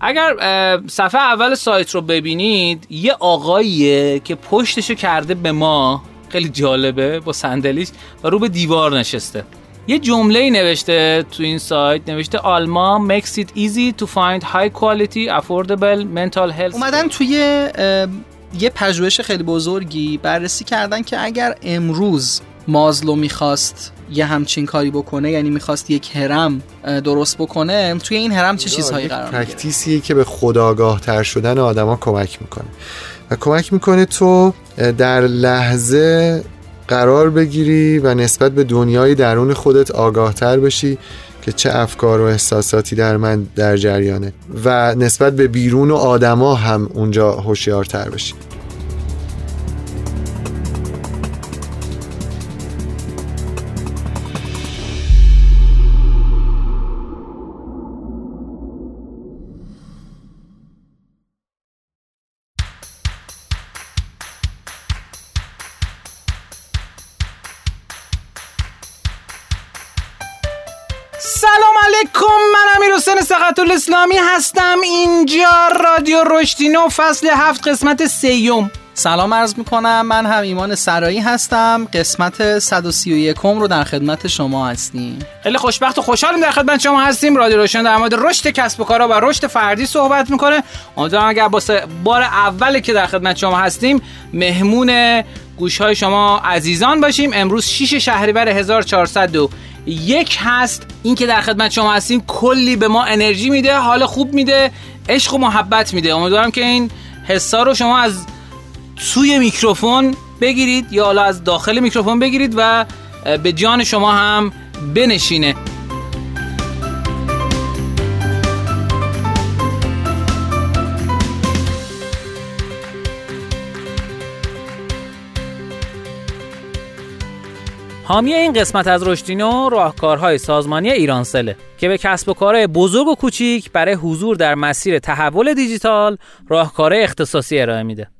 اگر صفحه اول سایت رو ببینید یه آقاییه که پشتشو کرده به ما خیلی جالبه با صندلیش و رو به دیوار نشسته. یه جمله نوشته تو این سایت نوشته آلما makes it easy to find high quality affordable mental health اومدن توی یه پژوهش خیلی بزرگی بررسی کردن که اگر امروز مازلو می‌خواست یه همچین کاری بکنه یعنی می‌خواست یک هرم درست بکنه توی این هرم چه چیزهایی قرار می‌گیره؟ پرکتیسی که به خداگاه تر شدن آدما کمک می‌کنه. و کمک می‌کنه تو در لحظه قرار بگیری و نسبت به دنیای درون خودت آگاه تر بشی که چه افکار و احساساتی در من در جریانه. و نسبت به بیرون و آدما هم اونجا هوشیارتر بشی. الاسلامی هستم. اینجا رادیو رشتینو فصل هفت قسمت سیوم سلام عرض می‌کنم. من هم ایمان سرایی هستم. قسمت 131 رو در خدمت شما هستیم. خیلی خوشبخت و خوشحالیم در خدمت شما هستیم. رادیو روشن در مورد رشد کسب و کارا و رشد فردی صحبت می‌کنه. امیدوارم اگر با بار اولی که در خدمت شما هستیم مهمون گوش های شما عزیزان باشیم. امروز 6 شهریور 1400 یک هست. این که در خدمت شما هستیم کلی به ما انرژی میده حال خوب میده عشق و محبت میده. امیدوارم که این حسا رو شما از سوی میکروفون بگیرید یا حالا از داخل میکروفون بگیرید و به جان شما هم بنشینه. حامی این قسمت از رشدینو راهکارهای سازمانی ایرانسله که به کسب و کارهای بزرگ و کوچیک برای حضور در مسیر تحول دیجیتال راهکارهای اختصاصی ارائه میده.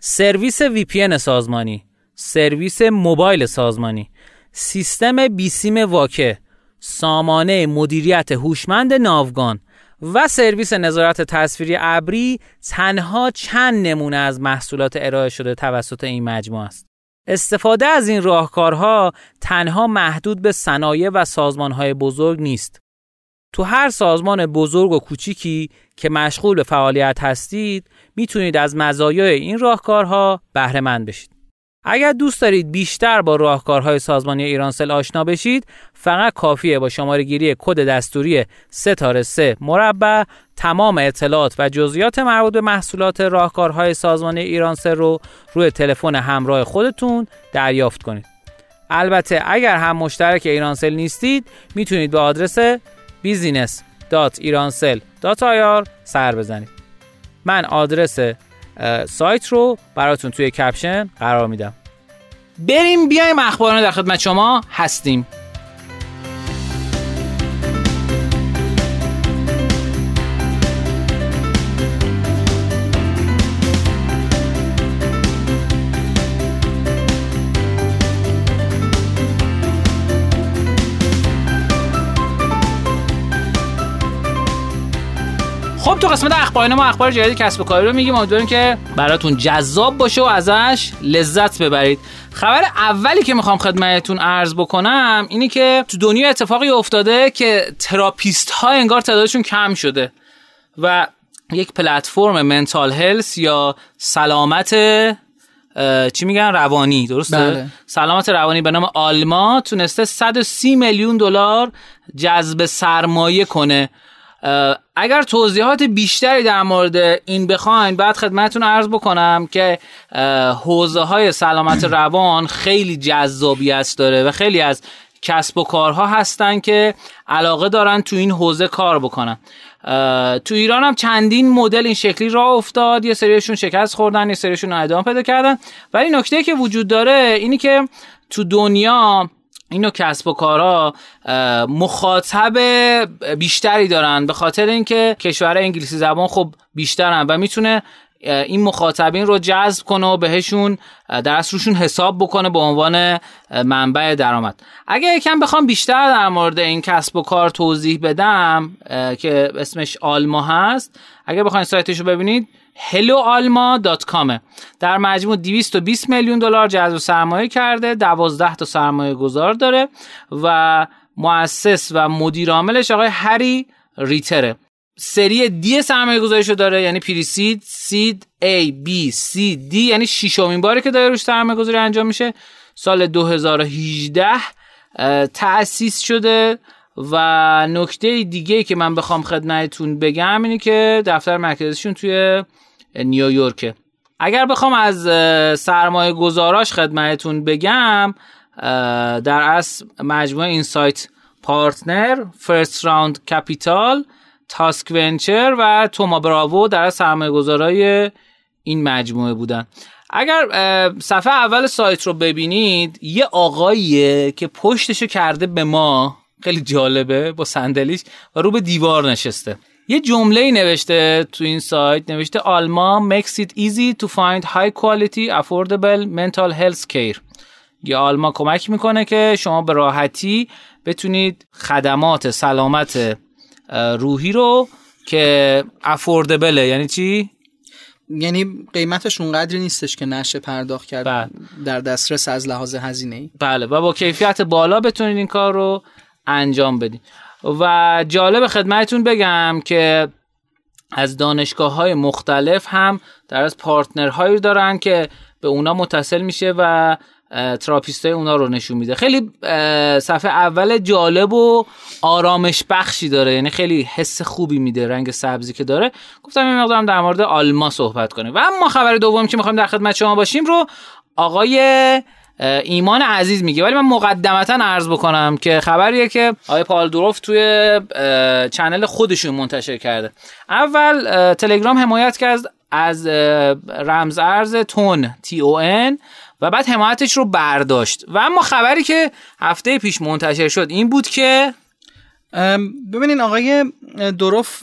سرویس VPN سازمانی، سرویس موبایل سازمانی، سیستم بیسیم واکه، سامانه مدیریت هوشمند ناوگان و سرویس نظارت تصویری ابری تنها چند نمونه از محصولات ارائه شده توسط این مجموعه است. استفاده از این راهکارها تنها محدود به صنایع و سازمانهای بزرگ نیست. تو هر سازمان بزرگ و کوچیکی که مشغول به فعالیت هستید می‌تونید از مزایای این راهکارها بهره مند بشید. اگر دوست دارید بیشتر با راهکارهای سازمانی ایرانسل آشنا بشید فقط کافیه با شماره گیری کد دستوری ستاره 3 مربع تمام اطلاعات و جزئیات مربوط به محصولات راهکارهای سازمانی ایرانسل رو روی تلفن همراه خودتون دریافت کنید. البته اگر هم مشترک ایرانسل نیستید می‌تونید به آدرس business.iransel.ir سر بزنید. من آدرس سایت رو براتون توی کپشن قرار میدم. بریم بیایم اخبارانه در خدمت شما هستیم. تو قسمت اخبار ما اخبار جدید کسب و کاری رو میگیم. امیدواریم که براتون جذاب باشه و ازش لذت ببرید. خبر اولی که می‌خوام خدمتتون عرض بکنم اینه که تو دنیا اتفاقی افتاده که therapist ها انگار تعدادشون کم شده و یک پلتفرم mental health یا سلامت چی میگن؟ روانی درسته؟ بله. سلامت روانی به نام آلما تونسته 130 میلیون دلار جذب سرمایه کنه. اگر توضیحات بیشتری در مورد این بخواین بعد خدمتتون عرض بکنم که حوزه های سلامت روان خیلی جذابیت داره و خیلی از کسب و کارها هستن که علاقه دارن تو این حوزه کار بکنن. تو ایران هم چندین مدل این شکلی راه افتاد. یه سریشون شکست خوردن یه سریشون ادامه پیدا کردن. ولی نکته که وجود داره اینی که تو دنیا اینو کسب و کارها مخاطب بیشتری دارن به خاطر اینکه کشور انگلیسی زبان خب بیشترن و می‌تونه این مخاطبین رو جذب کنه و بهشون در روشون حساب بکنه به عنوان منبع درآمد. اگر یکم بخوام بیشتر در مورد این کسب و کار توضیح بدم که اسمش آلما هست اگر بخواین سایتش رو ببینید helloalma.com در مجموع 220 میلیون دلار جذب سرمایه کرده 12 تا سرمایه گذار داره و مؤسس و مدیر عاملش آقای هری ریتره سری دی سرمایه گذاریشو داره یعنی پریسید سید A B C D یعنی ششمین باری که داره روش سرمایه گذاری انجام میشه. سال 2018 تأسیس شده و نکته دیگه که من بخوام خدمتتون بگم اینه که دفتر مرکزشون توی نیویورکه. اگر بخوام از سرمایه گذاراش خدمتتون بگم در اصل مجموعه Insight Partner First Round Capital Tusk Venture و Thoma Bravo در سرمایه گذارای این مجموعه بودن. اگر صفحه اول سایت رو ببینید یه آقاییه که پشتشو کرده به ما خیلی جالبه با صندلیش و رو به دیوار نشسته. یه جمله نوشته تو این سایت نوشته آلما makes it easy to find high quality affordable mental health care. یا آلما کمک می‌کنه که شما به راحتی بتونید خدمات سلامت روحی رو که افوردبله یعنی چی؟ یعنی قیمتش اونقدری نیستش که نشه پرداخت کرد بله. در دسترس از لحاظ هزینه ای بله. و با کیفیت بالا بتونید این کار رو انجام بدید. و جالب خدمتتون بگم که از دانشگاه های مختلف هم در از partner هایی دارن که به اونا متصل میشه و therapist های اونا رو نشون میده. خیلی صفحه اول جالب و آرامش بخشی داره. یعنی خیلی حس خوبی میده رنگ سبزی که داره. گفتم این مقدارم در مورد آلما صحبت کنیم. و اما خبر دوم که می‌خوایم در خدمت شما باشیم رو آقای ایمان عزیز میگه. ولی من مقدمتا عرض بکنم که خبریه که آقای پال دوروف توی چنل خودشون منتشر کرده. اول تلگرام حمایت کرد از رمز ارز تون تی او ان و بعد حمایتش رو برداشت. و اما خبری که هفته پیش منتشر شد این بود که ببینین آقای دروف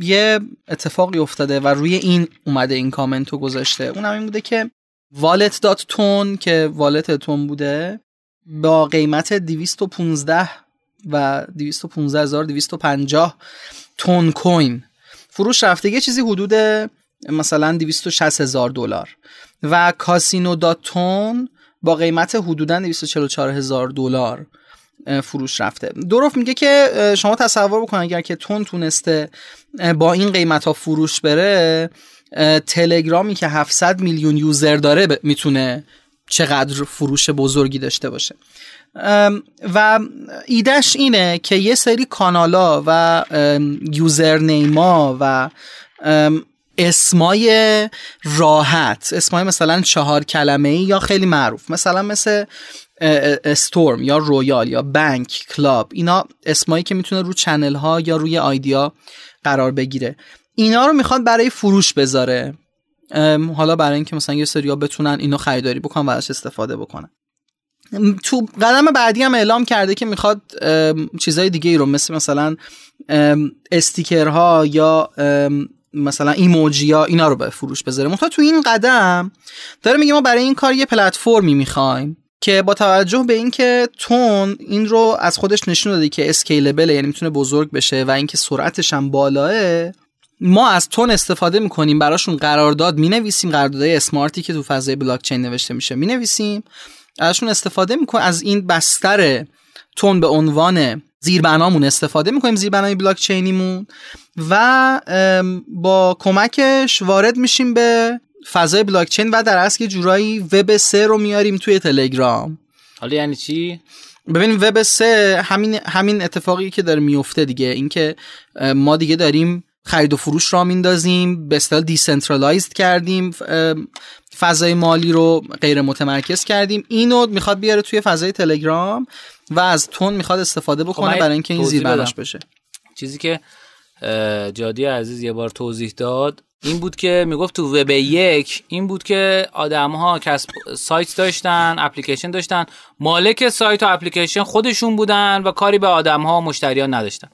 یه اتفاقی افتاده و روی این اومده این کامنتو گذاشته. اونم این بوده که والت دات تون که والت تون بوده با قیمت 215 و 215250 تون کوین. فروش رفته یه چیزی حدود مثلا 260 هزار دلار. و کاسینو داتون با قیمت حدودا 244 هزار دلار فروش رفته. دروف میگه که شما تصور بکن اگر که تون تونسته با این قیمت ها فروش بره تلگرامی که 700 میلیون user داره می‌تونه چقدر فروش بزرگی داشته باشه. و ایدهش اینه که یه سری کانالا و username ا و اسمای راحت اسمای مثلا چهار کلمه ای یا خیلی معروف مثلا مثل storm یا royal یا bank club اینا اسمایی که می‌تونه رو channel ها یا روی ID یا قرار بگیره. اینا رو می‌خواد برای فروش بذاره. حالا برای اینکه مثلا یه سریا بتونن اینو خریداری بکنن و ازش استفاده بکنن. تو قدم بعدی هم اعلام کرده که می‌خواد چیزای دیگه ای رو مثل مثلا استیکرها یا مثلا ایموجی ها اینا رو به فروش بذاره. منتها تو این قدم داره میگه ما برای این کار یه پلتفرمی می‌خوایم که با توجه به اینکه تون این رو از خودش نشون داده که اسکیلبل یعنی می‌تونه بزرگ بشه و اینکه سرعتش هم بالاه ما از تون استفاده می‌کنیم براشون قرارداد می‌نویسیم قراردادهای اسمارتی که تو فضای بلاک چین نوشته میشه می‌نویسیم. ازشون استفاده می‌کنیم از این بستر تون به عنوان زیربنامون استفاده می‌کنیم زیربنای بلاک چینیمون و با کمکش وارد میشیم به فضای بلاک چین و در اصل یه جورایی وب سه رو میاریم توی تلگرام. حالا یعنی چی؟ ببینیم وب سه همین همین اتفاقی که داره میفته دیگه. اینکه ما دیگه داریم خرید و فروش را میندازیم به اصطلاح decentralized کردیم فضای مالی رو غیر متمرکز کردیم. اینو می‌خواد بیاره توی فضای تلگرام و از TON می‌خواد استفاده بکنه خب برای اینکه این زیر بشه. چیزی که جادی عزیز یه بار توضیح داد این بود که می‌گفت تو وب یک این بود که آدم ها کسب سایت داشتن اپلیکیشن داشتن. مالک سایت و اپلیکیشن خودشون بودن و کاری به آدم ها و مشتریان نداشتن.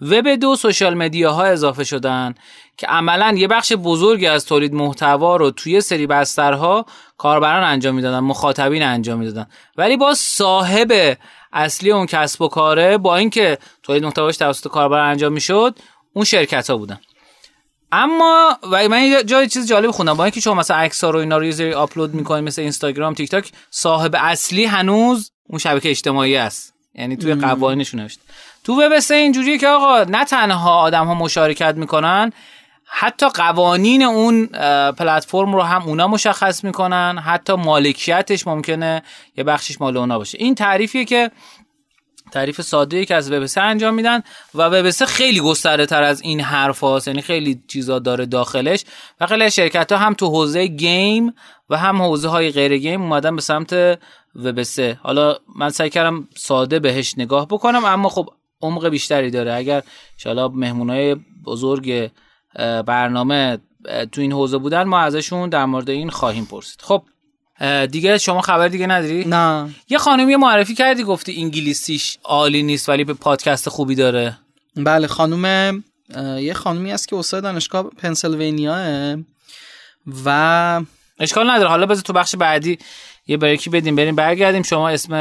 وب دو سوشال مدیا ها اضافه شدن که عملا یه بخش بزرگی از تولید محتوا رو توی سری بسترها کاربران انجام می‌دادن مخاطبین انجام می‌دادن. ولی با صاحب اصلی اون کسب و کاره با اینکه تولید محتواش توسط کاربر انجام می‌شد اون شرکت ها بودن. اما و من یه جای چیز جالب خوندم. با اینکه شما مثلا عکس رو اینا رو یه سری آپلود می‌کنید مثل اینستاگرام تیک تاک صاحب اصلی هنوز اون شبکه اجتماعی است. یعنی توی قوانینشون نوشته. تو وب سه اینجوریه که آقا نه تنها آدم ها مشارکت می‌کنن حتی قوانین اون پلتفرم رو هم اونا مشخص می‌کنن حتی مالکیتش ممکنه یه بخشش مال اونا باشه. این تعریفیه که تعریف ساده که از وب انجام میدن و وب خیلی گسترده تر از این حرف هاست یعنی خیلی چیزا داره داخلش. و خیلی شرکت ها هم تو حوزه گیم و هم حوزه های غیر گیم اومدن به سمت وب حالا من سعی کردم ساده بهش نگاه بکنم اما خب عمق بیشتری داره. اگر ان مهمونای بزرگ برنامه تو این حوزه بودن ما ازشون در مورد این خواهیم پرسید. خب دیگه شما خبر دیگه نداری؟ نه. یه خانمی معرفی کردی گفتی انگلیسیش عالی نیست ولی به پادکست خوبی داره. بله خانم یه خانمی هست که استاد دانشگاه پنسیلوانیا و اشکال نداره. حالا بذار تو بخش بعدی یه بریکی بدیم. بریم برگردیم. شما اسم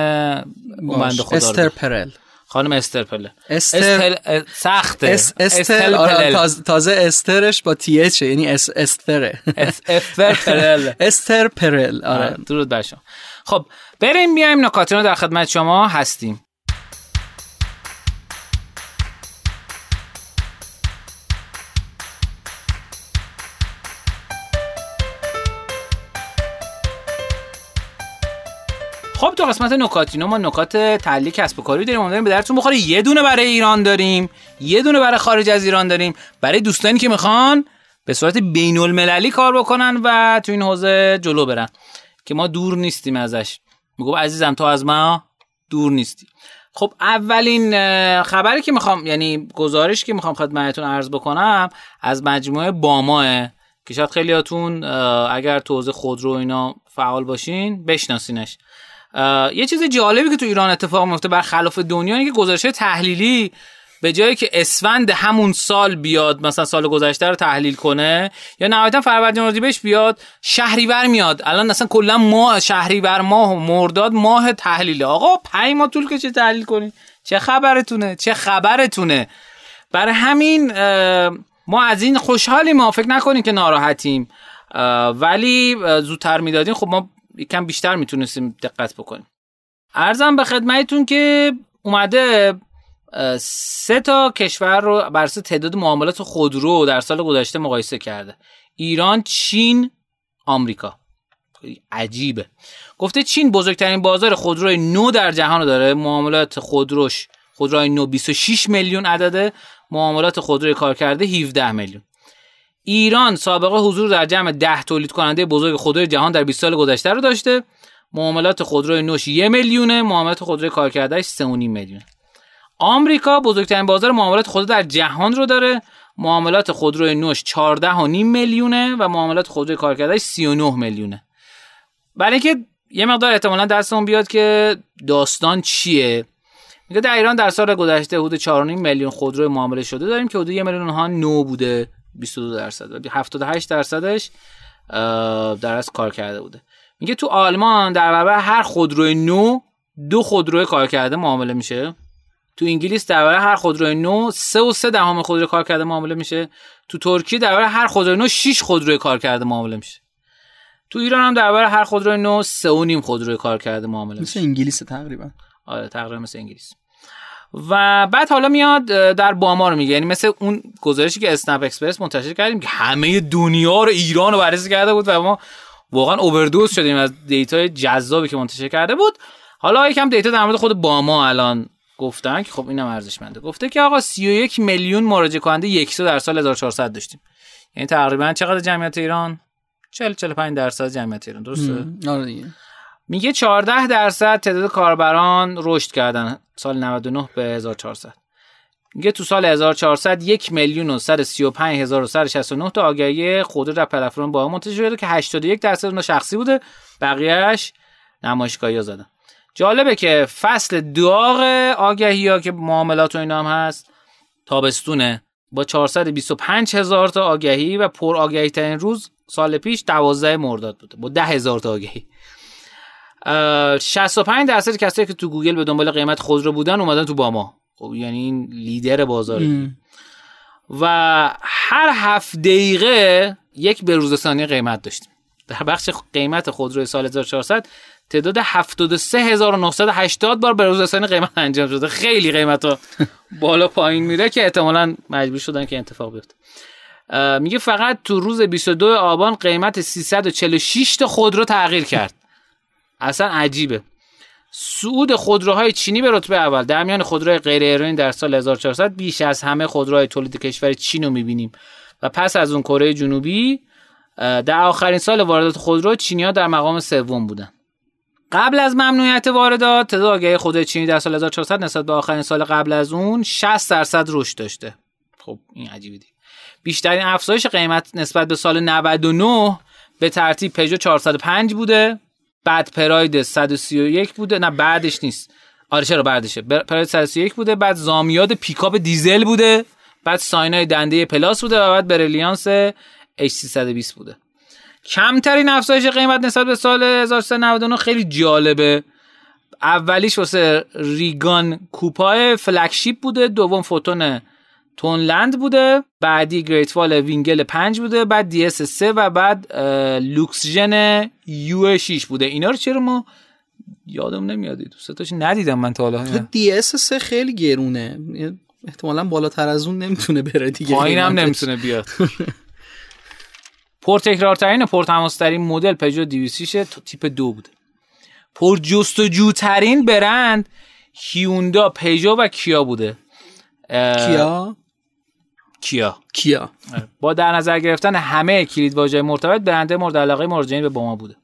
بنده خدا استر پرل. خانم استر پله استر سخته. اس... استر آره تازه استرش با تی اچ یعنی اس... استره. استر پرل استر پرل آره. درود بر شما. خب بریم بیایم نکاتینو در خدمت شما هستیم. قسمت نکاتینو ما نکات تحلیل کسب و کاری داریم. امیدواریم به درتون بخوره. یه دونه برای ایران داریم. یه دونه برای خارج از ایران داریم. برای دوستانی که می‌خوان به صورت بین المللی کار بکنن و تو این حوزه جلو برن. که ما دور نیستیم ازش. میگم عزیزم تو از ما دور نیستی. خب اولین خبری که می‌خوام یعنی گزارش که می‌خوام خدمتتون عرض بکنم از مجموعه باماه که شاید خیلیاتون اگر تو حوزه خودرو اینا فعال باشین بشناسینش. یه چیز جالبی که تو ایران اتفاق میفته برخلاف دنیا اینه که گزارش تحلیلی به جایی که اسفند همون سال بیاد مثلا سال گذشته رو تحلیل کنه یا نهایتا فروردین بهش بیاد شهریور میاد. الان اصلا کلا ماه شهریور ماه و مرداد ماه تحلیل آقا پنج ماه طول کشه تحلیل کنی چه خبرتونه؟ چه خبرتونه؟ برای همین ما از این خوشحالی ما فکر نکنیم که ناراحتیم. ولی زودتر می‌دادیم. خب ما یکم بیشتر می‌تونستیم دقت بکنیم. ارزم به خدمتتون که اومده سه تا کشور رو بر تعداد معاملات خودرو در سال گذشته مقایسه کرده. ایران چین آمریکا. عجیبه. گفته چین بزرگترین بازار خودروی نو در جهان رو داره. معاملات خودروش خودروی نو 26 میلیون عدده. معاملات خودروی کار کرده 17 میلیون. ایران سابقه حضور در جمع 10 تولید کننده بزرگ خودروی جهان در 20 سال گذشته رو داشته. معاملات خودروی نوش 1 میلیونه معاملات خودروی کارکردهش 3.5 میلیون آمریکا بزرگترین بازار معاملات خودرو در جهان رو داره. معاملات خودروی نوش 14.5 میلیونه و معاملات خودروی کارکردهش 39 میلیونه. برای اینکه یه مقدار احتمالا دستمون بیاد که داستان چیه. میگه در ایران در سال گذشته حدود 4.5 میلیون خودرو معامله شده. داریم که حدود 1 میلیون ها نو بوده. 22 درصد. و 78 درصدش در از کار کرده بوده. میگه تو آلمان در برابر هر خودروی نو دو خودروی کار کرده معامله میشه. تو انگلیس در برابر هر خودروی نو سه و سه دهم خودروی کار کرده معامله میشه. تو ترکیه در برابر هر خودروی نو 6 خودروی کار کرده معامله میشه. تو ایران هم در برابر هر خودروی نو سه و نیم خودروی کار کرده معامله میشه. مثل انگلیس تقریبا. آره تقریبا مثل انگلیس. و بعد حالا میاد در باما رو میگه. یعنی مثل اون گزارشی که اسنپ اکسپرس منتشر کردیم که همه دنیا رو ایران رو بررسی کرده بود و ما واقعا اووردوز شدیم از data ی جذابی که منتشر کرده بود. حالا یکم data در مورد خود باما الان گفتن که خب اینم ارزشمنده. گفته که آقا 31 میلیون مراجعه کننده یک در سال 1400 داشتیم. یعنی تقریبا چقدر جمعیت ایران؟ 40 45 درصد جمعیت ایران. درسته؟ آره میگه 14 درصد تعداد کاربران رشد کردن سال 99 به 1400 میگه تو سال 1400 یک میلیون و 135 هزار و 169 تا آگهی خودرو در پلتفرم با منتشر شده که 81 درصد اون شخصی بوده بقیهش نمایشگاهی زدن. جالبه که فصل داغ آگهی ها که معاملات و اینا هم هست تابستونه. با 425 هزار تا آگهی و پر آگهی ترین روز سال پیش 12 مرداد بوده. با 10 هزار تا آگهی. 65 درصد کسایی که تو گوگل به دنبال قیمت خودرو بودن اومدن تو باما. خب یعنی این لیدر بازار و هر هفت دقیقه یک ثانیه قیمت داشتیم. در بخش قیمت خودروی سال 1400 تعداد 73980 بار ثانیه قیمت انجام شده. خیلی قیمت ها بالا پایین میره که احتمالا مجبور شدن که اتفاق بیفته. میگه فقط تو روز 22 آبان قیمت 346 تا خودرو تغییر کرد. اصلا عجیبه. صعود خودروهای چینی به رتبه اول. در میان خودروهای غیر ایرانی در سال 1400 بیش از همه خودروهای تولید کشور چین رو می‌بینیم. و پس از اون کره جنوبی در آخرین سال واردات خودرو چینیا در مقام سوم بودن. قبل از ممنوعیت واردات تعداد آگهی خودروی چینی در سال 1400 نسبت به آخرین سال قبل از اون 60 درصد رشد داشته. خب این عجیبه دیگه. بیشترین افزایش قیمت نسبت به سال 99 به ترتیب پژو 405 بوده. بعد پراید 131 بوده. نه بعدش نیست. آره چرا بعدشه؟ پراید 131 بوده بعد زامیاد پیکاپ دیزل بوده بعد ساینای دنده پلاس بوده و بعد بریلیانس H320 بوده. کمترین افزایش قیمت نسبت به سال 1399 خیلی جالبه. اولیش واسه ریگان کوپای فلکشیپ بوده دوم فوتون تونلند بوده بعدی گریت فال وینگل 5 بوده بعد دی اس 3 و بعد لوکسژن یو 6 بوده. اینا رو چرا ما یادم نمیاد دوستاتش ندیدم من تا حالا. دی اس 3 خیلی گرونه. احتمالا بالاتر از اون نمی‌تونه بره دیگه. پایین هم نمی‌تونه بیاد. پرتکرارترین و پرتماسترین مدل پژو 206 تا تیپ دو بوده. پر جستجوترین برند هیوندا پژو و کیا بوده؟ کیا؟ کیا؟ کیا؟ با در نظر گرفتن همه کلید واژه مرتبط برنده مورد علاقه مراجعین به باما بوده.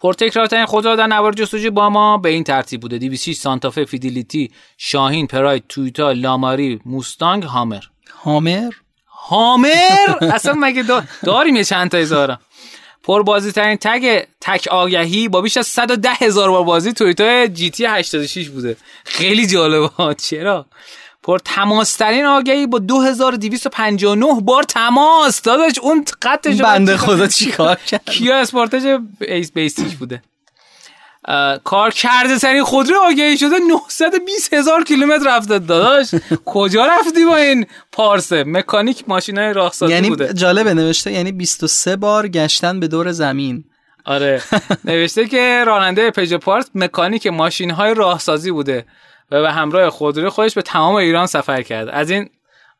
پرتکرارترین خودرو در نوار جستجوی باما به این ترتیب بوده. 206 سانتافه فیدلیتی شاهین پراید تویوتا لاماری موستانگ هامر. هامر؟ هامر؟ اصلا مگه داریم یه چند تا هزارم. پر بازی ترین تگ تک آگهی با بیش از 110 هزار بار بازی تویوتا جی تی 86 بوده. خیلی جالبه. چرا؟ پر تماس ترین آگهی با 2259 بار تماس. داداش اون قطعش بنده خدا چیکار کرد کیا اسپورتاژ بیس بیسیک بوده؟ کار کرده ترین خودرو آگهی شده 920 هزار کیلومتر رفته. داداش کجا رفتی با این پارسه؟ مکانیک ماشینای راهسازی یعنی بوده. جالبه نوشته یعنی 23 بار گشتن به دور زمین. آره. نوشته که راننده پژو پارس مکانیک ماشین های راهسازی بوده. و به همراه خودرو خودش به تمام ایران سفر کرد. از این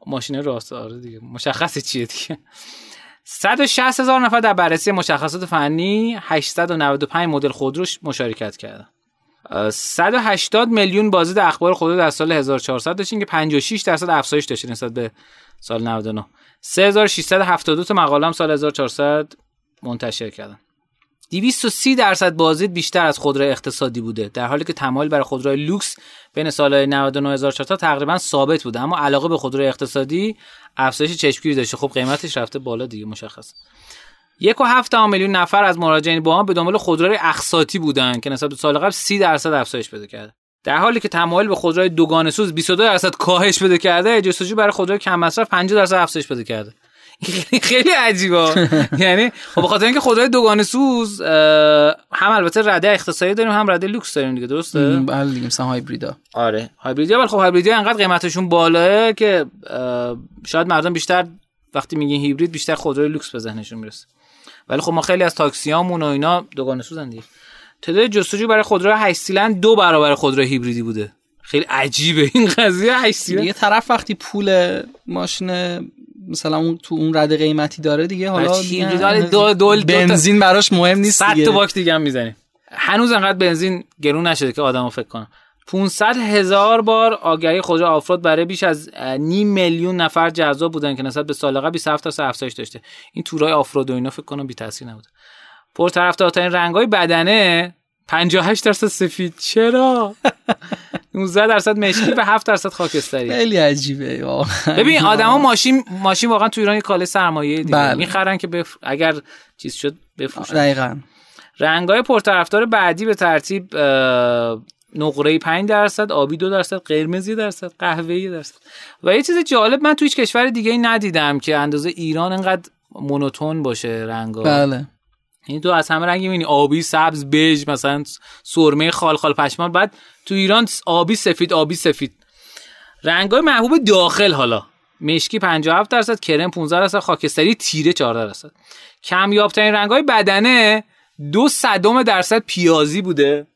ماشین راهسازی دیگه. مشخصه چیه دیگه؟ 160 هزار نفر در بررسی مشخصات فنی 895 مدل خودروش مشارکت کردن. 180 میلیون بازدید اخبار خودرو در سال 1400 داشتین که 56 درصد افزایش داشته نسبت به سال 99 3672 تا مقاله هم سال 1400 منتشر کردن. 230 درصد بازدید بیشتر از خودروی اقتصادی بوده. در حالی که تمایل برای خودروی لوکس بین سالهای 99 تا تقریبا ثابت بوده. اما علاقه به خودروی اقتصادی افزایش چشمگیری داشته. خب قیمتش رفته بالا دیگه مشخص. یک و هفت میلیون نفر از مراجعین با هم به دنبال خودروی اقساطی بودن که نسبت به سال قبل 30 درصد افزایش پیدا کرده. در حالی که تمایل به خودروی دوگانه سوز 22 درصد کاهش پیدا کرده جستجو برای خودروی کم مصرف 50 درصد افزایش پیدا کرده. خیلی عجیبه. یعنی خب بخاطر اینکه خودروی دوگانه سوز هم البته رده اقتصادی داریم هم رده لوکس داریم دیگه درسته؟ بله دیگه مثلا هایبریدا. آره هایبریدا. ولی خب هایبریدا انقدر قیمتشون بالاه که شاید مردم بیشتر وقتی میگین هیبرید بیشتر خودروی لوکس به ذهنشون می‌رسه. ولی خب ما خیلی از تاکسیامون و اینا دوگانه سوزن دیگه. تعداد جستجو برای خودرو 8 سیلندر دو برابر خودرو هیبریدی بوده. خیلی عجیبه این قضیه 8 سیلند یه طرف وقتی پول ماشین مثلا اون تو اون رده قیمتی داره دیگه حالا دو دول بنزین براش مهم نیست دیگه. 100 تا باک دیگه هم می‌زنیم. هنوز انقدر بنزین گرون نشده که آدمو فکر کنم. 500 هزار بار آگهی خودرو آفرود برای بیش از نیم میلیون نفر جذاب بودن که نسبت به سال قبل 27 تا افزایش داشته. این تورای آفرود و اینا فکر کنم بی تاثیر نبود پرطرفدارترین رنگای بدنه 58 درصد سفید. چرا؟ 19 درصد مشکی و 7 درصد خاکستری. خیلی عجیبه واقعا. ببین آدما ماشین ماشین واقعا تو ایران کاله سرمایه دیگه. بله. می‌خرن که بف... اگر چیز شد بفروشن. دقیقا. رنگای پرطرفدار بعدی به ترتیب نقره 5 درصد آبی 2 درصد قرمزی درصد قهوه‌ای درصد. و یه چیز جالب من تو هیچ کشور دیگه ای ندیدم که اندازه ایران انقدر مونوتون باشه رنگا بله. یعنی تو از همه رنگ می‌بینی. آبی سبز بژ مثلا سرمه خال خال پشمال بعد تو ایران آبی سفید آبی سفید. رنگای محبوب داخل حالا. مشکی 57 درصد کرم 15 درصد خاکستری تیره 14 درصد. کمیاب ترین رنگای بدنه دو صدم درصد پیازی بوده.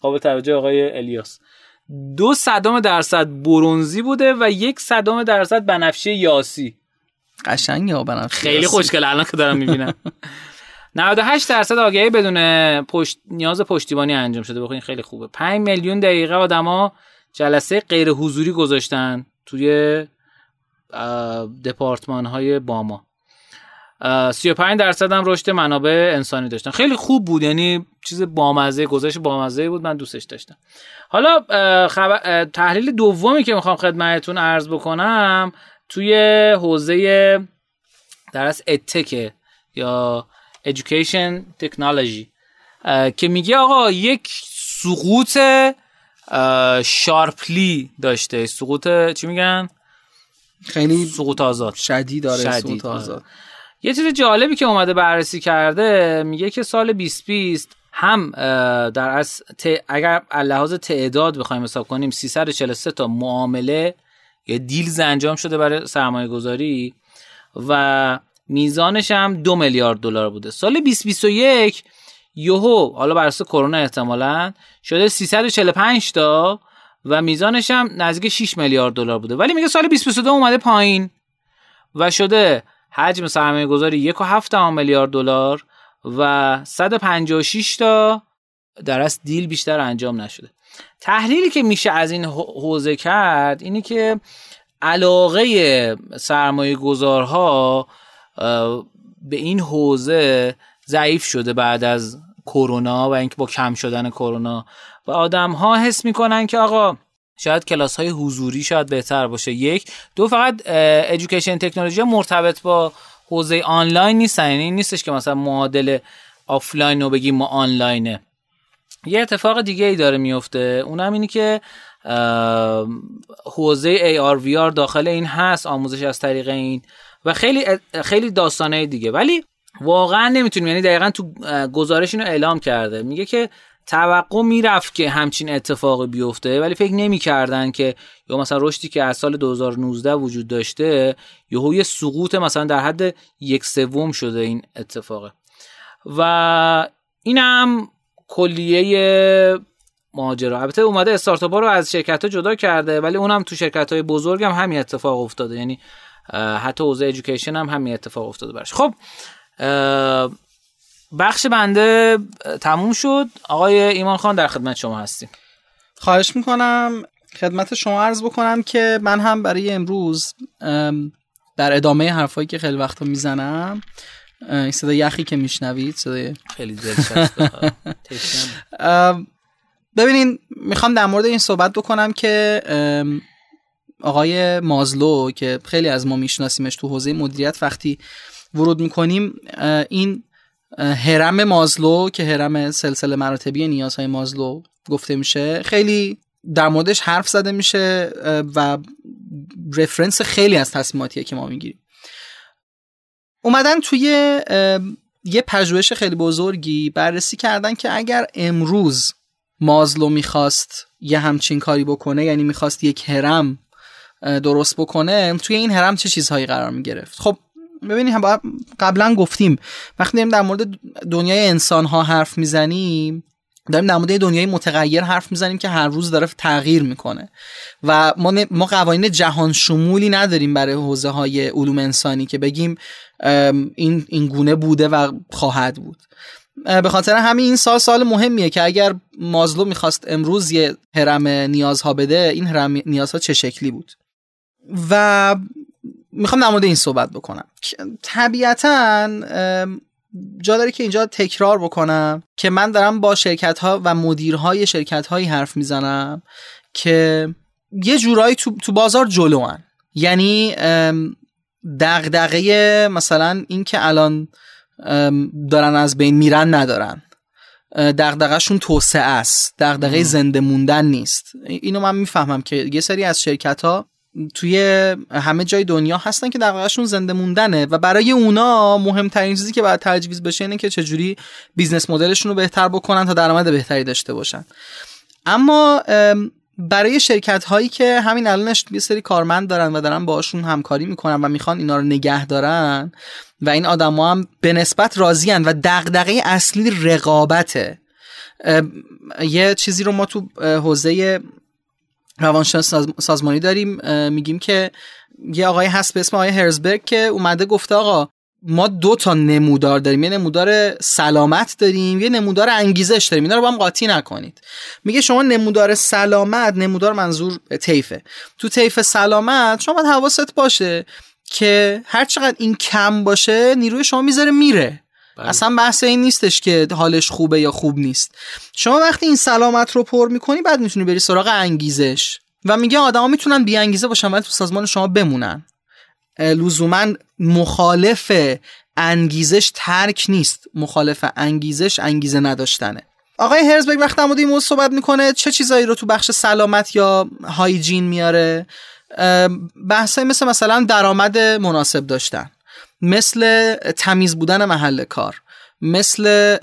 قابل توجه آقای الیاس. دو صدم درصد برونزی بوده و یک صدم درصد بنفشه یاسی. قشنگه ها بنفشه خیلی خوشگله. الان که دارم می‌بینم. 98 درصد آگهی بدون پشت نیاز پشتیبانی انجام شده. بخوین خیلی خوبه. 5 میلیون دقیقه آدما جلسه غیر حضوری گذاشتن توی دپارتمان های باما. اه، 35 درصد هم رشد منابع انسانی داشتن. خیلی خوب بود. یعنی چیز بامزه گذاشت بامزه بود. من دوستش داشتم. حالا اه، تحلیل دومی که می‌خوام خدمتتون عرض بکنم توی حوزه در از اتکه یا education technology. اه، که میگه آقا یک سقوط شارپلی داشته. سقوط چی میگن؟ خیلی سقوط آزاد. شدید داره شدید، سقوط آره. آزاد. یه چیز جالبی که اومده بررسی کرده میگه که سال 2020 هم اه، در از اگر از لحاظ تعداد بخوایم حساب کنیم 343 تا معامله یا دیلز انجام شده برای سرمایه گذاری و میزانش هم دو میلیارد دلار بوده. سال 2021 یوهو حالا بر کرونا احتمالا شده 345 تا و میزانش هم نزدیک 6 میلیارد دلار بوده. ولی میگه سال 2022 اومده پایین و شده حجم سرمایه گذاری یک و هفت دهم میلیارد دلار و 156 تا در از دیل بیشتر انجام نشده. تحلیلی که میشه از این حو- حوزه کرد اینی که علاقه سرمایه گذارها به این حوزه ضعیف شده بعد از کرونا و اینکه با کم شدن کرونا. و آدم ها حس می‌کنن که آقا شاید کلاس های حضوری شاید بهتر باشه. یک. دو فقط ادویکیشن تکنولوژی مرتبط با حوزه آنلاین نیستن. یعنی نیستش که مثلا معادل آفلاین رو بگیم ما آنلاینه. یه اتفاق دیگه ای داره میفته اونم اینی که حوزه AR VR داخل این هست. آموزش از طریق این و خیلی خیلی داستانه دیگه. ولی واقعا نمی‌تونیم یعنی دقیقا تو گزارش اینو اعلام کرده. میگه که توقع می‌رفت که همچین اتفاقی بیفته ولی فکر نمی‌کردن که یا مثلا رشدی که از سال 2019 وجود داشته یهو یه سقوط مثلا در حد یک سوم شده این اتفاقه و اینم کلیه ماجرا. البته اومده استارتاپ رو از شرکت ها جدا کرده ولی اونم تو شرکت های بزرگ هم همین اتفاق افتاده. یعنی حتی حوزه ایژوکیشن هم همین اتفاق افتاده برش خب بخش بنده تموم شد. آقای ایمان خان در خدمت شما هستیم. خواهش می‌کنم خدمت شما عرض بکنم که من هم برای امروز ام، در ادامه حرفایی که خیلی وقتا می‌زنم این صدای یخی که میشنوید صدای خیلی ببینین می‌خوام در مورد این صحبت بکنم که آقای مازلو که خیلی از ما میشناسیمش تو حوزه مدیریت وقتی ورود می‌کنیم این هرم مازلو که هرم سلسله مراتبی نیازهای مازلو گفته میشه خیلی در موردش حرف زده میشه و رفرنس خیلی از تصمیماتیه که ما می‌گیریم. اومدن توی یه پژوهش خیلی بزرگی بررسی کردن که اگر امروز مازلو می‌خواست یه همچین کاری بکنه یعنی می‌خواست یک هرم درست بکنه توی این هرم چه چیزهایی قرار می‌گرفت؟ خب ببینید هم قبلا گفتیم وقتی داریم در مورد دنیای انسان ها حرف می‌زنیم داریم در مورد دنیای متغیر حرف می‌زنیم که هر روز داره تغییر می‌کنه. و ما, ن- ما قوانین جهان شمولی نداریم برای حوزه های علوم انسانی که بگیم این این گونه بوده و خواهد بود. به خاطر همین این سال سال مهمیه که اگر مازلو می‌خواست امروز یه هرم نیازها بده این هرم نیازها چه شکلی بود؟ و می‌خوام در مورد این صحبت بکنم. طبیعتا جا داره که اینجا تکرار بکنم که من دارم با شرکت ها و مدیرهای شرکت هایی حرف می‌زنم که یه جورایی تو, تو بازار جلو هن. یعنی دغدغه مثلا این که الان دارن از بین میرن ندارن. دغدغهشون توسعه است. دغدغه زنده موندن نیست. اینو من می‌فهمم که یه سری از شرکت ها توی همه جای دنیا هستن که دغدغهشون زنده موندنه و برای اونا مهمترین چیزی که باید تجویز بشه اینه که چجوری business model شون رو بهتر بکنن تا درآمد بهتری داشته باشن. اما برای شرکت هایی که همین الانش یه سری کارمند دارن و دارن باشون همکاری می‌کنن و می‌خوان اینا رو نگه دارن و این آدما هم به نسبت راضیان و دغدغه اصلی رقابته یه چیزی رو ما تو حوزه روانشناس سازمانی داریم میگیم که یه آقای هست به اسم آقای هرزبرگ که اومده گفته آقا ما دو تا نمودار داریم یه نمودار سلامت داریم یه نمودار انگیزش داریم اینا رو با هم قاطی نکنید. میگه شما نمودار سلامت نمودار منظور طیفه. تو طیف سلامت شما باید حواست باشه که هر چقدر این کم باشه نیروی شما می‌ذاره میره. بله. اصلا بحث این نیستش که حالش خوبه یا خوب نیست. شما وقتی این سلامت رو پر می‌کنی بعد می‌تونی بری سراغ انگیزش. و میگه آدما می‌تونن بی انگیزه باشن ولی تو سازمان شما بمونن. لزوما مخالف انگیزش ترک نیست. مخالف انگیزش انگیزه نداشتنه. آقای هرزبرگ وقتی در این موضوع صحبت می‌کنه چه چیزایی رو تو بخش سلامت یا هایجین میاره؟ بحثای مثل مثلا درآمد مناسب داشتن. مثل تمیز بودن محل کار مثل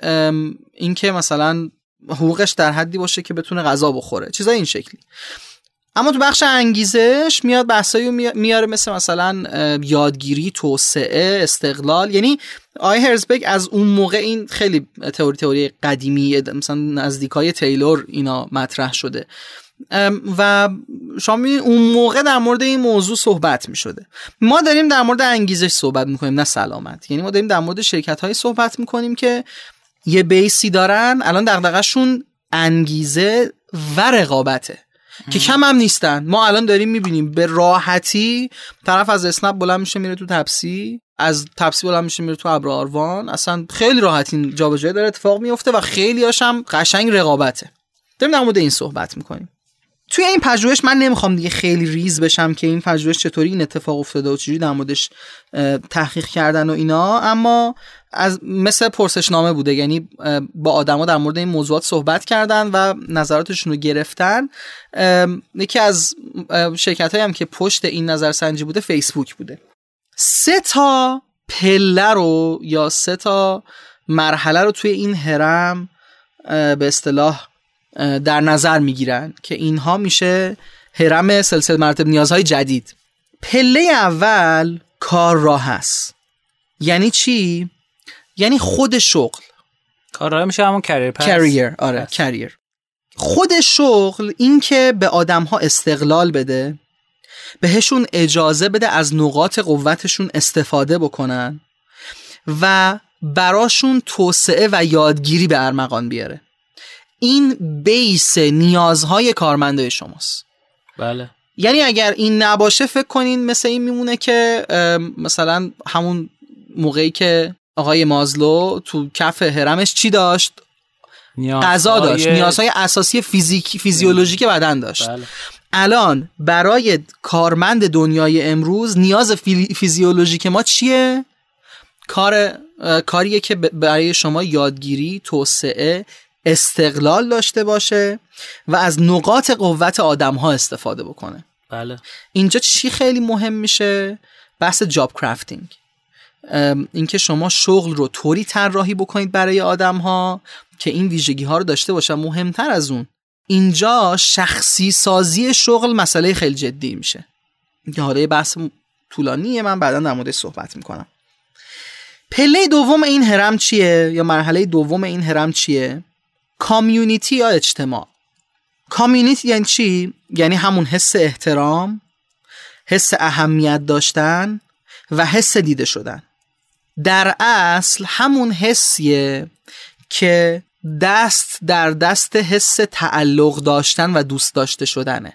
اینکه مثلا حقوقش در حدی باشه که بتونه غذا بخوره چیزای این شکلی. اما تو بخش انگیزش میاد بحثایی میاره مثل مثلا یادگیری توسعه استقلال. یعنی آی هرزبگ از اون موقع این خیلی تئوری تئوری قدیمی مثلا نزدیکای تیلور اینا مطرح شده. و شما اون موقع در مورد این موضوع صحبت می شده ما داریم در مورد انگیزش صحبت می‌کنیم نه سلامت. یعنی ما داریم در مورد شرکت های صحبت می‌کنیم که یه بیسی دارن الان دغدغه‌شون انگیزه و رقابته. که کم هم نیستن. ما الان داریم می‌بینیم. به راحتی طرف از اسنپ بلند میشه میره تو تپسی. از تپسی بلند میشه میره تو ابراروان اصلا خیلی راحتی جابجایی داره اتفاق میفته و خیلی هاشم قشنگ رقابته. داریم در مورد این صحبت می‌کنیم. توی این پژوهش من نمی‌خوام دیگه خیلی ریز بشم که این پژوهش چطوری این اتفاق افتاده و چجوری در موردش تحقیق کردن و اینا. اما از مثل پرسشنامه بوده یعنی با آدما در مورد این موضوعات صحبت کردن و نظراتشون رو گرفتن. یکی از شرکت هم که پشت این نظرسنجی بوده فیسبوک بوده. سه تا پله رو یا سه تا مرحله رو توی این هرم به اصطلاح در نظر می‌گیرن که اینها میشه هرم سلسله مراتب نیازهای جدید. پله اول کار راه هست یعنی چی؟ یعنی خود شغل. کار راه میشه همون کریر پس کریر آره کریر خود شغل این که به آدم ها استقلال بده بهشون اجازه بده از نقاط قوتشون استفاده بکنن و براشون توسعه و یادگیری به ارمغان بیاره. این بیس نیازهای کارمنده شماست. بله. یعنی اگر این نباشه فکر کنین مثل این میمونه که مثلا همون موقعی که آقای مازلو تو کف هرمش چی داشت؟ غذا داشت. نیازهای اساسی فیزیک فیزیولوژیک بدن داشت. بله. الان برای کارمند دنیای امروز نیاز فیزیولوژیک ما چیه؟ کار کاریه که برای شما یادگیری توسعه استقلال داشته باشه و از نقاط قوت آدم ها استفاده بکنه. بله. اینجا چی خیلی مهم میشه؟ بحث جاب کرافتینگ اینکه شما شغل رو طوری طراحی بکنید برای آدم ها که این ویژگی ها رو داشته باشن. مهمتر از اون اینجا شخصی سازی شغل مسئله خیلی جدی میشه. که حالا بحث طولانیه من بعدا در موردش صحبت می‌کنم. پله دوم این هرم چیه؟ یا مرحله دوم این هرم چیه؟ کامیونیتی یا اجتماع؟ کامیونیتی یعنی چی؟ یعنی همون حس احترام حس اهمیت داشتن و حس دیده شدن. در اصل همون حسیه که دست در دست حس تعلق داشتن و دوست داشته شدنه.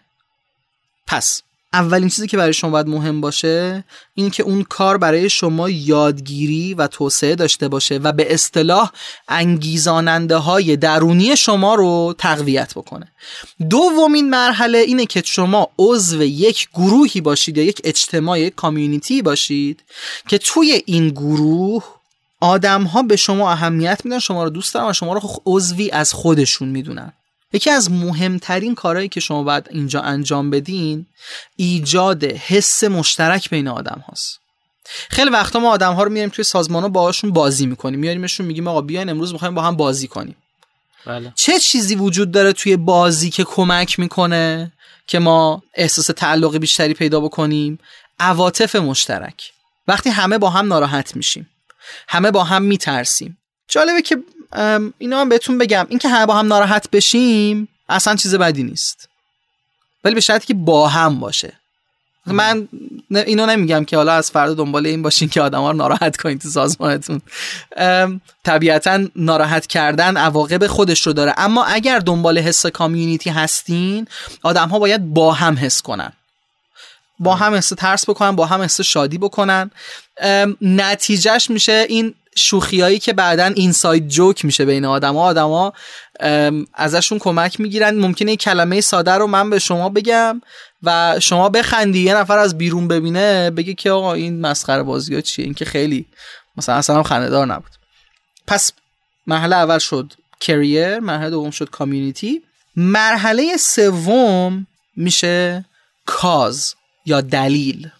پس اولین چیزی که برای شما باید مهم باشه این که اون کار برای شما یادگیری و توسعه داشته باشه و به اصطلاح انگیزاننده های درونی شما رو تقویت بکنه. دومین مرحله اینه که شما عضو یک گروهی باشید یا یک اجتماع یک کامیونیتی باشید که توی این گروه آدم ها به شما اهمیت میدن شما رو دوست دارن و شما رو عضوی از خودشون می‌دونن. یکی از مهمترین کارهایی که شما باید اینجا انجام بدین ایجاد حس مشترک بین آدم هاست. خیلی وقتا ما آدم ها رو میاریم توی سازمان ها باهاشون بازی می‌کنیم. میاریمشون میگیم آقا بیاین امروز می‌خوایم با هم بازی کنیم. بله. چه چیزی وجود داره توی بازی که کمک می‌کنه که ما احساس تعلق بیشتری پیدا بکنیم؟ عواطف مشترک. وقتی همه با هم ناراحت میشیم همه با هم میترسیم. جالبه که اینا هم بهتون بگم. اینکه همه با هم ناراحت بشیم اصلا چیز بدی نیست. ولی به شرطی که با هم باشه. من اینو نمیگم که حالا از فردا دنبال این باشین که آدم ها رو ناراحت کنید تو سازمانتون. طبیعتا ناراحت کردن عواقب خودش رو داره. اما اگر دنبال حس کامیونیتی هستین آدم ها باید با هم حس کنن. با هم حس ترس بکنن با هم حس شادی بکنن. نتیجهش میشه این شوخیایی که بعدا اینساید جوک میشه بین آدما. آدما ازشون کمک می‌گیرن. ممکنه یک کلمه ساده رو من به شما بگم و شما بخندی. یه نفر از بیرون ببینه بگه که آقا این مسخره بازی ها چیه؟ این که خیلی مثلا اصلا خندهدار نبود. پس مرحله اول شد کریر مرحله دوم شد کامیونیتی مرحله سوم میشه کاز یا دلیل.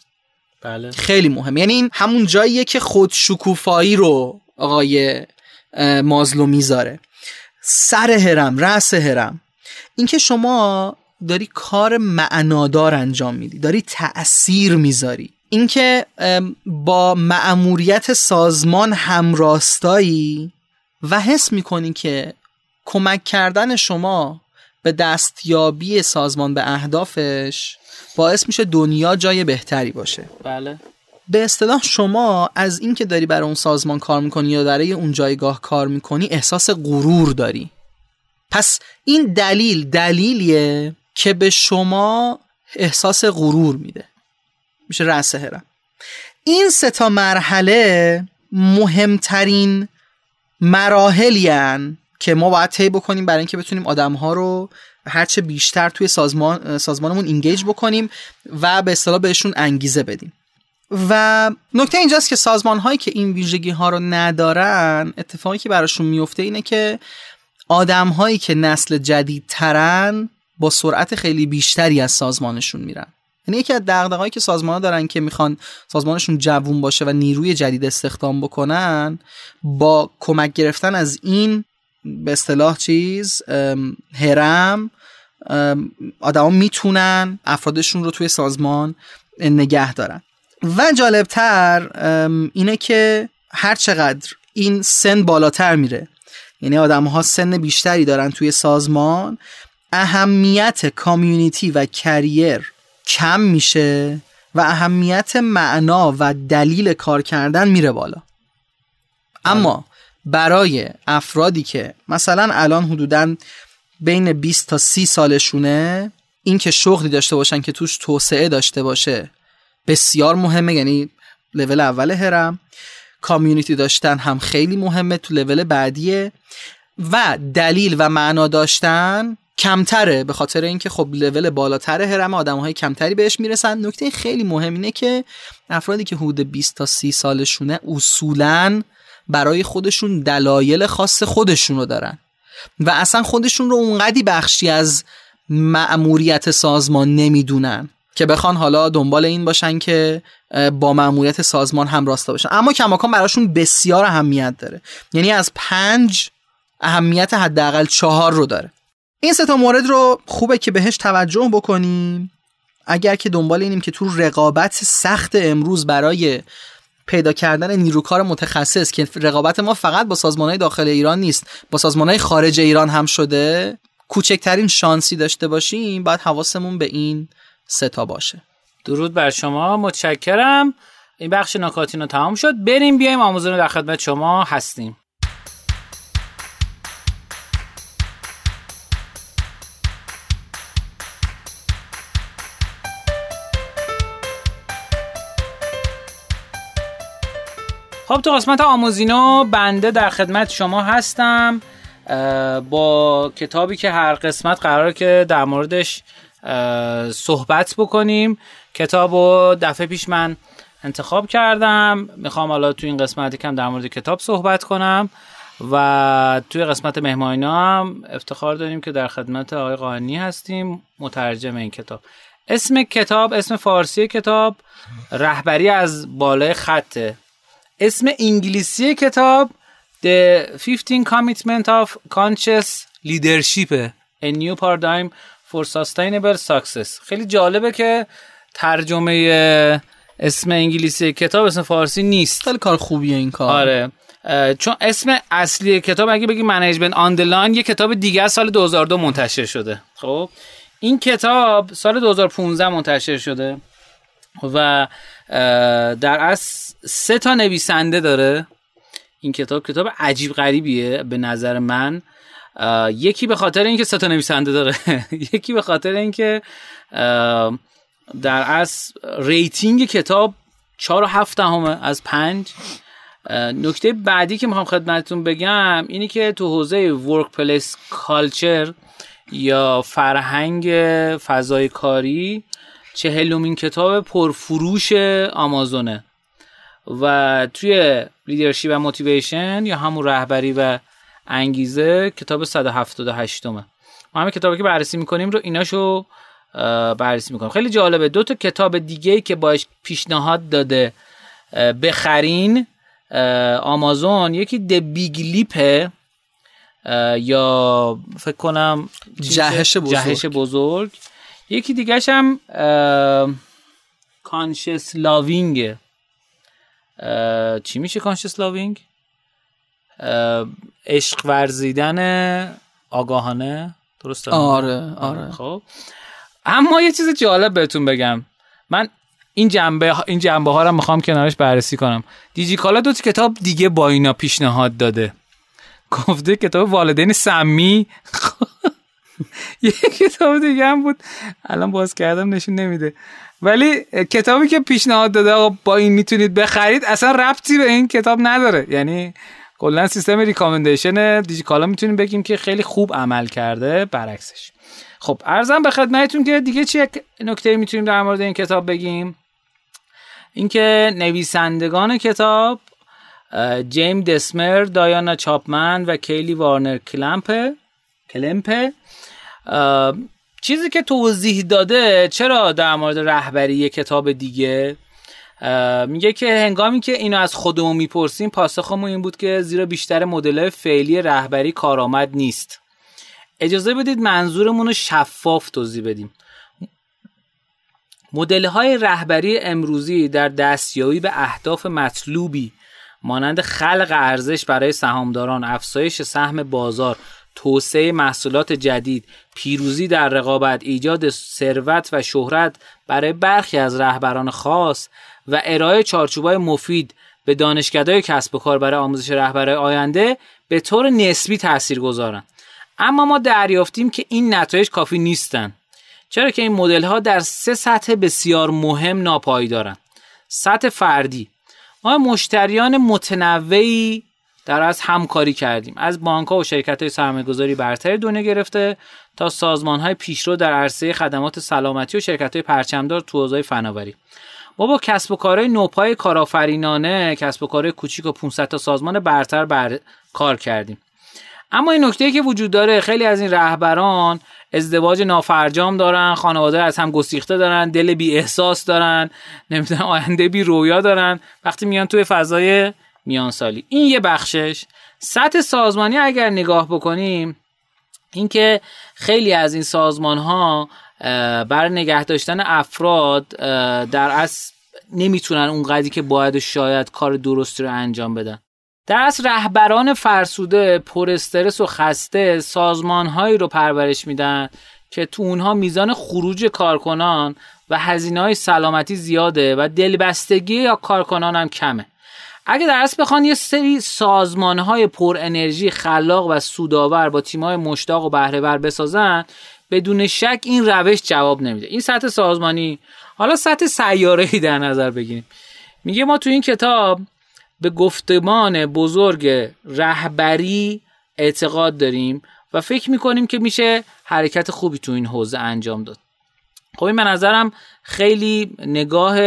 بله. خیلی مهم. یعنی این همون جاییه که خود شکوفایی رو آقای مازلو می‌ذاره. سر هرم رأس هرم اینکه شما داری کار معنادار انجام میدی داری تأثیر می‌ذاری. اینکه با مأموریت سازمان همراستایی و حس می‌کنی که کمک کردن شما به دستیابی سازمان به اهدافش باعث میشه دنیا جای بهتری باشه. بله. به اصطلاح شما از اینکه داری برای اون سازمان کار می‌کنی یا برای اون جایگاه کار می‌کنی احساس غرور داری. پس این دلیل دلیلیه که به شما احساس غرور میده. میشه رأس هرم این سه تا مرحله مهمترین مراحلی که ما باید طی بکنیم برای اینکه بتونیم آدمها رو هرچه بیشتر توی سازمان سازمانمون اینگیج بکنیم و به اصطلاح بهشون انگیزه بدیم. و نکته اینجاست که سازمان هایی که این ویژگی ها رو ندارن اتفاقی که براشون میفته اینه که آدم هایی که نسل جدید ترن با سرعت خیلی بیشتری از سازمانشون میرن. یعنی یکی از دغدغه‌هایی که سازمان ها دارن که می‌خوان سازمانشون جوون باشه و نیروی جدید استخدام بکنن با کمک گرفتن از این به اصطلاح چیز هرم آدما می‌تونن افرادشون رو توی سازمان نگه دارن. و جالبتر اینه که هر چقدر این سن بالاتر میره یعنی آدم ها سن بیشتری دارن توی سازمان اهمیت کامیونیتی و کریر کم میشه و اهمیت معنا و دلیل کار کردن میره بالا. اما برای افرادی که مثلا الان حدودا بین 20 تا 30 سالشونه این که شغلی داشته باشن که توش توسعه داشته باشه بسیار مهمه یعنی لول اول هرم کامیونیتی داشتن هم خیلی مهمه تو لول بعدیه. و دلیل و معنا داشتن کمتره به خاطر اینکه خب لول بالاتر هرم آدم های کمتری بهش می‌رسن. نکته خیلی مهم اینه که افرادی که حدود 20 تا 30 سالشونه اصولاً برای خودشون دلایل خاص خودشون رو دارن. و اصلا خودشون رو اونقدی بخشی از مأموریت سازمان نمی‌دونن که بخوان حالا دنبال این باشن که با مأموریت سازمان هم راستا باشن. اما کماکان براشون بسیار اهمیت داره. یعنی از پنج اهمیت حداقل چهار رو داره. این سه تا مورد رو خوبه که بهش توجه بکنیم. اگر که دنبال اینیم که تو رقابت سخت امروز برای پیدا کردن نیروکار متخصص که رقابت ما فقط با سازمان داخل ایران نیست با سازمان خارج ایران هم شده. کوچکترین شانسی داشته باشیم باید حواسمون به این ستا باشه. درود بر شما. متشکرم. این بخش نکاتین تمام شد. بریم بیایم آموزون در خدمت شما هستیم. خب تو قسمت آموزینو بنده در خدمت شما هستم با کتابی که هر قسمت قرار که در موردش صحبت بکنیم. کتاب رو دفعه پیش من انتخاب کردم. می‌خوام حالا تو این قسمتی کم در مورد کتاب صحبت کنم و توی قسمت مهمانینا هم افتخار داریم که در خدمت آقای قانی هستیم مترجم این کتاب. اسم کتاب اسم فارسی کتاب رهبری از بالای خطه. اسم انگلیسی کتاب The 15 Commitment of Conscious Leadership. A New Paradigm for Sustainable Success. خیلی جالبه که ترجمه اسم انگلیسی کتاب اسم فارسی نیست. خیلی کار خوبیه این کار. آره. چون اسم اصلی کتاب اگه بگی منیجمنت آن یه کتاب دیگه سال 2002 منتشر شده. خب؟ این کتاب سال 2015 منتشر شده و در اصل سه تا نویسنده داره. این کتاب کتاب عجیب غریبیه به نظر من. یکی به خاطر اینکه سه تا نویسنده داره. یکی به خاطر اینکه در اصل rating کتاب چهار و هفت دهمه از پنج. نکته بعدی که می‌خوام خدمتتون بگم اینی که تو حوزه workplace culture یا فرهنگ فضای کاری چهلمین کتاب پرفروش آمازونه. و توی leadership و motivation یا همون رهبری و انگیزه کتاب 178 ما همه کتابی که بررسی می‌کنیم رو ایناشو بررسی می‌کنیم. خیلی جالبه. دو تا کتاب دیگه که باش پیشنهاد داده بخرین آمازون. یکی The Big Leap ه یا فکر کنم جهش بزرگ, جهش بزرگ. یکی دیگه هم Conscious Loving چی میشه Conscious Loving عشق ورزیدن آگاهانه؟ درسته؟ آره آره. خب. اما یه چیز جالب بهتون بگم. من این جنبه این جنبه ها رو می‌خوام کنارش بررسی کنم. دیجیکالا دو کتاب دیگه با اینا پیشنهاد داده. گفته کتاب والدین سمی یه کتاب دیگه هم بود. الان باز کردم نشون نمیده. ولی کتابی که پیشنهاد داده آقا با این می‌تونید بخرید اصلا ربطی به این کتاب نداره. یعنی کلا سیستم ریکامندیشن دیجیکالا می‌تونیم بگیم که خیلی خوب عمل کرده برعکسش. خب ارزم به خدمتتون که دیگه چه نکته می‌تونیم در مورد این کتاب بگیم؟ اینکه نویسندگان کتاب جیم دسمر، دایانا چاپمن و کیلی وارنر کلمپه کلمپه چیزی که توضیح داده چرا در مورد رهبری کتاب دیگه؟ میگه که هنگامی که اینو از خودمون می‌پرسیم پاسخمون این بود که زیرا بیشتر مدل فعلی رهبری کارآمد نیست. اجازه بدید منظورمون رو شفاف توضیح بدیم. مدل های رهبری امروزی در دستیابی به اهداف مطلوبی مانند خلق ارزش برای سهامداران، افزایش سهم بازار، توسعه محصولات جدید، پیروزی در رقابت، ایجاد ثروت و شهرت برای برخی از رهبران خاص و ارائه چارچوبای مفید به دانشکدهای کسب و کار برای آموزش رهبرای آینده به طور نسبی تاثیر گذارن. اما ما دریافتیم که این نتایج کافی نیستند. چرا که این مدل ها در سه سطح بسیار مهم ناپایدارند. سطح فردی ما مشتریان متنوعی در از همکاری کردیم. از بانک ها و شرکت های سرمایه گذاری برتر دنیا گرفته تا سازمان های پیشرو در عرصه خدمات سلامتی و شرکت های پرچمدار تو حوزه فناوری. ما با کسب و کارهای نوپای کارآفرینانه کسب و کارهای کوچیک و 500 تا سازمان برتر بر کار کردیم. اما این نکته که وجود داره خیلی از این رهبران ازدواج نافرجام دارن خانواده از هم گسیخته دارن دل بی احساس دارن نمی‌دونم آینده بی رویا دارن. وقتی میان توی فضای میان سالی این یه بخشش. سطح سازمانی اگر نگاه بکنیم اینکه خیلی از این سازمان ها بر نگه داشتن افراد در اصل نمی‌تونن اونقدری که باید شاید کار درستی رو انجام بدن. در اصل رهبران فرسوده پر استرس و خسته سازمانهایی رو پرورش میدن که تو اونها میزان خروج کارکنان و هزینه های سلامتی زیاده و دلبستگی یا کارکنان هم کمه. اگه در اصل بخوان یه سری سازمان های پر انرژی خلاق و سودآور با تیم های مشتاق و بهرهور بسازن بدون شک این روش جواب نمیده. این سطح سازمانی حالا سطح سیاره در نظر بگیریم. میگه ما تو این کتاب به گفتمان بزرگ رهبری اعتقاد داریم و فکر می‌کنیم که میشه حرکت خوبی تو این حوزه انجام داد. خب این به نظرم خیلی نگاه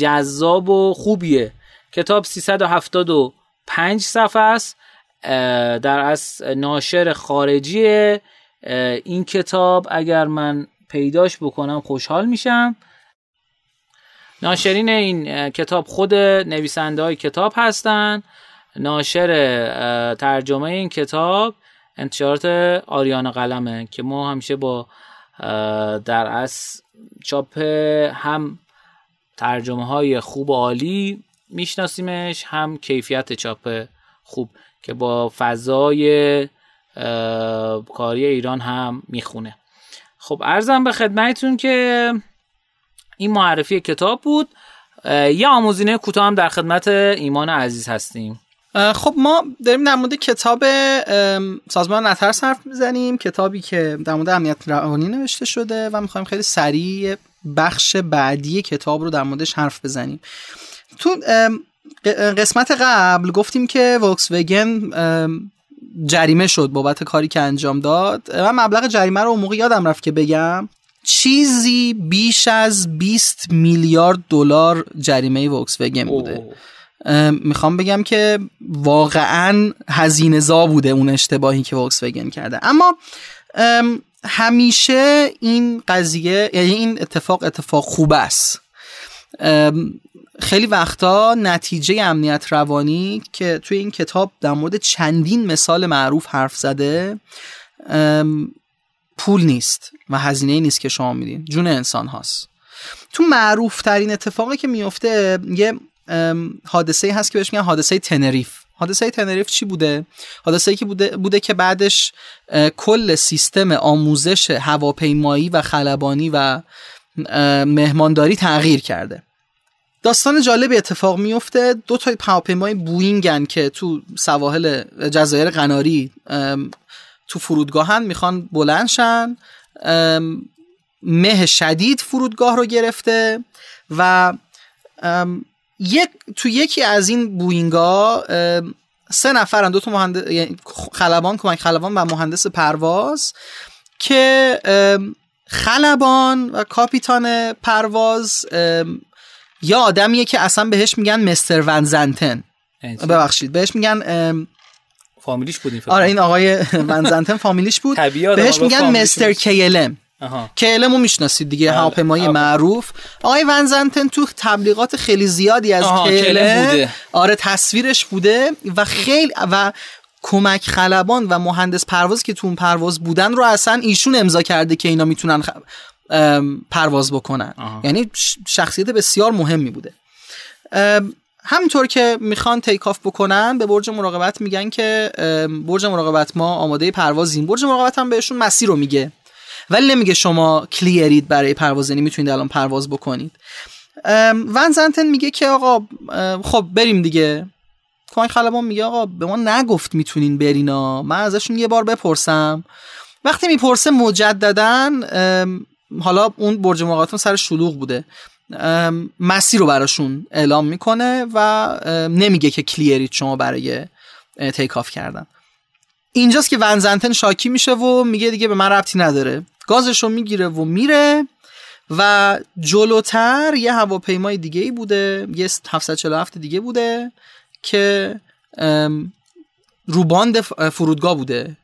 جذاب و خوبیه. کتاب 375 صفحه است در از ناشر خارجی این کتاب. اگر من پیداش بکنم خوشحال میشم. ناشرین این کتاب خود نویسنده های کتاب هستن. ناشر ترجمه این کتاب انتشارات آریان قلمه که ما همیشه با در از چاپ هم ترجمه های خوب و عالی میشناسیمش هم کیفیت چاپ خوب که با فضای کاری ایران هم می‌خونه. خب ارزم به خدمتتون که این معرفی کتاب بود. یه آموزینه کوتاه هم در خدمت ایمان عزیز هستیم. خب ما داریم در مورد کتاب سازمان نترس حرف می‌زنیم کتابی که در مورد امنیت روانی نوشته شده و می‌خوایم خیلی سریع بخش بعدی کتاب رو در موردش حرف بزنیم. تو قسمت قبل گفتیم که وکس وگن جریمه شد بابت کاری که انجام داد. من مبلغ جریمه رو موقع یادم رفت که بگم. چیزی بیش از 20 میلیارد دلار جریمه وکس وگن بوده می‌خوام بگم که واقعا هزینه زا بوده اون اشتباهی که وکس وگن کرده. اما همیشه این قضیه یعنی این اتفاق اتفاق خوب است. خیلی وقتا نتیجه امنیت روانی که توی این کتاب در مورد چندین مثال معروف حرف زده پول نیست و هزینه نیست که شما میدین. جون انسان هاست. تو معروف ترین اتفاقی که میفته یه حادثه هست که بهش میگن حادثه تنریف. حادثه تنریف چی بوده؟ حادثه که بوده, بوده که بعدش کل سیستم آموزش هواپیمایی و خلبانی و مهمانداری تغییر کرده. داستان جالبی اتفاق میفته. دو تا هواپیمای بوینگن که تو سواحل جزایر قناری تو فرودگاهن می‌خوان بلندشن مه شدید فرودگاه رو گرفته و یک تو یکی از این بوینگا سه نفرن دو تا مهندس یعنی خلبان کمک خلبان و مهندس پرواز که خلبان و کاپیتان پرواز یا آدمیه که اصلا بهش میگن مستر ونزنتن ببخشید. بهش میگن فامیلیش بود آره این آقای ونزنتن فامیلیش بود. بهش میگن مستر کیلم کیلم رو می‌شناسید دیگه بله. هواپیمای معروف. آقای ونزنتن تو تبلیغات خیلی زیادی از کیلم آره تصویرش بوده و خیلی و کمک خلبان و مهندس پرواز که تو اون پرواز بودن رو اصلا ایشون امضا کرده که اینا می‌تونن پرواز بکنن. یعنی شخصیت بسیار مهمی بوده. همینطور که می‌خوان تیک آف بکنن به برج مراقبت میگن که برج مراقبت ما آماده پروازیم. برج مراقبت هم بهشون مسیر رو میگه. ولی نمیگه شما کلیرید برای پرواز یعنی می‌تونید الان پرواز بکنید. ون زنتن میگه که آقا خب بریم دیگه. کمک خلبان میگه آقا به ما نگفت می‌تونین برینا من ازشون یه بار بپرسم. وقتی می‌پرسه مجددا حالا اون برج مراقبتون سر شلوغ بوده. مسیر رو براشون اعلام می‌کنه و نمیگه که کلیرید شما برای تیک آف کردن. اینجاست که ونزنتن شاکی میشه و میگه دیگه به من ربطی نداره. گازش رو می‌گیره و میره و جلوتر یه هواپیمای دیگه ای بوده یه 747 دیگه بوده که روباند فرودگاه بوده.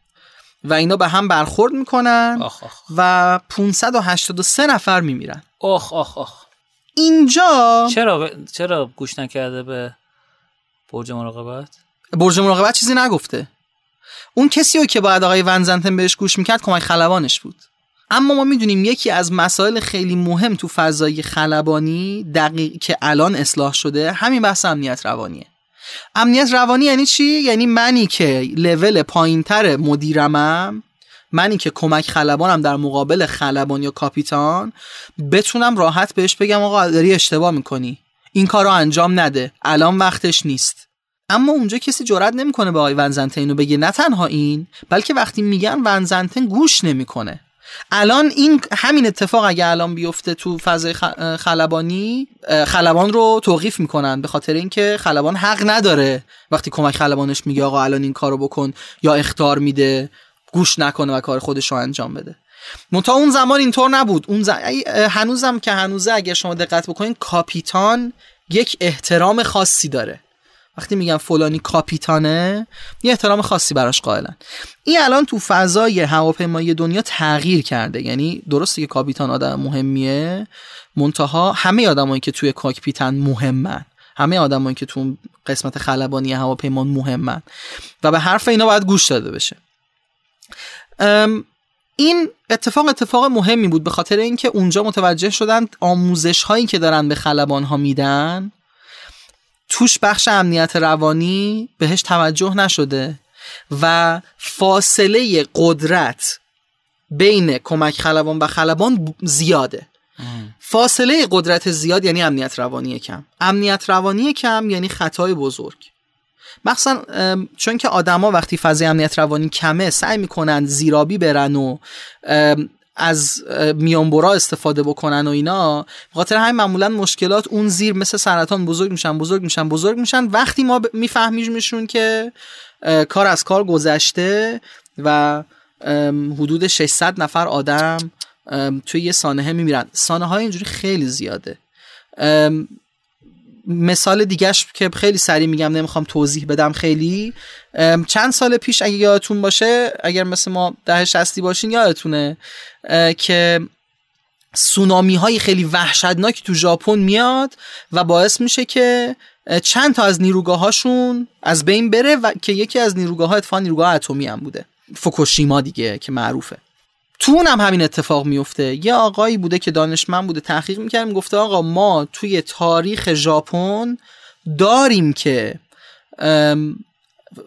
و اینا به هم برخورد می‌کنن آخ آخ. و 583 نفر میمیرن. آخ آخ آخ. اینجا چرا چرا گوش نکرده به برج مراقبت؟ برج مراقبت چیزی نگفته. اون کسی رو که باید آقای ونزنتن بهش گوش می‌کرد کمک خلبانش بود. اما ما می‌دونیم یکی از مسائل خیلی مهم تو فضای خلبانی دقیق که الان اصلاح شده همین بحث امنیت روانیه. امنیت روانی یعنی چی؟ یعنی منی که لول پایینتر مدیرمم منی که کمک خلبانم در مقابل خلبان یا کاپیتان بتونم راحت بهش بگم آقا داری اشتباه می‌کنی. این کار رو انجام نده. الان وقتش نیست. اما اونجا کسی جرئت نمی‌کنه به آقای ونزنتن اینو بگه. نه تنها این بلکه وقتی میگن ونزنتن گوش نمی‌کنه. الان این همین اتفاق اگه الان بیفته تو فضای خلبانی خلبان رو توقیف می‌کنن به خاطر اینکه خلبان حق نداره. وقتی کمک خلبانش میگه آقا الان این کارو بکن یا اختار میده گوش نکنه و کار خودش رو انجام بده. منتها اون زمان اینطور نبود. اون ز... هنوزم که هنوزه اگر شما دقت بکنین کاپیتان یک احترام خاصی داره. وقتی میگن فلانی کاپیتانه یه احترام خاصی براش قائلن. این الان تو فضای هواپیمایی دنیا تغییر کرده. یعنی درسته که کاپیتان آدم مهمیه منتها همه آدمایی که توی کاکپیتن مهمن. همه آدمایی که تو قسمت خلبانی هواپیما مهمن. و به حرف اینا باید گوش داده بشه. این اتفاق اتفاق مهمی بود به خاطر اینکه اونجا متوجه شدن آموزش هایی که دارن به خلبان ها میدن توش بخش امنیت روانی بهش توجه نشده و فاصله قدرت بین کمک خلبان و خلبان زیاده. فاصله قدرت زیاد یعنی امنیت روانی کم. امنیت روانی کم یعنی خطای بزرگ. مخصوصا چون که آدما وقتی فضای امنیت روانی کمه سعی می‌کنن زیرابی برن و از میانبرا استفاده بکنن و اینا خاطر همین معمولا مشکلات اون زیر مثل سرطان بزرگ میشن بزرگ میشن بزرگ میشن. وقتی ما میفهمیمشون که کار از کار گذشته و حدود 600 نفر آدم توی یه سانحه میمیرن. سانه های اینجوری خیلی زیاده. مثال دیگهش که خیلی سریع میگم نمی‌خوام توضیح بدم خیلی. چند سال پیش اگه یادتون باشه اگر مثل ما ده شستی باشین یادتونه که سونامی های خیلی وحشتناکی تو ژاپن میاد و باعث میشه که چند تا از نیروگاه هاشون از بین بره و که یکی از نیروگاه ها اتفاقا نیروگاه اتمی هم بوده. فوکوشیما دیگه که معروفه. تو اونم همین اتفاق میفته. یه آقایی بوده که دانشمند بوده تحقیق می‌کرد گفته آقا ما توی تاریخ ژاپن داریم که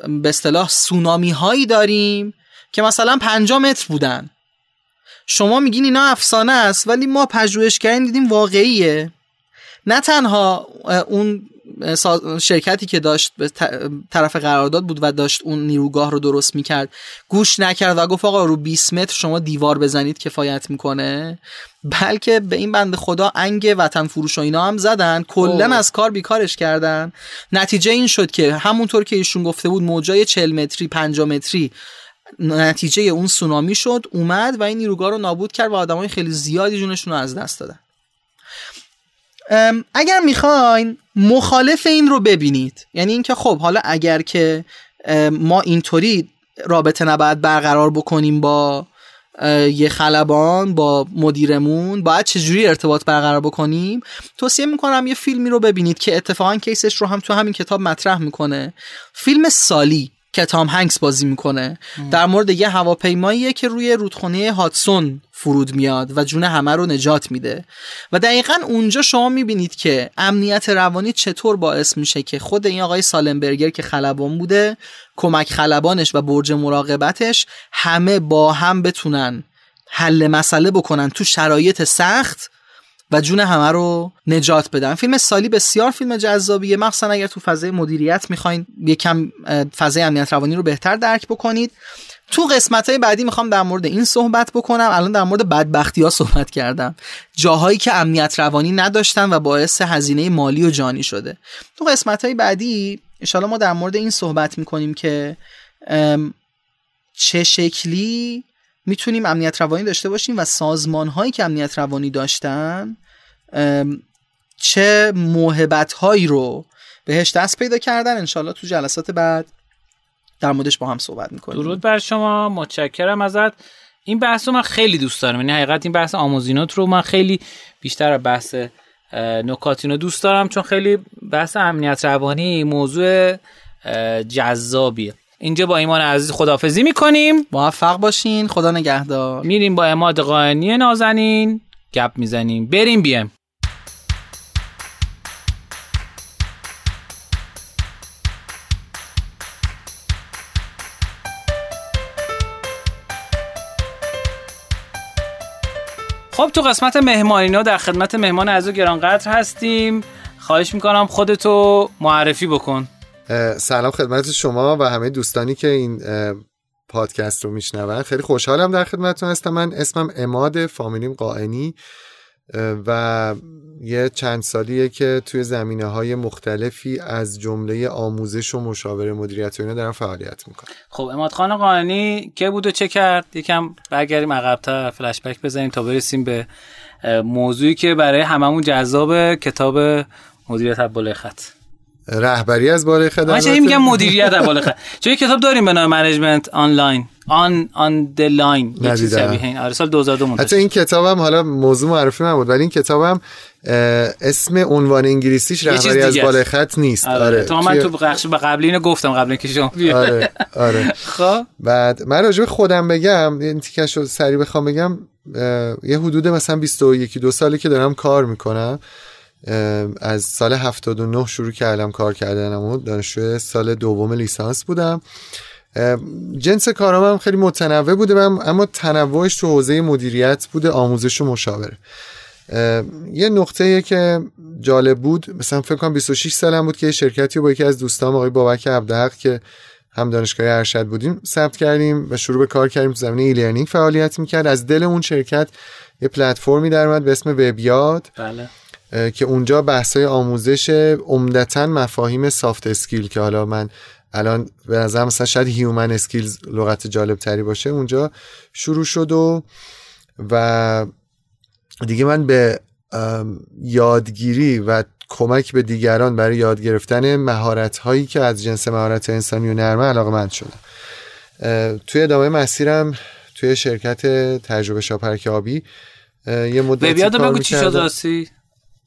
به اصطلاح سونامی هایی داریم که مثلا 5 متر بودن. شما میگین اینا افسانه است ولی ما پژوهش کردیم دیدیم واقعیه. نه تنها اون شرکتی که داشت به طرف قرارداد بود و داشت اون نیروگاه رو درست می‌کرد گوش نکرد و گفت آقا رو 20 متر شما دیوار بزنید کفایت می‌کنه. بلکه به این بند خدا انگ وطن فروش و اینا هم زدن کلا از کار بیکارش کردن. نتیجه این شد که همونطور که ایشون گفته بود موجای 40 متری 50 متری نتیجه اون سونامی شد اومد و این نیروگاه رو نابود کرد و آدمای خیلی زیادی جونشون رو از دست دادن. اگر می‌خواین مخالف این رو ببینید یعنی اینکه خب حالا اگر که ما اینطوری رابطه نباید برقرار بکنیم با یه خلبان با مدیرمون باید چجوری ارتباط برقرار بکنیم؟ توصیه می‌کنم یه فیلمی رو ببینید که اتفاقا کیسش رو هم تو همین کتاب مطرح می‌کنه. فیلم سالی. که تام هنگس بازی می‌کنه. در مورد یه هواپیماییه که روی رودخونه هاتسون فرود میاد و جون همه رو نجات میده. و دقیقا اونجا شما می‌بینید که امنیت روانی چطور باعث میشه که خود این آقای سالنبرگر که خلبان بوده کمک خلبانش و برج مراقبتش همه با هم بتونن حل مسئله بکنن تو شرایط سخت و جون همه رو نجات بدن. فیلم سالی بسیار فیلم جذابیه. مخصوصا اگر تو فضای مدیریت می‌خواین یکم فضای امنیت روانی رو بهتر درک بکنید. تو قسمت های بعدی می‌خوام در مورد این صحبت بکنم. الان در مورد بدبختی ها صحبت کردم. جاهایی که امنیت روانی نداشتن و باعث هزینه مالی و جانی شده. تو قسمت های بعدی انشالله ما در مورد این صحبت می‌کنیم که چه شکلی می‌تونیم امنیت روانی داشته باشیم و سازمان هایی که امنیت روانی داشتن چه موهبت هایی رو بهش دست پیدا کردن. انشالله تو جلسات بعد در موردش با هم صحبت می‌کنیم. درود بر شما. متشکرم ازت. این بحث رو من خیلی دوست دارم. یعنی حقیقت این بحث آموزینوت رو من خیلی بیشتر بحث نکاتینو دوست دارم چون خیلی بحث امنیت روانی موضوع جذابیه. اینجا با ایمان عزیز خدافزی می‌کنیم. موفق باشین. خدا نگهدار. میریم با اماد قائنی نازنین. گپ می‌زنیم. بریم بیم خب تو قسمت مهمانینا در خدمت مهمان از گرانقدر هستیم. خواهش می‌کنم خودتو معرفی بکن. سلام خدمت شما و همه دوستانی که این پادکست رو میشنون. خیلی خوشحالم در خدمتتون هستم. من اسمم اماد فامیلیم قائنی و یه چند سالیه که توی زمینه های مختلفی از جمله آموزش و مشاوره مدیریت و اینا دارم فعالیت می‌کنم. خب اماد خان قائنی که بود و چه کرد؟ یکم برگردیم عقبتر فلش بک بزنیم تا برسیم به موضوعی که برای هممون جذاب کتاب مدیریت بالای خط رهبری از بالای خط من چه میگم مدیریت از بالای خط چه کتاب داریم به نام منیجمنت آنلاین آن آن د لاین آره سال 2002 حتی این کتابم حالا موضوع معرفی من بود ولی این کتابم اسم عنوان انگلیسیش رهبری از بالای خط نیست. آره, آره. تو من تو بخش به قبلی اینو گفتم قبل اینکه شما آره آره. خب. بعد من راجع خودم بگم این تیکش رو سریع بخوام بگم یه حدود مثلا 21 دو سالی که دارم کار می‌کنم. از سال 79 شروع کردم کار کردنم و دانشجو سال دوم لیسانس بودم. جنس کارام هم خیلی متنوع بوده اما تنوعش تو حوزه مدیریت بوده آموزش و مشاوره. یه نقطه که جالب بود مثلا فکر کنم 26 سالم بود که یه شرکتی با یکی از دوستام آقای بابک عبدحق که هم دانشگاه ارشد بودیم ثبت کردیم و شروع به کار کردیم تو زمینه ای لرنینگ فعالیت می‌کرد. از دل اون شرکت یه پلتفرمی در اومد به اسم وبیاد. بله. که اونجا بحثای آموزش عمدتا مفاهیم soft skill که حالا من الان به نظر مثلا شاید human skills لغت جالب تری باشه اونجا شروع شد و و دیگه من به یادگیری و کمک به دیگران برای یاد گرفتن مهارت هایی که از جنس مهارت انسانی و نرمه علاقه‌مند شدم توی ادامه مسیرم توی شرکت تجربه شاپرک آبی یه مدتی کار بگو چی شد راستی؟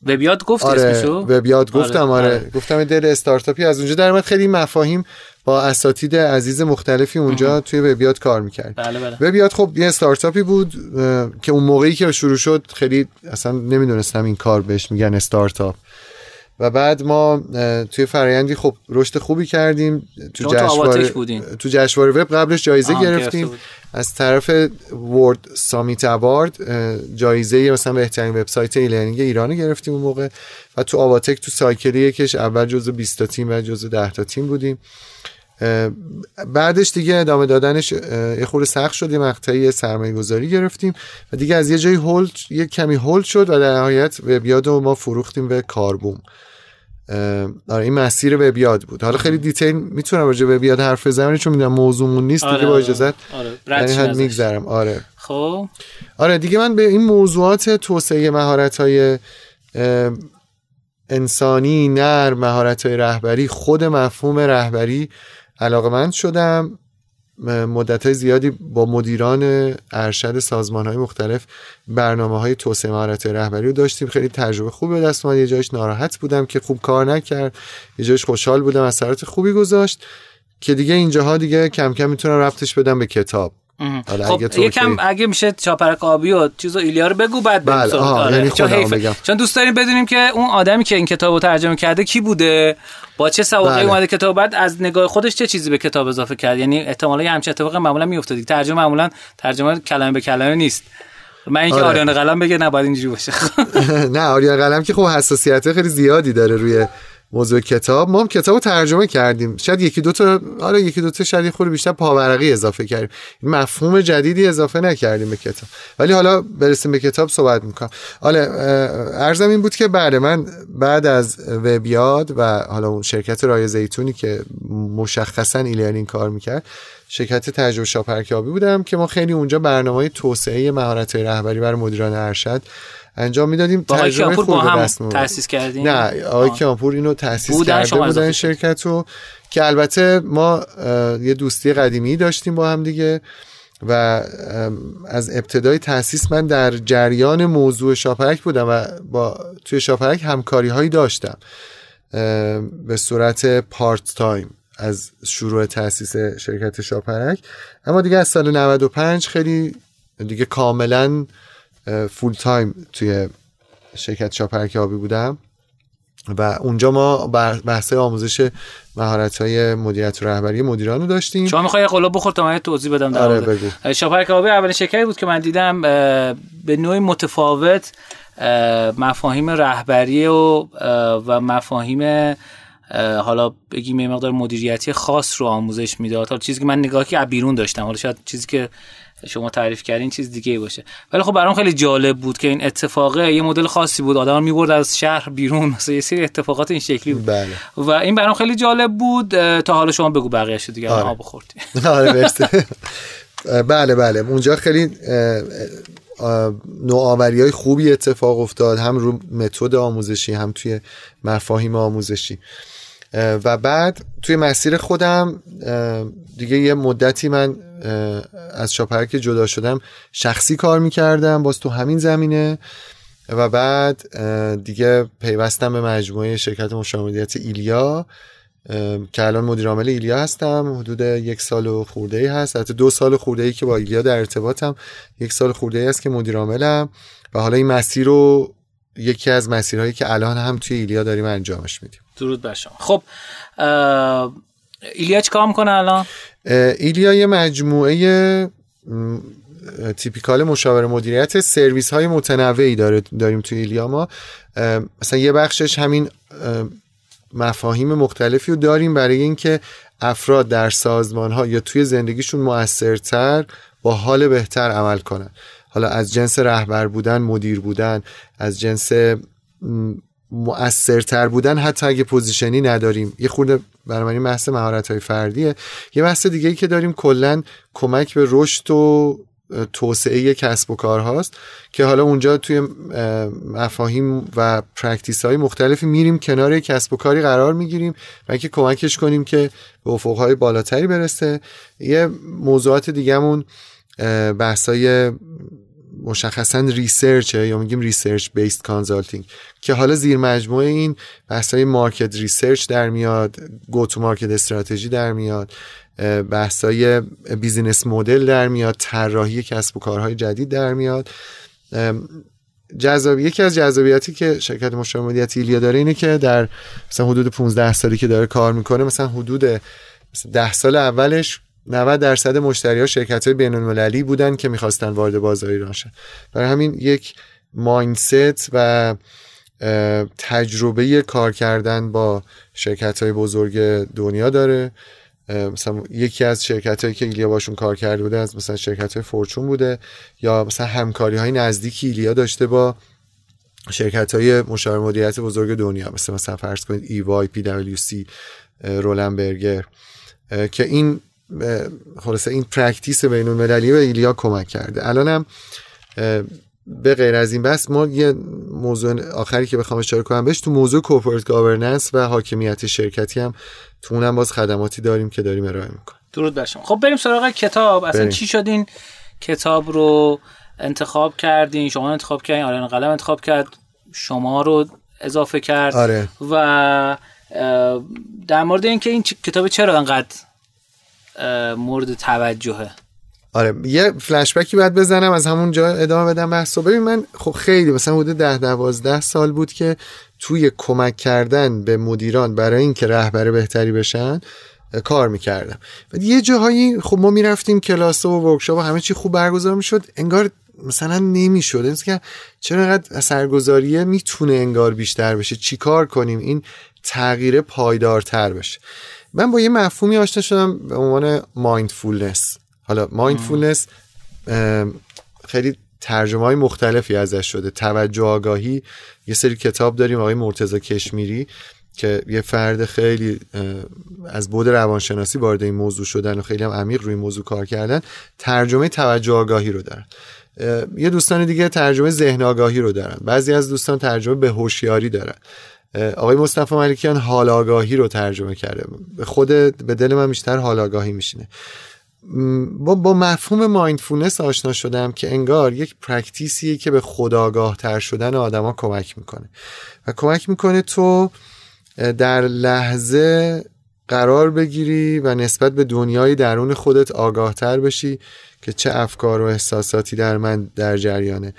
وبیاد گفت آره اسمشو؟ وبیاد گفتم آره, آره. گفتم دل استارتاپی از اونجا در خیلی مفاهیم با اساتید عزیز مختلفی اونجا توی وبیاد کار می‌کرد. بله بله. وبیاد خب یه استارتاپی بود که اون موقعی که شروع شد خیلی اصلا نمی‌دونستم این کار بهش میگن استارتاپ. و بعد ما توی فرایندی خب رشد خوبی کردیم. تو جشنواره تو جشنواره وب قبلش جایزه گرفتیم. از طرف World Summit Award جایزه مثلا بهترین وبسایت e-learning ایران گرفتیم اون موقع. و تو آواتک تو cycle یکش اول جزو 20 تا تیم و جزو 10 تا تیم بودیم. بعدش دیگه ادامه دادنش یه خورده سخت شد یه مقطعی سرمایه گذاری گرفتیم. و دیگه از یه جایی hold یه کمی hold شد و در نهایت وبیاد ما فروختیم به کاربوم. آره این مسیر وبیاد بود. حالا خیلی دیتیل می‌تونم راجع به وبیاد حرف بزنم چون می‌دونم موضوعمون نیست دیگه با آره، اجازت. آره. آره. میگذرم. آره. خب. آره دیگه من به این موضوعات توسعه مهارت های انسانی نر مهارت های رهبری خود مفهوم رهبری علاقه من شدم. مدت زیادی با مدیران ارشد سازمان های مختلف برنامه های توسعه مهارت رهبری رو داشتیم. خیلی تجربه خوبی به دست اومد. یه جایش ناراحت بودم که خوب کار نکرد. یه جایش خوشحال بودم. اثرات خوبی گذاشت که دیگه اینجاها دیگه کم کم می‌تونم رفتش بدم به کتاب. خب اگه یکم اگه میشه چاپرک آبی و چیزو ایلیا رو بگو بعد بله. آره. یعنی چون, چون دوست داریم بدونیم که اون آدمی که این کتابو ترجمه کرده کی بوده؟ با چه سوابقی بله. اومده کتاب؟ بعد از نگاه خودش چه چیزی به کتاب اضافه کرد؟ یعنی احتمالاً همچین اتفاقی معمولا میفته دیگه ترجمه معمولا ترجمه کلمه به کلمه نیست. من اینکه آره. آریان قلم بگه نباید اینجوری باشه. نه آریان قلم که خب حساسیت خیلی زیادی داره روی موضوع کتاب. ما هم کتاب ترجمه کردیم. شاید یکی دو تا آره یکی دو تا شاید خود بیشتر پاورقی اضافه کردیم. این مفهوم جدیدی اضافه نکردیم به کتاب. ولی حالا برسیم به کتاب صحبت می‌کنم. حالا عرضم این بود که بعد من بعد از وبیاد و حالا اون شرکت رای زیتونی که مشخصا e-learning کار می‌کرد شرکت تجربه شاپرک آبی بودم که ما خیلی اونجا برنامه توسعه مهارت رهبری برای مدیران ارشد انجام می‌دادیم. تجربه خوبی با هم تاسیس کردیم؟ نه آقای کیانپور اینو تاسیس کرده بودن شرکت رو که البته ما یه دوستی قدیمی داشتیم با هم دیگه و از ابتدای تاسیس من در جریان موضوع شاپرک بودم و با توی شاپرک همکاری هایی داشتم به صورت part time از شروع تاسیس شرکت شاپرک. اما دیگه از سال 95 خیلی دیگه کاملا full time توی شرکت شاپرک آبی بودم. و اونجا ما بحث آموزش مهارت های مدیریت و رهبری مدیران رو داشتیم. شما می‌خوای قلو بخور تا من توضیح بدم در آره بگو. شاپرک آبی اولین شرکتی بود که من دیدم به نوعی متفاوت مفاهیم رهبری و و مفاهیم حالا بگیم یه مقدار مدیریتی خاص رو آموزش می‌داد. حالا چیزی که من نگاهی که بیرون داشتم. حالا شاید چیزی که شما تعریف کردین چیز دیگه باشه. ولی خب برام خیلی جالب بود که این اتفاقه یه مدل خاصی بود. آدم می‌برد از شهر بیرون. مثلا یه سری اتفاقات این شکلی بود. بله. و این برام خیلی جالب بود. تا حالا شما بگو بقیه‌اش دیگه آره. آب خوردی. آره بله بله. اونجا خیلی نوآوری های خوبی اتفاق افتاد هم رو متد آموزشی هم توی مفاهیم آموزشی. و بعد توی مسیر خودم دیگه یه مدتی من از شاپرک جدا شدم شخصی کار می‌کردم باز تو همین زمینه و بعد دیگه پیوستم به مجموعه شرکت مشاوریت ایلیا که الان مدیر عامل ایلیا هستم. حدود یک سال و خورده ای هست. حتی دو سال خورده ای که با ایلیا در ارتباطم. یک سال خورده ای هست که مدیر عاملم و حالا این مسیر رو یکی از مسیرهایی که الان هم توی ایلیا داریم انجامش میدیم. درود بر شما. خب ایلیا چیکار می‌کنه الان؟ ایلیا یه مجموعه تیپیکال مشاور مدیریت سرویس های متنوعی داره داریم توی ایلیا ما. مثلا یه بخشش همین مفاهیم مختلفی رو داریم برای اینکه افراد در سازمان ها یا توی زندگیشون موثرتر با حال بهتر عمل کنن. حالا از جنس رهبر بودن مدیر بودن از جنس مؤثرتر بودن حتی اگه position ی نداریم. یه خورده برای بحث مهارت فردیه. یه بحث دیگه ای که داریم کلا کمک به رشد و توسعه کسب و کار هاست که حالا اونجا توی مفاهیم و practice های مختلفی میریم کنار کسب و کاری قرار می‌گیریم و اینکه کمکش کنیم که به افقهای بالاتری برسه. یه موضوعات دیگهمون بحثای مشخصا research یا میگیم research based consulting که حالا زیر مجموعه این بحثای market research در میاد go to market strategy در میاد بحثای business model در میاد طراحی کسب و کارهای جدید در میاد. جذاب یکی از جذابیتی که شرکت مشاوره ایلیا داره اینه که در مثلا حدود 15 سالی که داره کار می‌کنه مثلا حدود مثلا 10 سال اولش 90 درصد مشتری ها شرکت های بین المللی بودن که می‌خواستن وارد بازار ایران شن. برای همین یک ماینست و تجربه کار کردن با شرکت های بزرگ دنیا داره. مثلا یکی از شرکت هایی که ایلیا باشون کار کرده بوده از مثلا شرکت های فورچون بوده یا مثلا همکاری های نزدیکی ایلیا داشته با شرکت های مشاور مدیریت بزرگ دنیا مثل مثلا فرض کنید ایوای پی دبلیو سی Roland Berger که این خلاصه این practice بین المللی به ایلیا کمک کرده. الانم به غیر از این بحث ما یه موضوع آخری که بخوام اشاره کنم بهش تو موضوع corporate governance و حاکمیت شرکتی هم تو اونم باز خدماتی داریم که داریم ارائه می‌کنیم. درود بر شما. خب بریم سراغ کتاب. اصلا چی شد این کتاب رو انتخاب کردین؟ شما انتخاب کردین آره قلم انتخاب کرد شما رو اضافه کرد. آره. و در مورد اینکه این کتاب چرا انقدر مورد توجهه. آره یه فلشبکی باید بزنم از همون جا ادامه بدم بحث ببین من خب خیلی مثلا حدود ده دوازده سال بود که توی کمک کردن به مدیران برای اینکه رهبر بهتری بشن کار می‌کردم. و یه جاهایی خب ما می‌رفتیم کلاس و ورکشاپ و همه چی خوب برگزار می‌شد انگار مثلا نمی‌شد. که چرا اینقدر اثرگذاریه می‌تونه انگار بیشتر بشه. چیکار کنیم؟ این تغییر پایدارتر بشه. من با یه مفهومی آشنا شدم به عنوان mindfulness حالا mindfulness خیلی ترجمه های مختلفی ازش شده. توجه آگاهی یه سری کتاب داریم آقای مرتضی کشمیری که یه فرد خیلی از بعد روانشناسی وارد این موضوع شدن و خیلی هم عمیق روی موضوع کار کردن ترجمه توجه آگاهی رو دارن. یه دوستان دیگه ترجمه ذهن آگاهی رو دارن. بعضی از دوستان ترجمه به هوشیاری دارن. آقای مصطفی ملکیان حال آگاهی رو ترجمه کرده. خود به دل من بیشتر حال آگاهی میشینه با, با مفهوم mindfulness آشنا شدم که انگار یک practice یه که به خودآگاه تر شدن آدما کمک می‌کنه. و کمک می‌کنه تو در لحظه قرار بگیری و نسبت به دنیای درون خودت آگاه تر بشی که چه افکار و احساساتی در من در جریانه.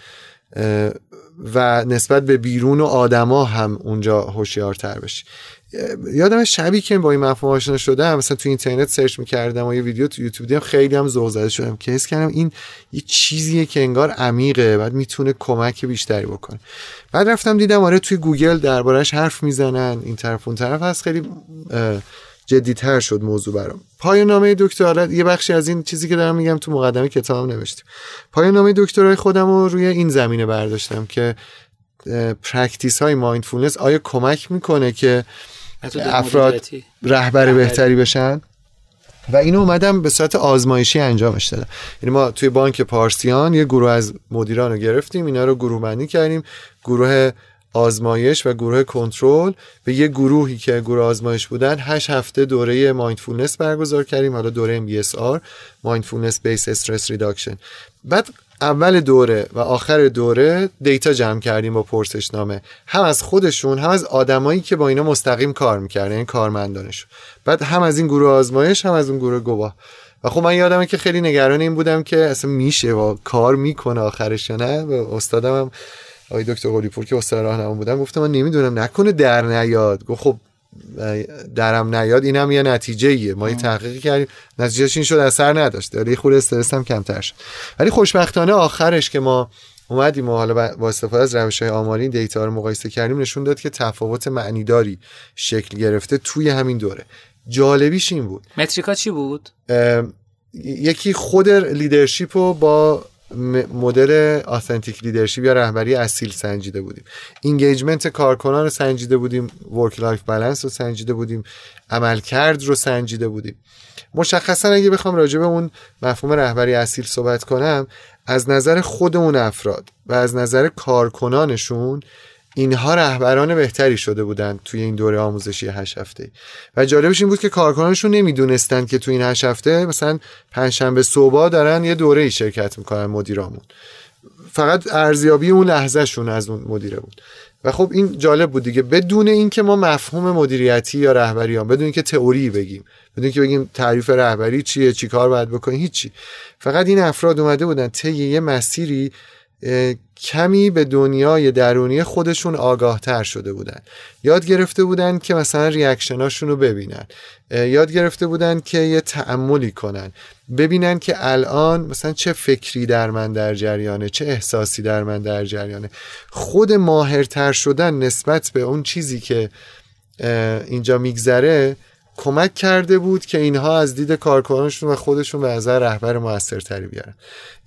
و نسبت به بیرون و آدما هم اونجا هوشیارتر بشی. یادم شبی که با این مفهوم آشنا شدم مثلا تو اینترنت search می‌کردم و یه ویدیو تو یوتیوب دیدم خیلی هم ذوق زده شدم که حس کردم این یه چیزیه که انگار عمیقه بعد می‌تونه کمک بیشتری بکنه. بعد رفتم دیدم آره توی گوگل دربارش حرف می‌زنن این طرف اون طرف هست خیلی جدیتر شد موضوع برام. پایان نامه دکترا یه بخشی از این چیزی که دارم میگم تو مقدمه کتابم نوشتم. پایان نامه دکترای خودم رو روی این زمینه برداشتم که practice های mindfulness آیا کمک می‌کنه که افراد رهبر بهتری بشن؟ و اینو اومدم به صورت آزمایشی انجامش دادم. یعنی ما توی بانک پارسیان یه گروه از مدیران رو گرفتیم اینا رو گروه بندی کردیم. گروه آزمایش و گروه کنترل به یه گروهی که گروه آزمایش بودن هشت هفته دوره مایندفولنس برگزار کردیم حالا دوره MBSR Mindfulness Based Stress Reduction بعد اول دوره و آخر دوره دیتا جمع کردیم با پرسشنامه. هم از خودشون هم از آدمایی که با اینا مستقیم کار می‌کردن این کارمندانشون. بعد هم از این گروه آزمایش هم از اون گروه گواه. و خب من یادمه که خیلی نگران این بودم که اصلا میشه و کار می‌کنه آخرش نه؟ و استادم هم آقای دکتر قلیپور که استاد راهنما بودم گفتم من نمی‌دونم نکنه در نیاد. گفت خب درم نیاد اینم یه نتیجه ایه ما یه تحقیق کردیم. نتیجهش این شد اثر نداشت. ولی خود استرس هم کمتر شد. ولی خوشبختانه آخرش که ما اومدیم و حالا با استفاده از روش های آماری data رو مقایسه کردیم نشون داد که تفاوت معنیداری شکل گرفته توی همین دوره. جالبیش این بود. metric ا چی بود؟ یکی خود leadership رو با مدل authentic leadership یا رهبری اصیل سنجیده بودیم. engagement کارکنان رو سنجیده بودیم work life balance رو سنجیده بودیم عملکرد رو سنجیده بودیم. مشخصا اگه بخوام راجع به اون مفهوم رهبری اصیل صحبت کنم از نظر خود اون افراد و از نظر کارکنانشون اینها رهبران بهتری شده بودند توی این دوره آموزشی هشت هفته. و جالبش این بود که کارکنانشون نمی‌دونستند که توی این هشت هفته مثلا پنجشنبه صبح دارن یه دوره ای شرکت می‌کنن مدیرامون. فقط ارزیابی اون لحظهشون از اون مدیره بود. و خب این جالب بود دیگه. بدون اینکه ما مفهوم مدیریتی یا رهبری هم بدون اینکه تئوری بگیم بدون اینکه بگیم تعریف رهبری چیه چی کار باید بکنیم هیچی. فقط این افراد اومده بودن طی یه مسیری کمی به دنیای درونی خودشون آگاه تر شده بودن. یاد گرفته بودن که مثلا ریاکشناشون رو ببینن. یاد گرفته بودن که یه تعملی کنن. ببینن که الان مثلا چه فکری در من در جریانه چه احساسی در من در جریانه. خود ماهرتر شدن نسبت به اون چیزی که اینجا میگذره کمک کرده بود که اینها از دید کارکنانشون و خودشون به نظر رهبر موثرتری بیارن.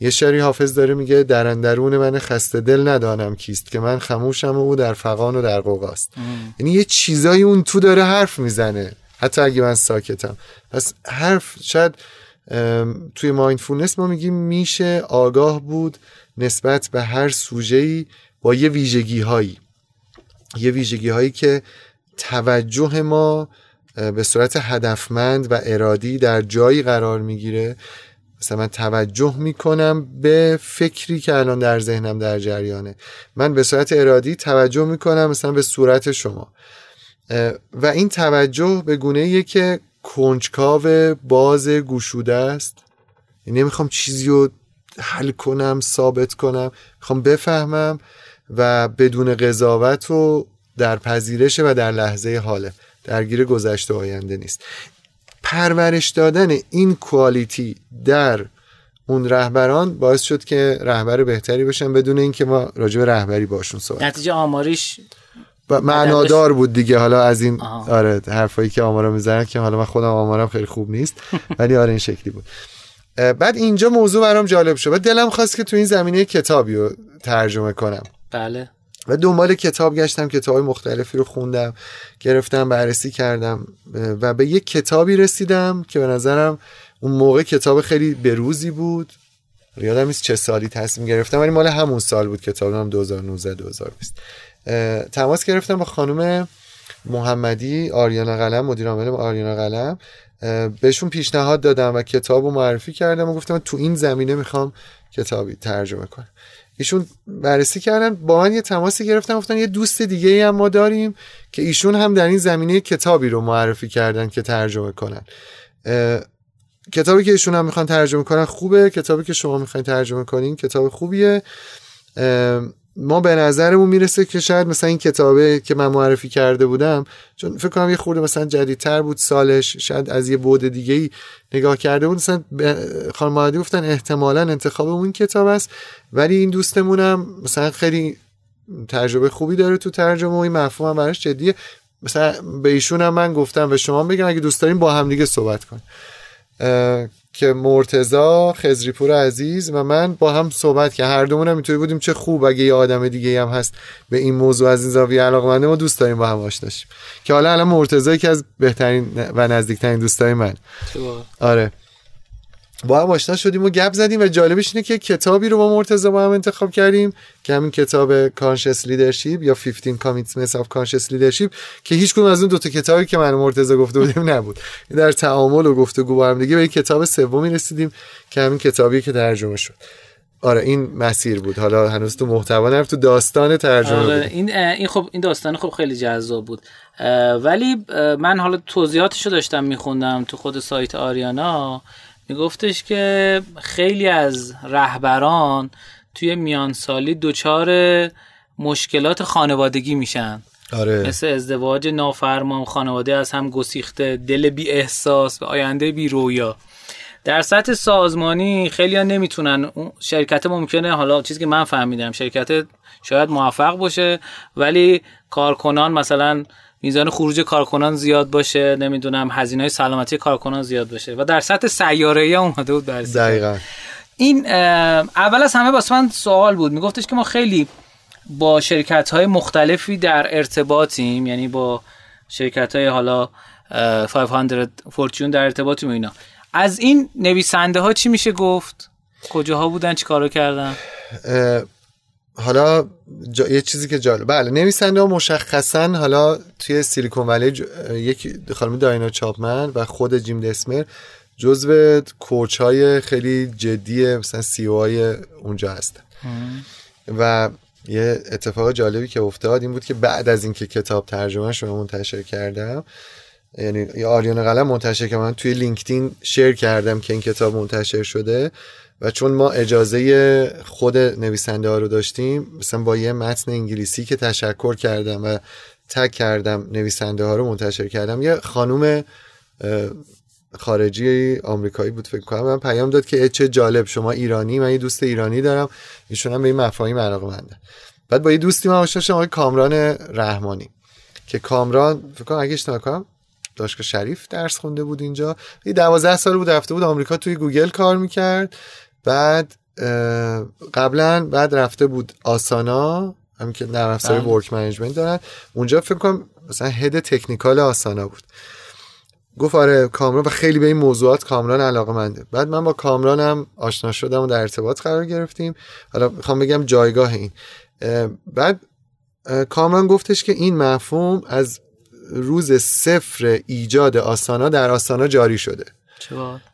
یه شری حافظ داره میگه در اندرون من خسته دل ندانم کیست که من خموشم و او در فقان و در قوقاست یعنی یه چیزایی اون تو داره حرف می‌زنه. حتی اگه من ساکتم. پس حرف شاید توی مایندفولنس ما میگیم میشه آگاه بود نسبت به هر سوژه‌ای با یه ویژگی هایی یه ویژگی هایی که توجه ما به صورت هدفمند و ارادی در جایی قرار می‌گیره. مثلا من توجه می‌کنم به فکری که الان در ذهنم در جریانه. من به صورت ارادی توجه می‌کنم مثلا به صورت شما. و این توجه به گونه که کنجکاو باز گوشوده است. یعنی نمی‌خوام چیزی رو حل کنم ثابت کنم. می‌خوام بفهمم و بدون قضاوت و در پذیرش و در لحظه حاله. درگیر گذشته آینده نیست. پرورش دادن این کوالیتی در اون رهبران باعث شد که رهبر بهتری بشن بدون اینکه ما راجع به رهبری باشون صحبت نتیجه آماریش معنادار بود دیگه. حالا از این آه. آره حرفایی که آمارا می‌زنن که حالا من خودم آمارم خیلی خوب نیست ولی آره این شکلی بود. بعد اینجا موضوع برام جالب شد. و دلم خواست که تو این زمینه کتابی رو ترجمه کنم. بله. و دنبال کتاب گشتم کتاب مختلفی رو خوندم گرفتم بررسی کردم و به یک کتابی رسیدم که به نظرم اون موقع کتاب خیلی بروزی بود. یادم نیست چه سالی تصمیم گرفتم ولی مال همون سال بود. کتابم 2019 2020 تماس گرفتم با خانم محمدی آریانا قلم مدیر عامل آریانا قلم. بهشون پیشنهاد دادم و کتاب رو معرفی کردم و گفتم تو این زمینه می‌خوام کتابی ترجمه کنم. ایشون بررسی کردن با من یه تماسی گرفتن گفتن یه دوست دیگه هم ما داریم که ایشون هم در این زمینه کتابی رو معرفی کردن که ترجمه کنن. کتابی که ایشون هم می‌خوان ترجمه کنن خوبه کتابی که شما می‌خواین ترجمه کنین کتاب خوبیه. ما به نظرمون می‌رسه که شاید مثلا این کتابه که من معرفی کرده بودم چون فکر کنم یه خورده مثلا جدیدتر بود سالش شاید از یه بود دیگه ای نگاه کرده بود. مثلا خانم گفتن احتمالا انتخاب اون کتاب است ولی این دوستمونم مثلا خیلی تجربه خوبی داره تو ترجمه و این مفهوم هم براش جدیه. مثلا به ایشون هم من گفتم به شما بگم اگه دوست دارین با هم دیگه صحبت کن که مرتزا خزریپور عزیز و من با هم صحبت که هر دومون هم اینطوری بودیم. چه خوب اگه یه آدم دیگه هم هست به این موضوع از این زاویه علاقه ما دوست داریم با هم آشنا که حالا الان مرتزا که از بهترین و نزدیکترین دوستای من. آره. با هم آشنا شدیم و گپ زدیم و جالبش اینه که کتابی رو با مرتضی با هم انتخاب کردیم که همین کتاب conscious leadership یا 15 commitments of conscious leadership که هیچ کدوم از اون دو تا کتابی که من مرتضی گفته بودیم نبود. در تعامل و گفتگو با هم دیگه به کتاب سومی رسیدیم که همین کتابی که ترجمه شد. آره این مسیر بود. حالا هنوز تو محتوا نرفت تو داستان ترجمه آره بود. این این خب این داستان خب خیلی جذاب بود. ولی من حالا توضیحاتشو داشتم میخوندم تو خود سایت آریانا. میگفتش که خیلی از رهبران توی میانسالی دچار مشکلات خانوادگی میشن. آره. مثل ازدواج نافرمان خانواده از هم گسیخته دل بی احساس و آینده بی رویا. در سطح سازمانی خیلی ها نمی‌تونن شرکت ممکنه حالا چیزی که من فهمیدم شرکت شاید موفق باشه ولی کارکنان مثلا میزان خروج کارکنان زیاد باشه نمی‌دونم هزینه های سلامتی کارکنان زیاد باشه و در سطح سیاره ای اومده بود بررسی دقیقا. این اول از همه واسه من سوال بود. میگفتش که ما خیلی با شرکت های مختلفی در ارتباطیم یعنی با شرکت های حالا 500 فورچون در ارتباطیم و اینا. از این نویسنده ها چی میشه گفت؟ کجاها بودن؟ چی کارو کردن حالا یه چیزی که جالب بله نویسنده ها مشخصا حالا توی سیلیکون ولی ج... یک خانم داینا چاپمن و خود جیم دسمر جزو کوچ های خیلی جدی مثلا سی او های اونجا هستن. و یه اتفاق جالبی که افتاد این بود که بعد از اینکه کتاب ترجمه شما منتشر کردم یعنی آریان قلم منتشر که توی لینکدین شیر کردم که این کتاب منتشر شده. و چون ما اجازه خود نویسنده ها رو داشتیم مثلا با یه متن انگلیسی که تشکر کردم و تک کردم نویسنده ها رو منتشر کردم یه خانوم خارجی آمریکایی بود فکر کنم من پیام داد که چه جالب شما ایرانی من یه دوست ایرانی دارم ایشون هم به این مفاهیم علاقه منده. بعد با یه دوستی من آشنا شدم آقای کامران رحمانی که کامران فکر کنم اگه اشتباه کنم دانشگاه شریف درس خونده بود اینجا یه 12 سال بود رفته بود آمریکا توی گوگل کار می‌کرد. بعد قبلا بعد رفته بود آسانا همین که نرم افزار work management دارن. اونجا فکر کنم مثلا head technical آسانا بود. گفت آره کامران و خیلی به این موضوعات کامران علاقه منده بعد من با کامرانم آشنا شدم و در ارتباط قرار گرفتیم. حالا می‌خوام بگم جایگاه این. بعد کامران گفتش که این مفهوم از روز صفر ایجاد آسانا در آسانا جاری شده.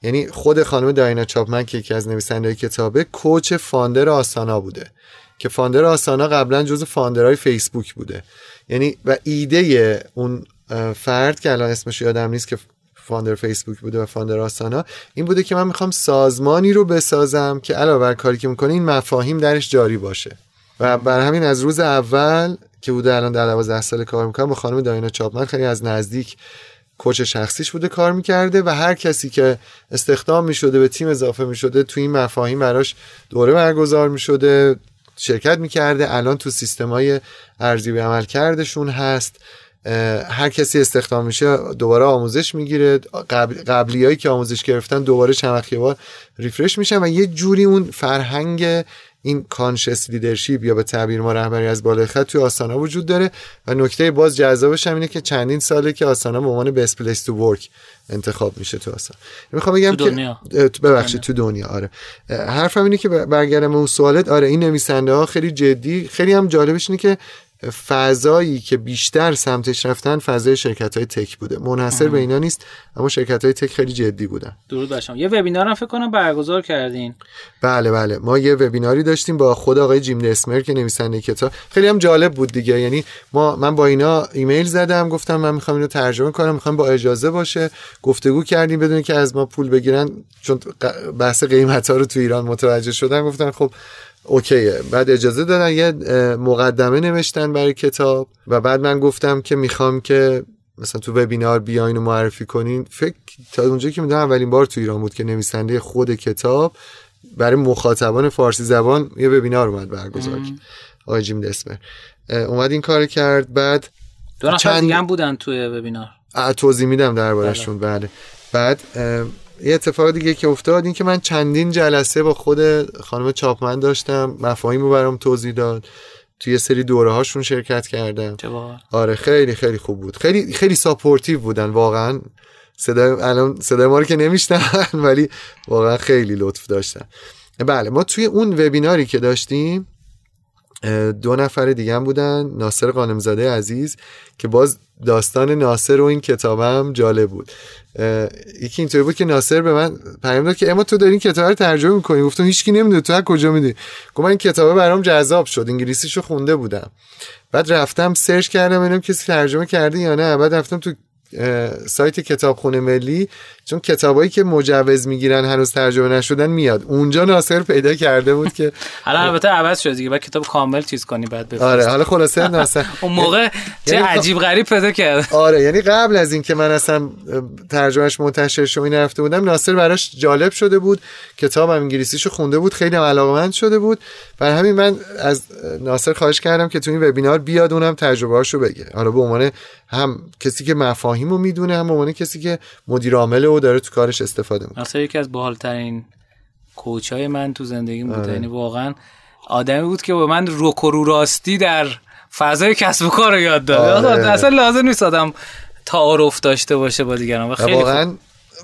یعنی خود خانم داینا چاپمن که یکی از نویسنده کتابه co-founder آسانا بوده. که founder آسانا قبلا جز founder های فیسبوک بوده. یعنی و ایده اون فرد که الان اسمش یادم نیست که فاندر فیسبوک بوده و فاندر آسانا این بوده که من می‌خوام سازمانی رو بسازم که علاوه بر کاری که می‌کنه این مفاهیم درش جاری باشه. و بر همین از روز اول که بوده الان در 12 سال کار می‌کنم با خانم داینا چاپمن خیلی از نزدیک کوچ شخصیش بوده کار می‌کرده و هر کسی که استخدام می‌شده به تیم اضافه می‌شده تو این مفاهیم براش دوره برگزار می‌شده شرکت می‌کرده. الان تو سیستمای ارزیابی عملکردشون هست. هر کسی استخدام میشه دوباره آموزش می‌گیره. قبل قبلیایی که آموزش گرفتن دوباره چند بار refresh میشن و یه جوری اون فرهنگ این conscious leadership یا به تعبیر ما رهبری از بالای خط توی آسانا وجود داره و نکته باز جذابش هم اینه که چندین ساله که آسانا به عنوان best place to work انتخاب میشه تو آسانا می‌خوام بگم تو دنیا. که ببخشید تو دنیا. آره. حرفم اینه که برگردم اون سوالت. آره این نویسنده ها خیلی جدی خیلی هم جالبش اینه که فضایی که بیشتر سمتش رفتن فضای شرکت های تک بوده. منحصر به اینا نیست اما شرکت های تک خیلی جدی بودن. درود بر یه وبینار هم فکر کنم برگزار کردین. بله بله. ما یه وبیناری داشتیم با خود آقای جیم دسمر که نویسنده کتاب. خیلی هم جالب بود دیگه. یعنی ما من با اینا ایمیل زدم گفتم من می‌خوام اینو ترجمه کنم می‌خوام با اجازه باشه. گفتگو کردیم بدون که از ما پول بگیرن چون بحث قیمت ها رو تو ایران متوجه شدن. گفتن خب اوکیه. بعد اجازه دادن یه مقدمه نوشتن برای کتاب و بعد من گفتم که می‌خوام که مثلا تو وبینار بیاین و معرفی کنین. فکر تا اونجا که می‌دونم اولین بار تو ایران بود که نویسنده خود کتاب برای مخاطبان فارسی زبان یه وبینار اومد برگزار کرد. آقای جیم دسمر. اومد این کار کرد. بعد دو نفر چند... دیگه هم بودن توی وبینار. توضیح میدم دربارشون بله. بله. بعد یه اتفاق دیگه که افتاد این که من چندین جلسه با خود خانم چاپمن داشتم مفاهیم رو برام توضیح داد. توی یه سری دوره هاشون شرکت کردم. آره خیلی خیلی خوب بود. خیلی خیلی supportive بودن واقعا. صدای الان صدای ما رو که نمی‌شنون ولی واقعا خیلی لطف داشتن. بله ما توی اون وبیناری که داشتیم دو نفر دیگه هم بودن ناصر قانمزاده عزیز که باز داستان ناصر و این کتابم جالب بود. یکی اینطوری بود که ناصر به من پیام داد که اما تو داری این کتاب رو ترجمه می‌کنی؟ گفتم هیچکی نمی‌دونه تو از کجا می‌دونی؟ گفت من این کتابه برام جذاب شد انگلیسیشو خونده بودم. بعد رفتم سرچ کردم ببینم کسی ترجمه کرده یا نه بعد رفتم تو سایت کتابخونه ملی چون کتابایی که مجوز می‌گیرن هنوز ترجمه نشدن میاد. اونجا ناصر پیدا کرده بود که حالا البته عوض شد دیگه. بعد کتاب کامل چیز کنی بعد بفرست. آره حالا خلاصه ناصر. اون موقع چه یعنی عجیب غریب پیدا کرد. آره یعنی قبل از اینکه من اصلا ترجمهش منتشر شو این رفته بودم ناصر براش جالب شده بود. کتابم انگلیسیشو خونده بود. خیلی علاقمند شده بود. بر همین من از ناصر خواهش کردم که تو این وبینار بیاد اونم تجربه‌اشو بگه. حالا به عنوان هم کسی که مفاهیم رو می‌دونه هم به عنوان کسی که مدیر عامل و داره تو کارش استفاده می‌کنه. اصلا یکی از باحالترین کوچای من تو زندگی بود. آره. یعنی واقعا آدمی بود که با من روک رو راستی در فضای کسب و کار رو یاد داد آره. اصلا لازم نیست آدم تعارف داشته باشه با دیگران. و خیلی واقعا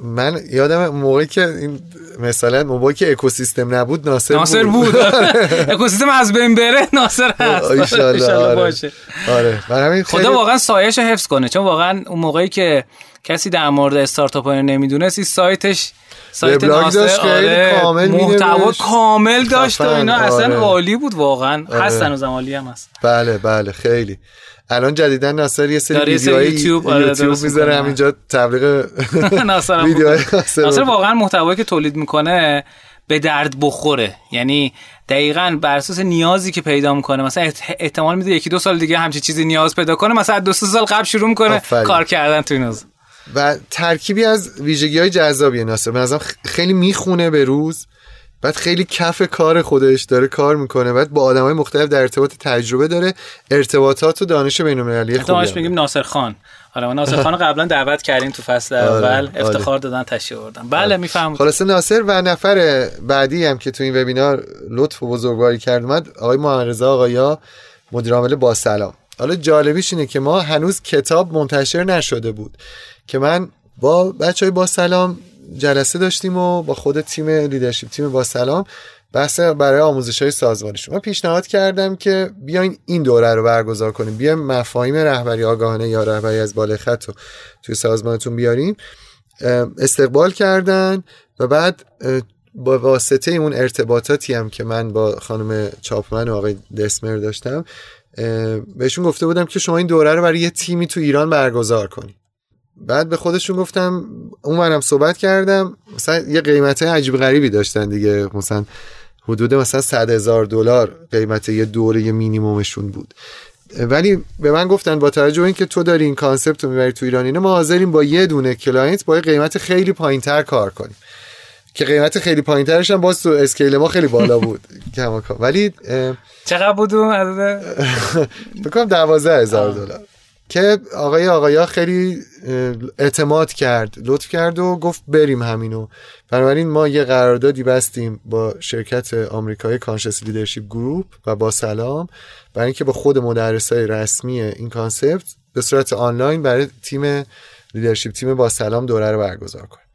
من یادم موقعی که این مثلا موقعی که اکوسیستم نبود ناصر, ناصر بود, بود. اکوسیستم از بین بره ناصر هست. آره. باشه. آره. خیلی... خدا واقعا سایش حفظ کنه چون واقعا اون موقعی که کسی در مورد استارتاپ ها نمی‌دونست سایتش سایت ناصر آره کامل محتوا کامل داشت و اینا اصلا آره. عالی بود واقعا. آره. هستن و عالی هم هست. بله بله خیلی. الان جدیدن ناصر یه سری ویدیوهای یوتیوب, آره یوتیوب می‌ذاره همینجا تبلیغ ناصر ناصر واقعا محتوایی که تولید می‌کنه به درد بخوره. یعنی دقیقا بر اساس نیازی که پیدا می‌کنه مثلا احتمال میده یکی دو سال دیگه همچین چیزی نیاز پیدا کنه مثلا دو سال قبل شروع می‌کنه کار کردن تو این و ترکیبی از ویژگی های جذابی ناصر. به خیلی می‌خونه به روز. بعد خیلی کف کار خودش داره کار می‌کنه. بعد با آدمای مختلف در ارتباط تجربه داره. ارتباطات و دانش بین المللی خوبی میگیم ناصر خان. آره ناصر خان قبلا دعوت کردیم تو فصل آره، اول. آره. افتخار دادن تشریف آوردن. بله می‌فهمم. خلاص ناصر و نفر بعدی هم که تو این وبینار لطف و بزرگواری کرد اومد آقای محمد رضا آقایا مدیر عامل با سلام. حالا جالبیش اینه که ما هنوز کتاب منتشر نشده بود که من با بچه های با سلام جلسه داشتیم و با خود تیم لیدرشپ تیم با سلام بحث برای آموزش های سازمانی شما پیشنهاد کردم که بیاین این دوره رو برگزار کنیم. بیاین مفاهیم رهبری آگاهانه یا رهبری از بالای خط رو توی سازمانتون بیاریم. استقبال کردن و بعد با واسطه اون ارتباطاتی هم که من با خانم چاپمن و آقای دسمر داشتم بهشون گفته بودم که شما این دوره رو برای یه تیمی تو ایران برگزار کنید. بعد به خودشون گفتم اونورم صحبت کردم مثلا یه قیمت عجیب غریبی داشتن دیگه. مثلا حدود مثلا 100 هزار دلار قیمت یه دوره مینیمومشون بود. ولی به من گفتن با توجه به اینکه تو داری این concept رو می‌بری تو ایران اینه ما حاضریم با یه دونه client با یه قیمت خیلی پایینتر کار کنیم. که قیمت خیلی پایینترش هم باز تو scale ما خیلی بالا بود. ولی چقدر بود فکر بکنم 12 هزار دلار. که آقای آقا خیلی اعتماد کرد لطف کرد و گفت بریم همینو. بنابراین ما یه قراردادی بستیم با شرکت آمریکایی Conscious Leadership Group و با سلام. برای اینکه با خود مدرسای رسمی این concept به صورت آنلاین برای تیم leadership تیم با سلام دوره رو برگزار کنیم.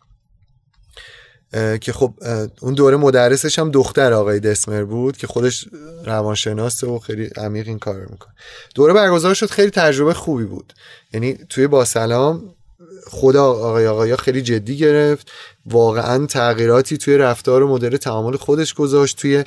که خب اون دوره مدرسش هم دختر آقای دسمر بود که خودش روانشناسه و خیلی عمیق این کار می‌کنه دوره برگزار شد خیلی تجربه خوبی بود. یعنی توی با سلام خدا آقای آقایا خیلی جدی گرفت. واقعا تغییراتی توی رفتار و مدل تعامل خودش گذاشت توی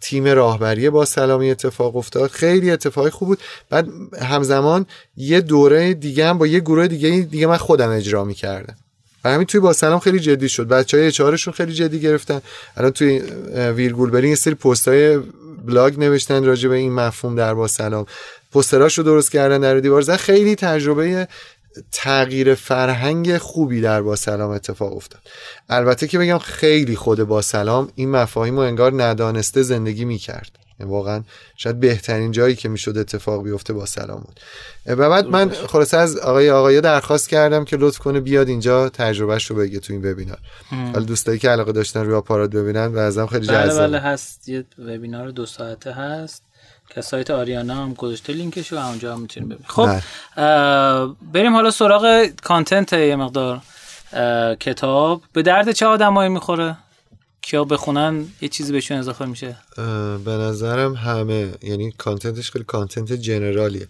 تیم راهبری با سلامی اتفاق افتاد. خیلی اتفاق خوب بود. بعد همزمان یه دوره دیگه هم با یه گروه دیگه دیگه من خودم اجرا می‌کردم. و همین توی با سلام خیلی جدی شد. بچه های اچارشون خیلی جدی گرفتن. الان توی ویرگول برین یه سری پست های بلاگ نوشتن راجع به این مفهوم در با سلام درست کردن در دیوار. زن خیلی تجربه تغییر فرهنگ خوبی در با سلام اتفاق افتاد. البته که بگم خیلی خود با سلام این مفاهیم رو انگار ندانسته زندگی می‌کرد. واقعا شاید بهترین جایی که می‌شد اتفاق بیفته با سلام بود. و بعد من خلاصه از آقای آقای درخواست کردم که لطف کنه بیاد اینجا تجربهش رو بگه تو این وبینار. حالا دوستایی که علاقه داشتن روی آپارات ببینن و ازم خیلی بله جذاب. بله هست. یه وبینار دو ساعته هست. که سایت آریانا هم گذاشته لینکش و اونجا هم می‌تونیم ببینیم. خب بله. بریم حالا سراغ کانتنت یه مقدار کتاب. به درد چه آدمایی می‌خوره؟ کیا بخونن یه چیزی بهشون اضافه میشه؟ به نظرم همه. یعنی content ش خیلی content general یه.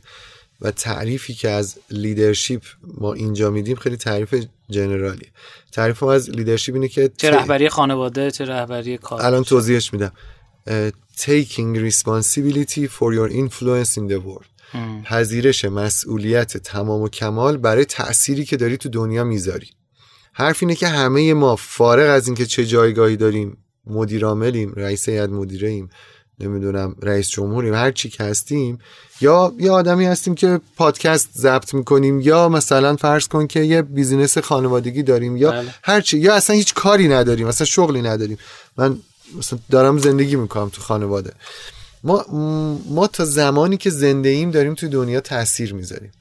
و تعریفی که از leadership ما اینجا میدیم خیلی تعریف general یه. تعریف ما از leadership اینه که چه رهبری خانواده چه رهبری کار الان توضیحش میدم. taking responsibility for your influence in the world. پذیرش مسئولیت تمام و کمال برای تأثیری که داری تو دنیا می‌ذاری. حرف اینه که همه ما فارغ از اینکه چه جایگاهی داریم مدیر عاملیم رئیس هیئت مدیره ایم نمی‌دونم رئیس جمهوریم هر چی که هستیم یا یه آدمی هستیم که پادکست ضبط می‌کنیم یا مثلا فرض کن که یه business خانوادگی داریم یا بله. هر چی یا اصلا هیچ کاری نداریم اصلا شغلی نداریم. من مثلا دارم زندگی می‌کنم تو خانواده. ما ما تا زمانی که زنده ایم داریم تو دنیا تاثیر می‌ذاریم.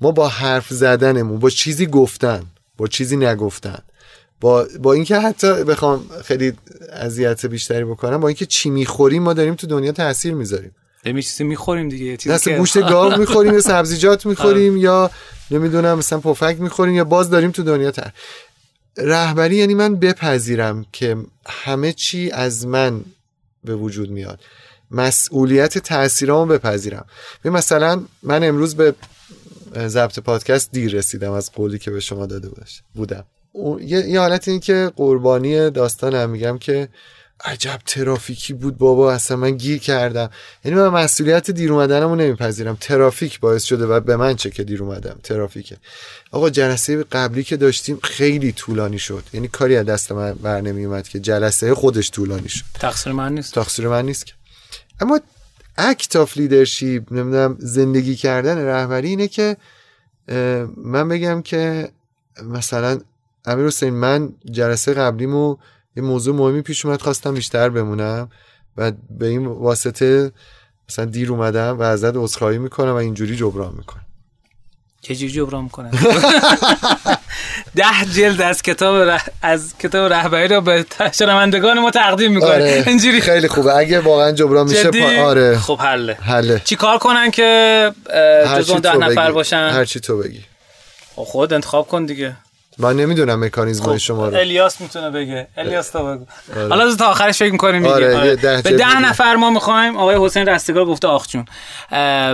ما با حرف زدنمون با چیزی گفتن با چیزی نگفتن. با با اینکه حتی بخوام خیلی اذیت بیشتری بکنم با اینکه چی می‌خوریم ما داریم تو دنیا تاثیر می‌ذاریم. دمی چیزی می‌خوریم دیگه یه چیزی دست که- گوشت گاو می‌خوریم یا سبزیجات می‌خوریم یا نمی‌دونم مثلا پفک می‌خوریم یا باز داریم تو دنیا تر. رهبری یعنی من بپذیرم که همه چی از من به وجود میاد. مسئولیت تاثیرامو بپذیرم. مثلا من امروز به ضبط پادکست دیر رسیدم از قولی که به شما داده باش- بودم. یه, یه حالت این که قربانی داستانم میگم که عجب ترافیکی بود بابا اصلا من گیر کردم. یعنی من مسئولیت دیر اومدنمو رو نمیپذیرم. ترافیک باعث شده و به من چه که دیر اومدم. ترافیکه. آقا جلسه قبلی که داشتیم خیلی طولانی شد. یعنی کاری از دست من بر که جلسه خودش طولانی شد. تقصیر من نیست. تقصیر من نیست که. اما act of leadership نمی‌دونم زندگی کردن رهبری اینه که من بگم که مثلا امیر حسین من جلسه قبلیمو یه موضوع مهمی پیش اومد خواستم بیشتر بمونم و به این واسطه مثلا دیر اومدم و ازت عذرخواهی می‌کنم و اینجوری جبران می‌کنم. چجوری جبران می‌کنه ده جلد از کتاب ره... از کتاب رهبری رو به شنوندگان ما تقدیم می‌کنه. آره اینجوری. خیلی خوبه. اگه واقعا جبران میشه پا... آره. خب حله. حله. چی کار کنن که اه، هر جز اون چی ده نفر. باشن؟ هر چی تو بگی. خب خود انتخاب کن دیگه. من نمی‌دونم مکانیزم خب شما رو. الیاس می‌تونه بگه. الیاس تو بگو. حالا از تا آخرش فکر می‌کنیم آره، آره. ده به ده. نفر ما می‌خوایم. آقای حسین رستگار گفته آخ جون.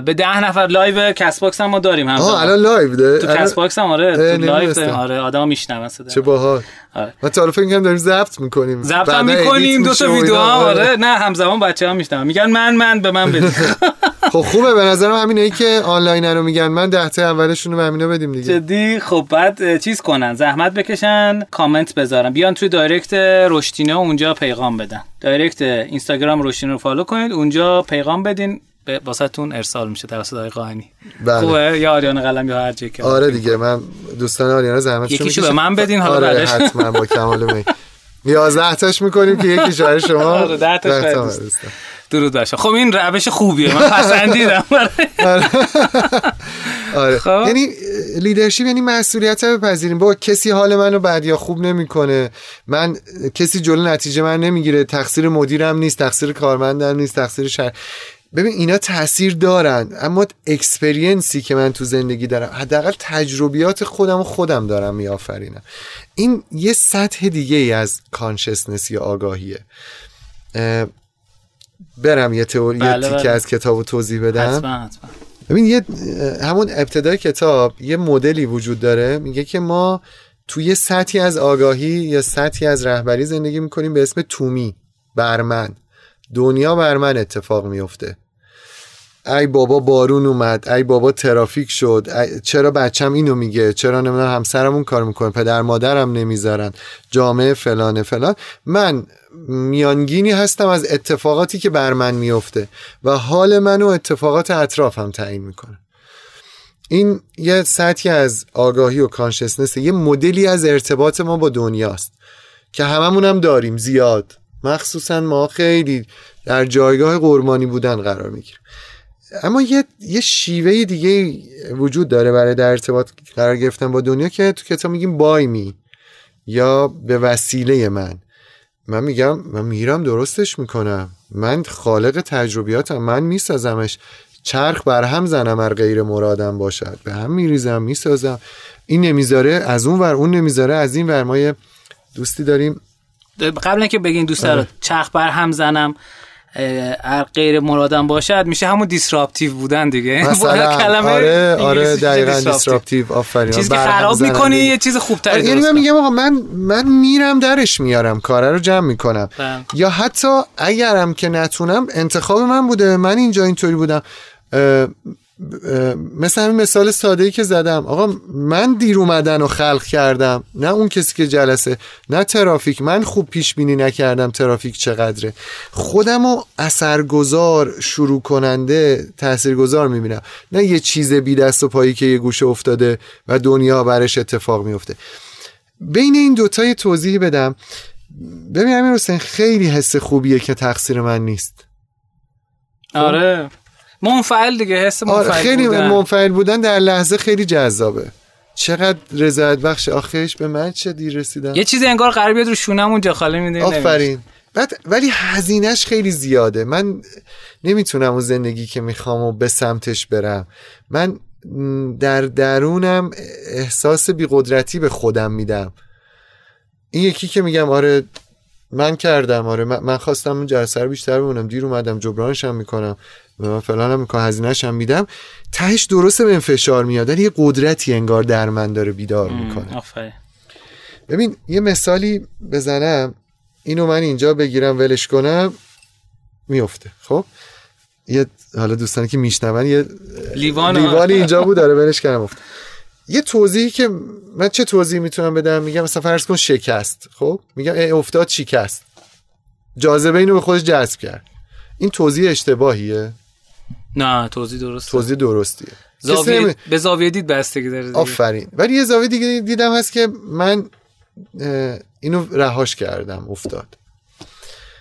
به ده نفر لایو کس باکس هم ما داریم آه همزمان. الان لایو ده. تو الان- کس باکس هم آره تو لایو. داریم. آره آدم میشنون صدا چه باحال. آره. من تا حالا فکر کنم داریم ضبط می‌کنیم. ضبط هم می‌کنیم دو تا ویدیو هم آره. نه همزمان بچه هم میشنون میگن من من به من بدید. خب خوبه به نظرم همینه که آنلاین رو میگن. من ده تا اولشون رو به همینا بدیم دیگه. جدی؟ خب بعد چیز کنن زحمت بکشن کامنت بذارن. بیان توی direct روشتینو اونجا پیغام بدن. direct اینستاگرام روشتینو رو follow کنید اونجا پیغام بدین. به واسهتون ارسال میشه توسط آقای غائنی بله. خوبه؟ یا آریان قلم یا هر جایی که آره دیگه من دوستان آریانا زحمتشون یکیشو. به من بدین، حالا آره بعدش. حتما با کمال می 11 تاش می‌کنیم که یکیش برای شما. آره،. درود باشه خب این روش خوبیه. من پسندیدم. آره. خب. یعنی لیدرشپ یعنی مسئولیت رو بپذیریم. با کسی حال منو بعد یا خوب نمی‌کنه. من کسی جلو نتیجه من نمی‌گیره. تقصیر مدیرم نیست تقصیر کارمندم نیست تقصیر شهر ببین اینا تاثیر دارن اما experience ی که من تو زندگی دارم حداقل تجربیات خودم و خودم دارم میآفرینم. این یه سطح دیگه ای از consciousness یا آگاهیه. اه، برم یه تئوری بله، تیکه بله. از کتاب رو توضیح بدم. حتما حتما. ببین یه همون ابتدای کتاب یه مدلی وجود داره میگه که ما توی سطحی از آگاهی یا سطحی از رهبری زندگی می‌کنیم به اسم to me برمن دنیا بر من اتفاق میفته ای بابا بارون اومد ای بابا ترافیک شد چرا بچم اینو میگه؟ چرا نمی‌دونم همسرمون کار می‌کنه پدر مادرم نمی‌ذارن جامعه فلانه فلان. من میانگینی هستم از اتفاقاتی که بر من میفته و حال من و اتفاقات اطرافم تعیین می‌کنه. این یه سطحی از آگاهی و کانشسنس یه مدلی از ارتباط ما با دنیاست که هممون هم داریم زیاد. مخصوصا ما خیلی در جایگاه قربانی بودن قرار می‌گیریم. اما یه, یه شیوه دیگه وجود داره برای در ارتباط قرار گرفتن با دنیا که تو کتاب میگیم بای می یا به وسیله من. من میگم من میرم درستش می‌کنم. من خالق تجربیاتم. من میسازمش. چرخ بر هم زنم ار غیر مرادم باشد. به هم میریزم می‌سازم. این نمی‌ذاره از اون ور اون نمی‌ذاره از این ور. ما یه دوستی داریم. قبل که بگین دوست دارم چرخ بر هم زنم ار غیر مرادم باشد میشه همون disruptive بودن دیگه. مثلا. کلمه آره آره دقیقاً disruptive آفرین. چیزی که خراب می‌کنی یه چیز خوبتری آره یعنی من میگم آقا من من میرم درش میارم کاره رو جمع می‌کنم. بله. یا حتی اگرم که نتونم انتخاب من بوده من اینجا اینطوری بودم مثل همین مثال ساده ای که زدم. آقا من دیر اومدن و خلق کردم. نه اون کسی که جلسه نه ترافیک. من خوب پیش بینی نکردم ترافیک چقدره. خودم رو اثرگذار شروع کننده تاثیرگذار می‌بینم. نه یه چیز بی دست و پایی که یه گوشه افتاده و دنیا برش اتفاق میفته بین این دوتا توضیح بدم. ببین حسین خیلی حس خوبیه که تقصیر من نیست. آره. منفعل دیگه حس منفعل آره خیلی بودن. منفعل بودن در لحظه خیلی جذابه. چقدر رضایت بخش آخرش به من چه دیر رسیدم یه چیزی انگار قرار بیاد رو شونمون جا خالی میده آفرین. بعد ولی هزینهش خیلی زیاده. من نمی‌تونم اون زندگی که می‌خوام و به سمتش برم. من در درونم احساس بیقدرتی به خودم میدم. این یکی که میگم آره من کردم آره. من خواستم اون جلسه رو بیشتر بمونم. دیر اومدم جبرانش هم می‌کنم. و من فلان هم می‌کنم. هزینهش هم میدم. تهش درسته به فشار میاد یه قدرتی انگار در من داره بیدار می‌کنه. ببین یه مثالی بزنم. اینو من اینجا بگیرم ولش کنم. میفته خب؟ یه حالا دوستانی که میشنون یه لیوان لیوانی اینجا بود داره ولش کردم افته یه توضیحی که من چه توضیحی می‌تونم بدم؟ میگم مثلا فرض کن شکست خب؟ میگم افتاد شکست. جاذبه اینو به خودش جذب کرد. این توضیح اشتباهیه؟ نه توضیح درست توضیح درستیه. زاویه به زاویه دید بستگی داره آفرین. ولی یه زاویه دیگه دیدم هست که من اینو رهاش کردم افتاد.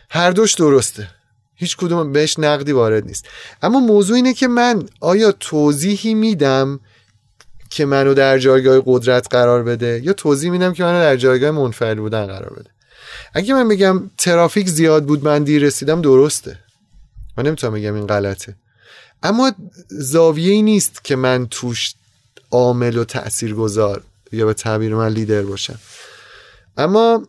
هر دوش درسته. هیچ کدوم بهش نقدی وارد نیست. اما موضوع اینه که من آیا توضیحی میدم که منو در جایگاه قدرت قرار بده یا توضیح میدم که منو در جایگاه منفعل بودن قرار بده. اگه من بگم ترافیک زیاد بود من دیر رسیدم درسته. من نمی‌تونم بگم این غلطه. اما زاویه ای نیست که من توش عامل و تأثیر گذار یا به تعبیر من لیدر باشم. اما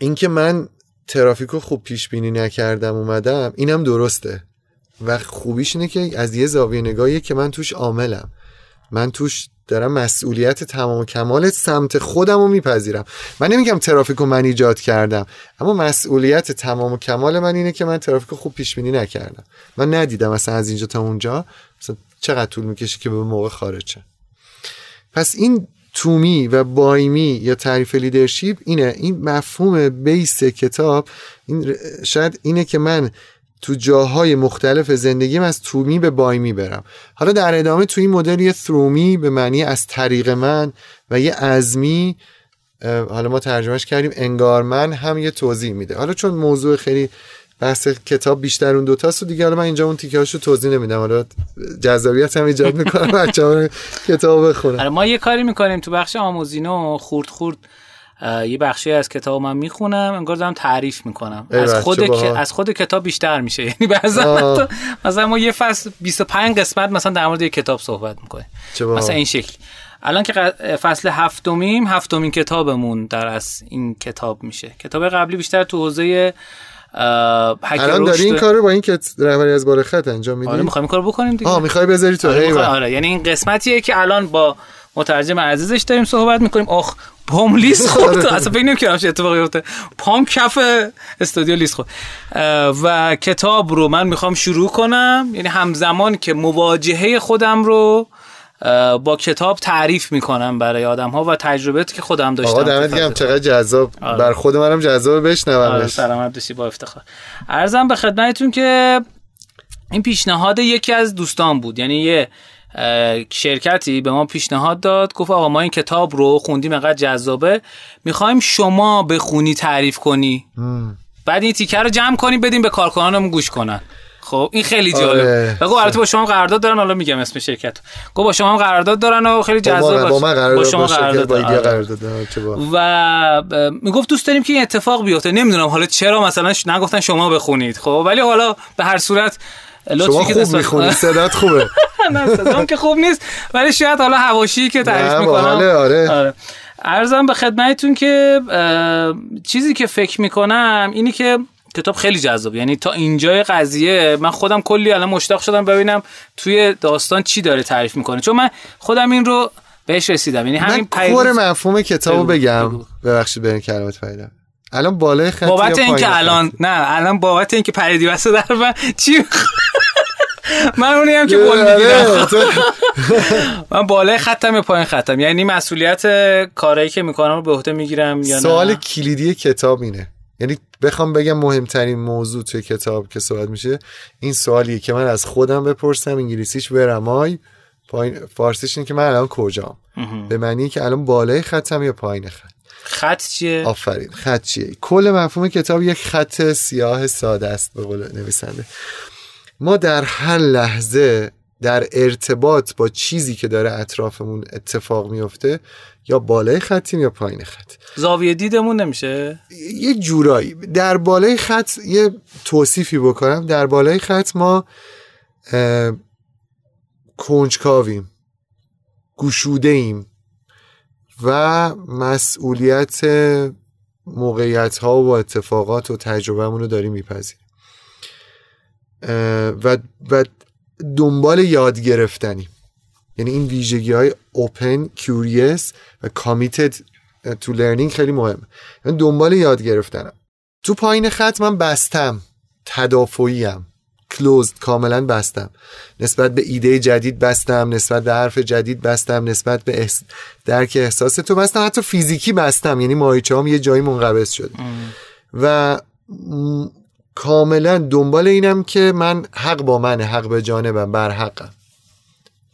اینکه من ترافیک رو خوب پیش بینی نکردم اومدم اینم درسته. و خوبیش اینه که از یه زاویه نگاهیه که من توش عاملم. من توش دارم مسئولیت تمام و کمال سمت خودم رو میپذیرم. من نمیگم ترافیک رو من ایجاد کردم اما مسئولیت تمام و کمال من اینه که من ترافیک خوب پیش بینی نکردم. من ندیدم مثلا از اینجا تا اونجا. مثلا چقدر طول می‌کشه که به موقع خارج شه پس این to me و by me یا تعریف leadership اینه. این مفهوم base کتاب این شاید اینه که من تو جاهای مختلف زندگیم از تومی به بایمی برم حالا در ادامه تو این مدل یه ثرومی به معنی از طریق من و یه ازمی حالا ما ترجمهش کردیم انگار من هم یه توضیح میده. حالا چون موضوع خیلی بحث کتاب بیشتر اون دوتاست و دیگه حالا من اینجا اون تیکه هاشو توضیح نمیدم. حالا جذابیت هم ایجاد می‌کنم بچه‌ها کتاب بخونن. آره ما یه کاری می‌کنیم تو بخش آموزینو خورد خورد یه بخشی از کتاب من می‌خونم انگار دارم تعریف می‌کنم. از خود از خود کتاب بیشتر میشه. یعنی بعضا مثلا ما یه فصل 25 قسمت مثلا در مورد یه کتاب صحبت می‌کنیم. مثلا این شکل. الان که فصل هفتمیم هفتمین کتابمون در از این کتاب میشه. کتاب قبلی بیشتر تو حوزه الان داری این کارو با این که رهبری از بار خط انجام میدی؟ آره می‌خوایم کارو بکنیم دیگه. آه می‌خوای بذاری تو. آره, آره یعنی این قسمتیه که الان با مترجم عزیزش داریم صحبت می‌کنیم. آخ پام لیست خورد. اصلا فکر نمی‌کردم چه اتفاقی بیفته. پام کف استودیو لیست خورد. و کتاب رو من می‌خوام شروع کنم. یعنی همزمان که مواجهه خودم رو با کتاب تعریف می‌کنم برای آدم ها و تجربهاتی که خودم داشتم. آقا دمت گرم. چقدر جذاب. آره. بر خود منم جذاب بشنومش. آره سلامت باشی با افتخار. عرضم به خدمتتون که این پیشنهاد یکی از دوستان بود. یعنی یه شرکتی به ما پیشنهاد داد. گفت آقا ما این کتاب رو خوندیم انقدر جذابه. می‌خوایم شما بخونی تعریف کنی. بعد این تیکر رو جمع کنیم بدیم به کارکنانمون گوش کنن. خب این خیلی جالب. آره. بگو البته با شما قرارداد دارن. حالا میگم اسم شرکت. گفت با شما قرارداد دارن و خیلی جذاب با, قرارداد با شما قرارداد با آره. قرارداد و می‌گفت دوست داریم که این اتفاق بیفته. نمی‌دونم حالا چرا مثلا نگفتن شما بخونید. خب ولی حالا به هر صورت شما خوب می‌خونی صدات خوبه. نه صدام که خوب نیست ولی شاید حالا حواشی که تعریف می‌کنم. آره. آره. ارزم به خدمتتون که چیزی که فکر می‌کنم اینی که کتاب خیلی جذاب یعنی تا اینجای قضیه من خودم کلی الان مشتاق شدم ببینم توی داستان چی داره تعریف می‌کنه. چون من خودم این رو بهش رسیدم. یعنی همین کور مفهوم کتابو بگم. ببخشید برین کلمات پیدا الان بالای خط بابت اینکه الان نه الان بابت اینکه پریدی واسه در من چی؟ من اونی هم که بول می‌گیرم من بالای خطم پایین خطم؟ یعنی مسئولیت کارایی که می‌کنم رو به عهده می‌گیرم یا سوال کلیدی کتاب اینه. یعنی بخوام بگم مهمترین موضوع توی کتاب که صحبت میشه این سوالیه که من از خودم بپرسم انگلیسیش برمای پایین فارسیش اینه که من الان کجام؟ به معنی که الان بالای خطم یا پایین خط؟ خط چیه؟ آفرین خط چیه؟ کل مفهوم کتاب یک خط سیاه ساده است به قول نویسنده. ما در هر لحظه در ارتباط با چیزی که داره اطرافمون اتفاق میفته یا بالای خطیم یا پایین خط. زاویه دیدمون نمیشه؟ یه جورایی. در بالای خط یه توصیفی بکنم. در بالای خط ما کنجکاویم گشوده ایم و مسئولیت موقعیت ها و اتفاقات و تجربه رو داریم میپذیریم. و, و دنبال یاد گرفتنیم. یعنی این ویژگی های open, curious و committed to learning خیلی مهمه. یعنی دنبال یاد گرفتنم. تو پایین خط من بستم. تدافعیم کلوزد کاملا بستم. نسبت به ایده جدید بستم نسبت به حرف جدید بستم نسبت به احس... درک احساس تو بستم. حتی فیزیکی بستم یعنی ماهیچه هم یه جایی منقبض شده و کاملا دنبال اینم که من حق با منه حق به جانبم بر حقم.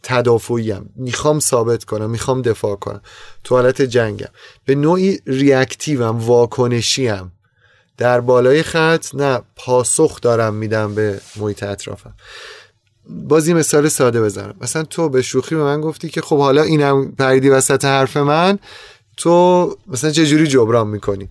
تدافعیم. می‌خوام ثابت کنم می‌خوام دفاع کنم. تو حالت جنگم. به نوعی ریاکتیوم واکنشیم. در بالای خط نه پاسخ دارم میدم به محیط اطرافم. باز یه مثال ساده بزنم. مثلا تو به شوخی به من گفتی که خب حالا اینم پریدی وسط حرف من تو مثلا چه جوری جبران می‌کنی؟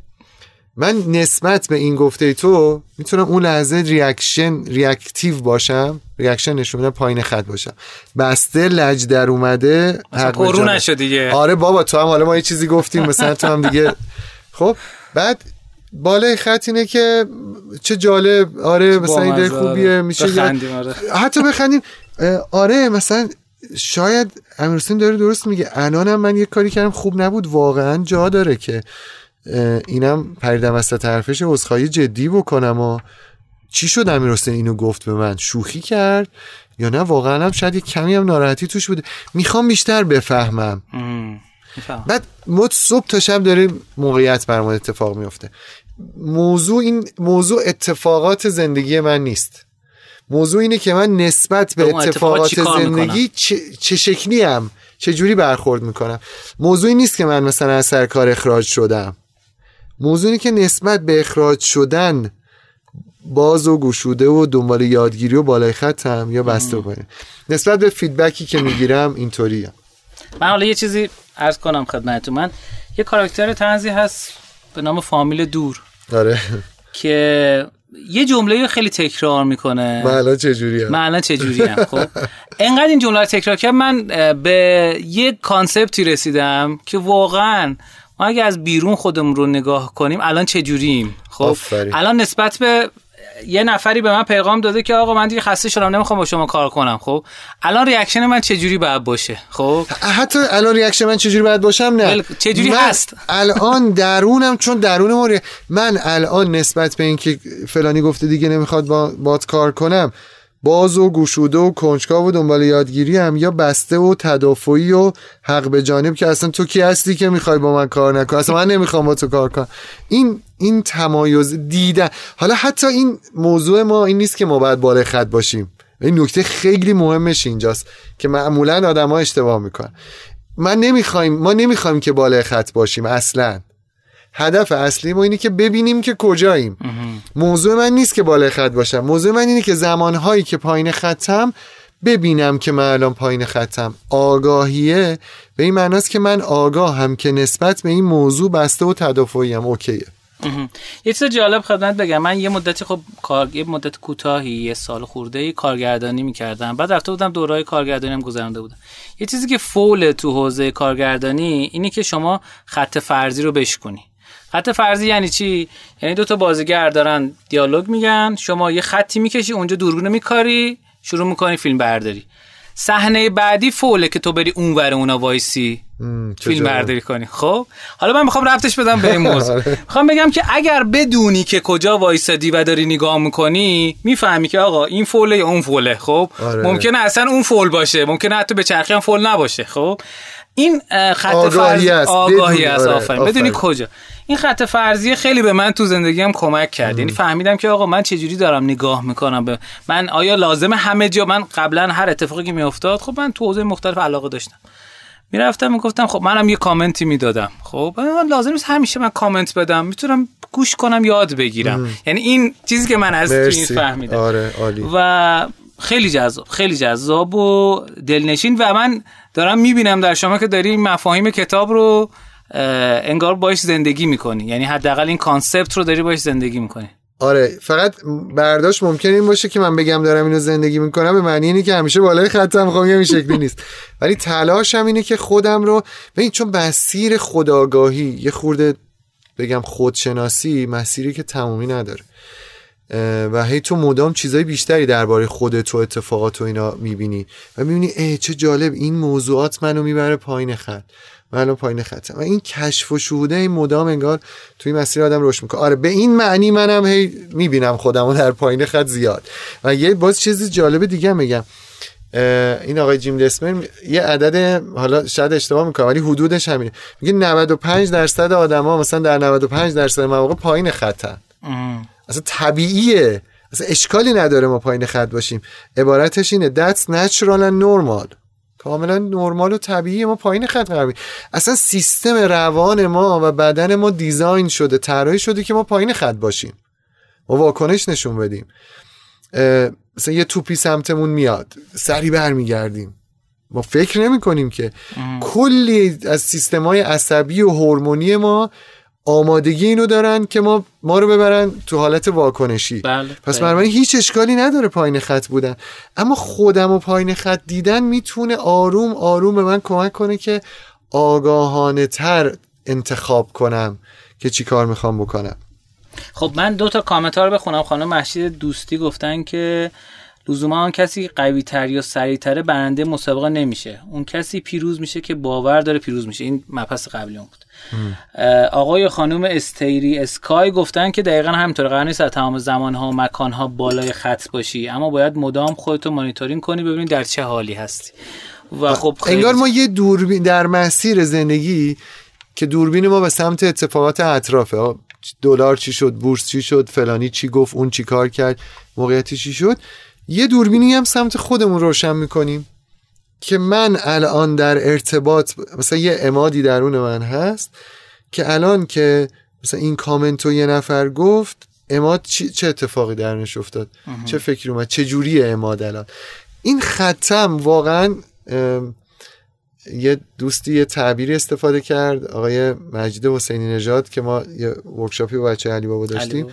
من نسبت به این گفته تو می‌تونم اون لحظه reaction reactive باشم reaction نشون بدم پایین خط باشم. بسته لج در اومده پرو نشد دیگه. آره بابا تو هم حالا ما یه چیزی گفتیم مثلا تو هم دیگه. خب بعد بالای خط اینه که چه جالب. آره مثلا ایده خوبیه میشه بخندیم آره. حتی بخندیم. آره مثلا شاید امیرحسین داره درست میگه. الانم من یه کاری کردم خوب نبود. واقعا جا داره که اینم پریدم وسط حرفش عذرخواهی جدی بکنم و چی شد امیر اینو گفت به من؟ شوخی کرد؟ یا نه؟ واقعا هم شاید یه کمی هم ناراحتی توش بوده. می‌خوام بیشتر بفهمم. بعد ما صبح تا شب داریم موقعیت برمان اتفاق میفته موضوع این موضوع اتفاقات زندگی من نیست. موضوع اینه که من نسبت به اتفاقات زندگی چه, چه شکلی هم چه جوری برخورد می‌کنم؟ موضوعی نیست که من مثلا از سر کار اخراج شدم. موضوعی که نسبت به اخراج شدن باز و گشوده و دنبال یادگیری و بالای خطم یا بسته کنه نسبت به feedback ی که می‌گیرم اینطوری من حالا یه چیزی عرض کنم خدمتتون. من یه کاراکتر طنزی هست به نام فامیل دور. داره که یه جمله خیلی تکرار می‌کنه. من الان چجوری هم من الان چجوری هم خب. انقدر این جمله تکرار کرد من به یه concept ی رسیدم که واقعا ما اگه از بیرون خودمون رو نگاه کنیم الان چه جوریم خب الان نسبت به یه نفری به من پیغام داده که آقا من دیگه خسته شدم نمی‌خوام با شما کار کنم. خب الان reaction من چجوری باید باشه؟ خب؟ حتی الان reaction من چجوری باید باشم؟ نه. چجوری هست؟ الان درونم چون درون ما من الان نسبت به اینکه فلانی گفته دیگه نمی‌خواد باهات کار کنم باز و گشوده و کنجکاو و دنبال یادگیری هم یا بسته و تدافعی و حق به جانب که اصلا تو کی هستی که می‌خوای با من کار نکن اصلا من نمی‌خوام با تو کار کنم. این این تمایز دیدن حالا حتی این موضوع ما این نیست که ما باید بالای خط باشیم. این نکته خیلی مهمش اینجاست که معمولا آدما اشتباه می‌کنن. من نمی‌خوایم ما نمی‌خوایم که بالای خط باشیم اصلا. هدف اصلی ما اینه که ببینیم که کجاییم. موضوع من نیست که بالای خط باشم. موضوع من اینه که زمانهایی که پایین خطم ببینم که من الان پایین خطم. آگاهیه؟ به این معناست که من آگاه هم که نسبت به این موضوع بسته و تدافعی هم اوکیه یه چیز جالب خدمت بگم. من یه مدتی خب کار یه مدت کوتاهی یه سال خورده ای کارگردانی می‌کردم. بعد رفته بودم دورای کارگردانی هم گذرانده بودم. یه چیزی که فول تو حوزه کارگردانی اینه که شما خط فرضی رو بشکنی. خط فرضی یعنی چی؟ یعنی دو تا بازیگر دارن دیالوگ میگن شما یه خطی می‌کشی اونجا دوربین میکاری شروع می‌کنی فیلم برداری. صحنه بعدی foul ه که تو بری اونور اونا وایسی فیلم برداری کنی. خب؟ حالا من می‌خوام ربطش بدم به این موضوع. آره. می‌خوام بگم که اگر بدونی که کجا وایسادی و داری نگاه می‌کنی می‌فهمی که آقا این foul ه یا اون foul ه. خب؟ آره. ممکنه اصلا اون foul باشه ممکنه حتی به چرخی هم foul نباشه. خب؟ این خط آگاهی است. آگاهی است. آفرین. بدونی کجا. این خط فرضی خیلی به من تو زندگیم کمک کرد. یعنی فهمیدم که آقا من چجوری دارم نگاه می‌کنم به من آیا لازمه همه جا من قبلا هر اتفاقی که میافتاد خب من تو حوزه مختلف علاقه داشتم. می‌رفتم می‌گفتم خب منم یه کامنتی می‌دادم. خب من لازم نیست همیشه من کامنت بدم. می‌تونم گوش کنم یاد بگیرم. یعنی این چیزی که من از این فهمیدم. آره عالی. و خیلی جذاب خیلی جذاب و دلنشین و من دارم می‌بینم در شما که داری مفاهیم کتاب رو انگار باش زندگی می‌کنی. یعنی حداقل این concept رو داری باش زندگی می‌کنی. آره فقط برداشت ممکن این باشه که من بگم دارم اینو زندگی می‌کنم به معنی اینه که همیشه بالای خطم خب این شکلی نیست. ولی تلاشم اینه که خودم رو ببین چون مسیر خداگاهی یه خورده بگم خودشناسی مسیری که تمومی نداره. و هی تو مدام چیزای بیشتری درباره خودت و اتفاقات و اینا می‌بینی. و می‌بینی ای چه جالب این موضوعات منو می‌بره پایین خط. من الان پایین خطم و این کشف و شهوده این مدام انگار توی مسیر آدم رشد می‌کنه. آره به این معنی منم هی می‌بینم خودم در پایین خط زیاد. و یه باز چیزی جالب دیگه میگم. این آقای جیم دسمن یه عدد حالا شاید اشتباه می‌کنم ولی حدودش همینه. میگه 95 درصد آدما مثلا در 95 درصد مواقع پایین خطن. اصلا طبیعیه. اصلا اشکالی نداره ما پایین خط باشیم. عبارتش اینه that's natural and normal. کاملا نرمال و طبیعی ما پایین خط قرار اصلا سیستم روان ما و بدن ما دیزاین شده طراحی شده که ما پایین خط باشیم. ما واکنش نشون بدیم. مثلا یه توپی سمتمون میاد. سری برمیگردیم. ما فکر نمی کنیم که کلی از سیستم های عصبی و هورمونی ما آمادگی اینو دارن که ما ما رو ببرن تو حالت واکنشی. بله، پس بله. هیچ اشکالی نداره پایین خط بودن. اما خودم و پایین خط دیدن می‌تونه آروم آروم به من کمک کنه که آگاهانه تر انتخاب کنم که چی کار می‌خوام بکنم. خب من دو تا کامنت رو بخونم. خانم محشید دوستی گفتن که لزوما آن کسی قوی تر یا سریع تره برنده مسابقه نمیشه. اون کسی پیروز میشه که باور داره پیروز میشه. این مبحث قبلی اون بود. آقای خانم استیری اسکای گفتن که دقیقا همینطور قرار نیست از تمام زمانها و مکانها بالای خط باشی اما باید مدام خودتو مانیتورینگ کنی ببینی در چه حالی هستی. و خب انگار ما یه دوربین در مسیر زندگی که دوربین ما به سمت اتفاقات اطرافه. دلار چی شد بورس چی شد فلانی چی گفت اون چی کار کرد موقعیتی چی شد. یه دوربینی هم سمت خودمون روشن می‌کنیم. که من الان در ارتباط مثلا یه امادی درون من هست که الان که مثلا این کامنت یه نفر گفت اماد چه اتفاقی درنش افتاد؟ چه فکری اومد؟ چه جوری اماد الان؟ این ختم واقعا یه دوستی یه تعبیری استفاده کرد. آقای مجید حسینی نژاد که ما یه ورکشاپی با بچه علی بابا داشتیم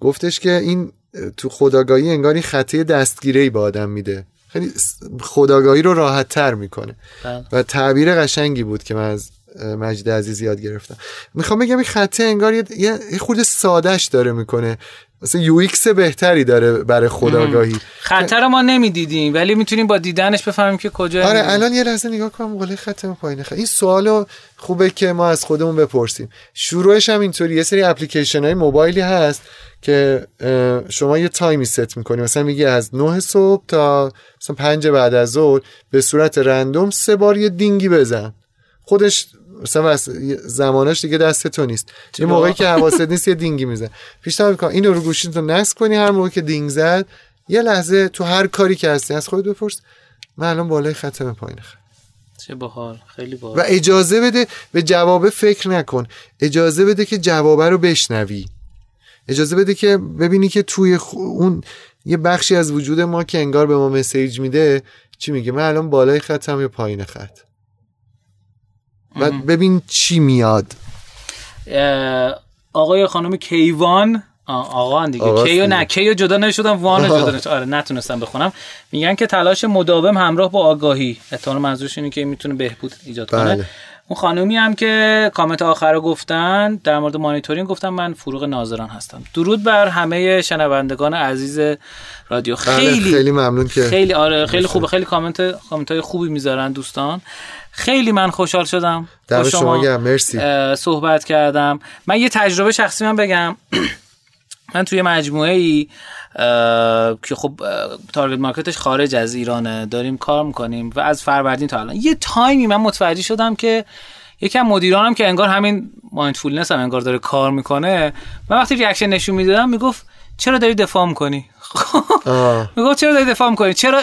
گفتش که این تو خداگاهی انگاری خطه دستگیری به آدم میده. خیلی خداگاهی رو راحت تر می‌کنه. بله. و تعبیر قشنگی بود که من از مجید عزیز یاد گرفتم. می‌خوام بگم این خطه انگار یه, یه خورده سادش داره می‌کنه. مثلا UX بهتری داره برای خودآگاهی خط رو ما نمی‌دیدیم ولی می‌تونیم با دیدنش بفهمیم که کجا آره الان یه لحظه نگاه کنم قله خط پایین خط این سوالو خوبه که ما از خودمون بپرسیم. شروعش هم اینطوری یه سری اپلیکیشن های موبایلی هست که شما یه time ی set می‌کنی. مثلا میگی از 9 صبح تا مثلا 5 بعد از ظهر به صورت random سه بار یه دینگی بزن. خودش مثلا زمانش دیگه دست تو نیست. یه موقعی که حواست نیست یه دینگی میزن. پیشنهاد می‌کنم اینو رو گوشیت رو نصب کنی هر موقع که دینگ زد یه لحظه تو هر کاری که هستی از خودت بپرس. من الان بالای ختم پایین خط. چه باحال. خیلی باحال. و اجازه بده به جوابه فکر نکن. اجازه بده که جوابه رو بشنوی. اجازه بده که ببینی که توی اون یه بخشی از وجود ما که انگار به ما مسیج میده چی میگه؟ من الان بالای خطم یا پایین خط؟ و ببین چی میاد. آقای خانم کیوان آقا دیگه. کیو نه کیو جدا نوشتن وان جدا نوشتن آره نتونستم بخونم. میگن که تلاش مداوم همراه با آگاهی. احتمال منظورش اینه که می‌تونه بهبود ایجاد کنه. بله. اون خانومی هم که کامنت آخر رو گفتن در مورد مانیتورینگ گفتم من فروغ ناظران هستم. درود بر همه شنوندگان عزیز رادیو. بله، خیلی خیلی ممنون که خیلی آره خیلی خوبه. خیلی comment comment های خوبی می‌ذارن دوستان. خیلی من خوشحال شدم. با شما, شما مرسی. صحبت کردم. من یه تجربه شخصی من بگم. من توی مجموعه ای که خب target market ش خارج از ایرانه. داریم کار می‌کنیم و از فروردین تا الان. یه time ی من متوجه شدم که یکم مدیرانم که انگار همین mindfulness هم انگار داره کار می‌کنه. من وقتی reaction نشون می‌دادم می‌گفت چرا داری دفاع می‌کنی؟ می‌گفت چرا داری دفاع می‌کنی؟ چرا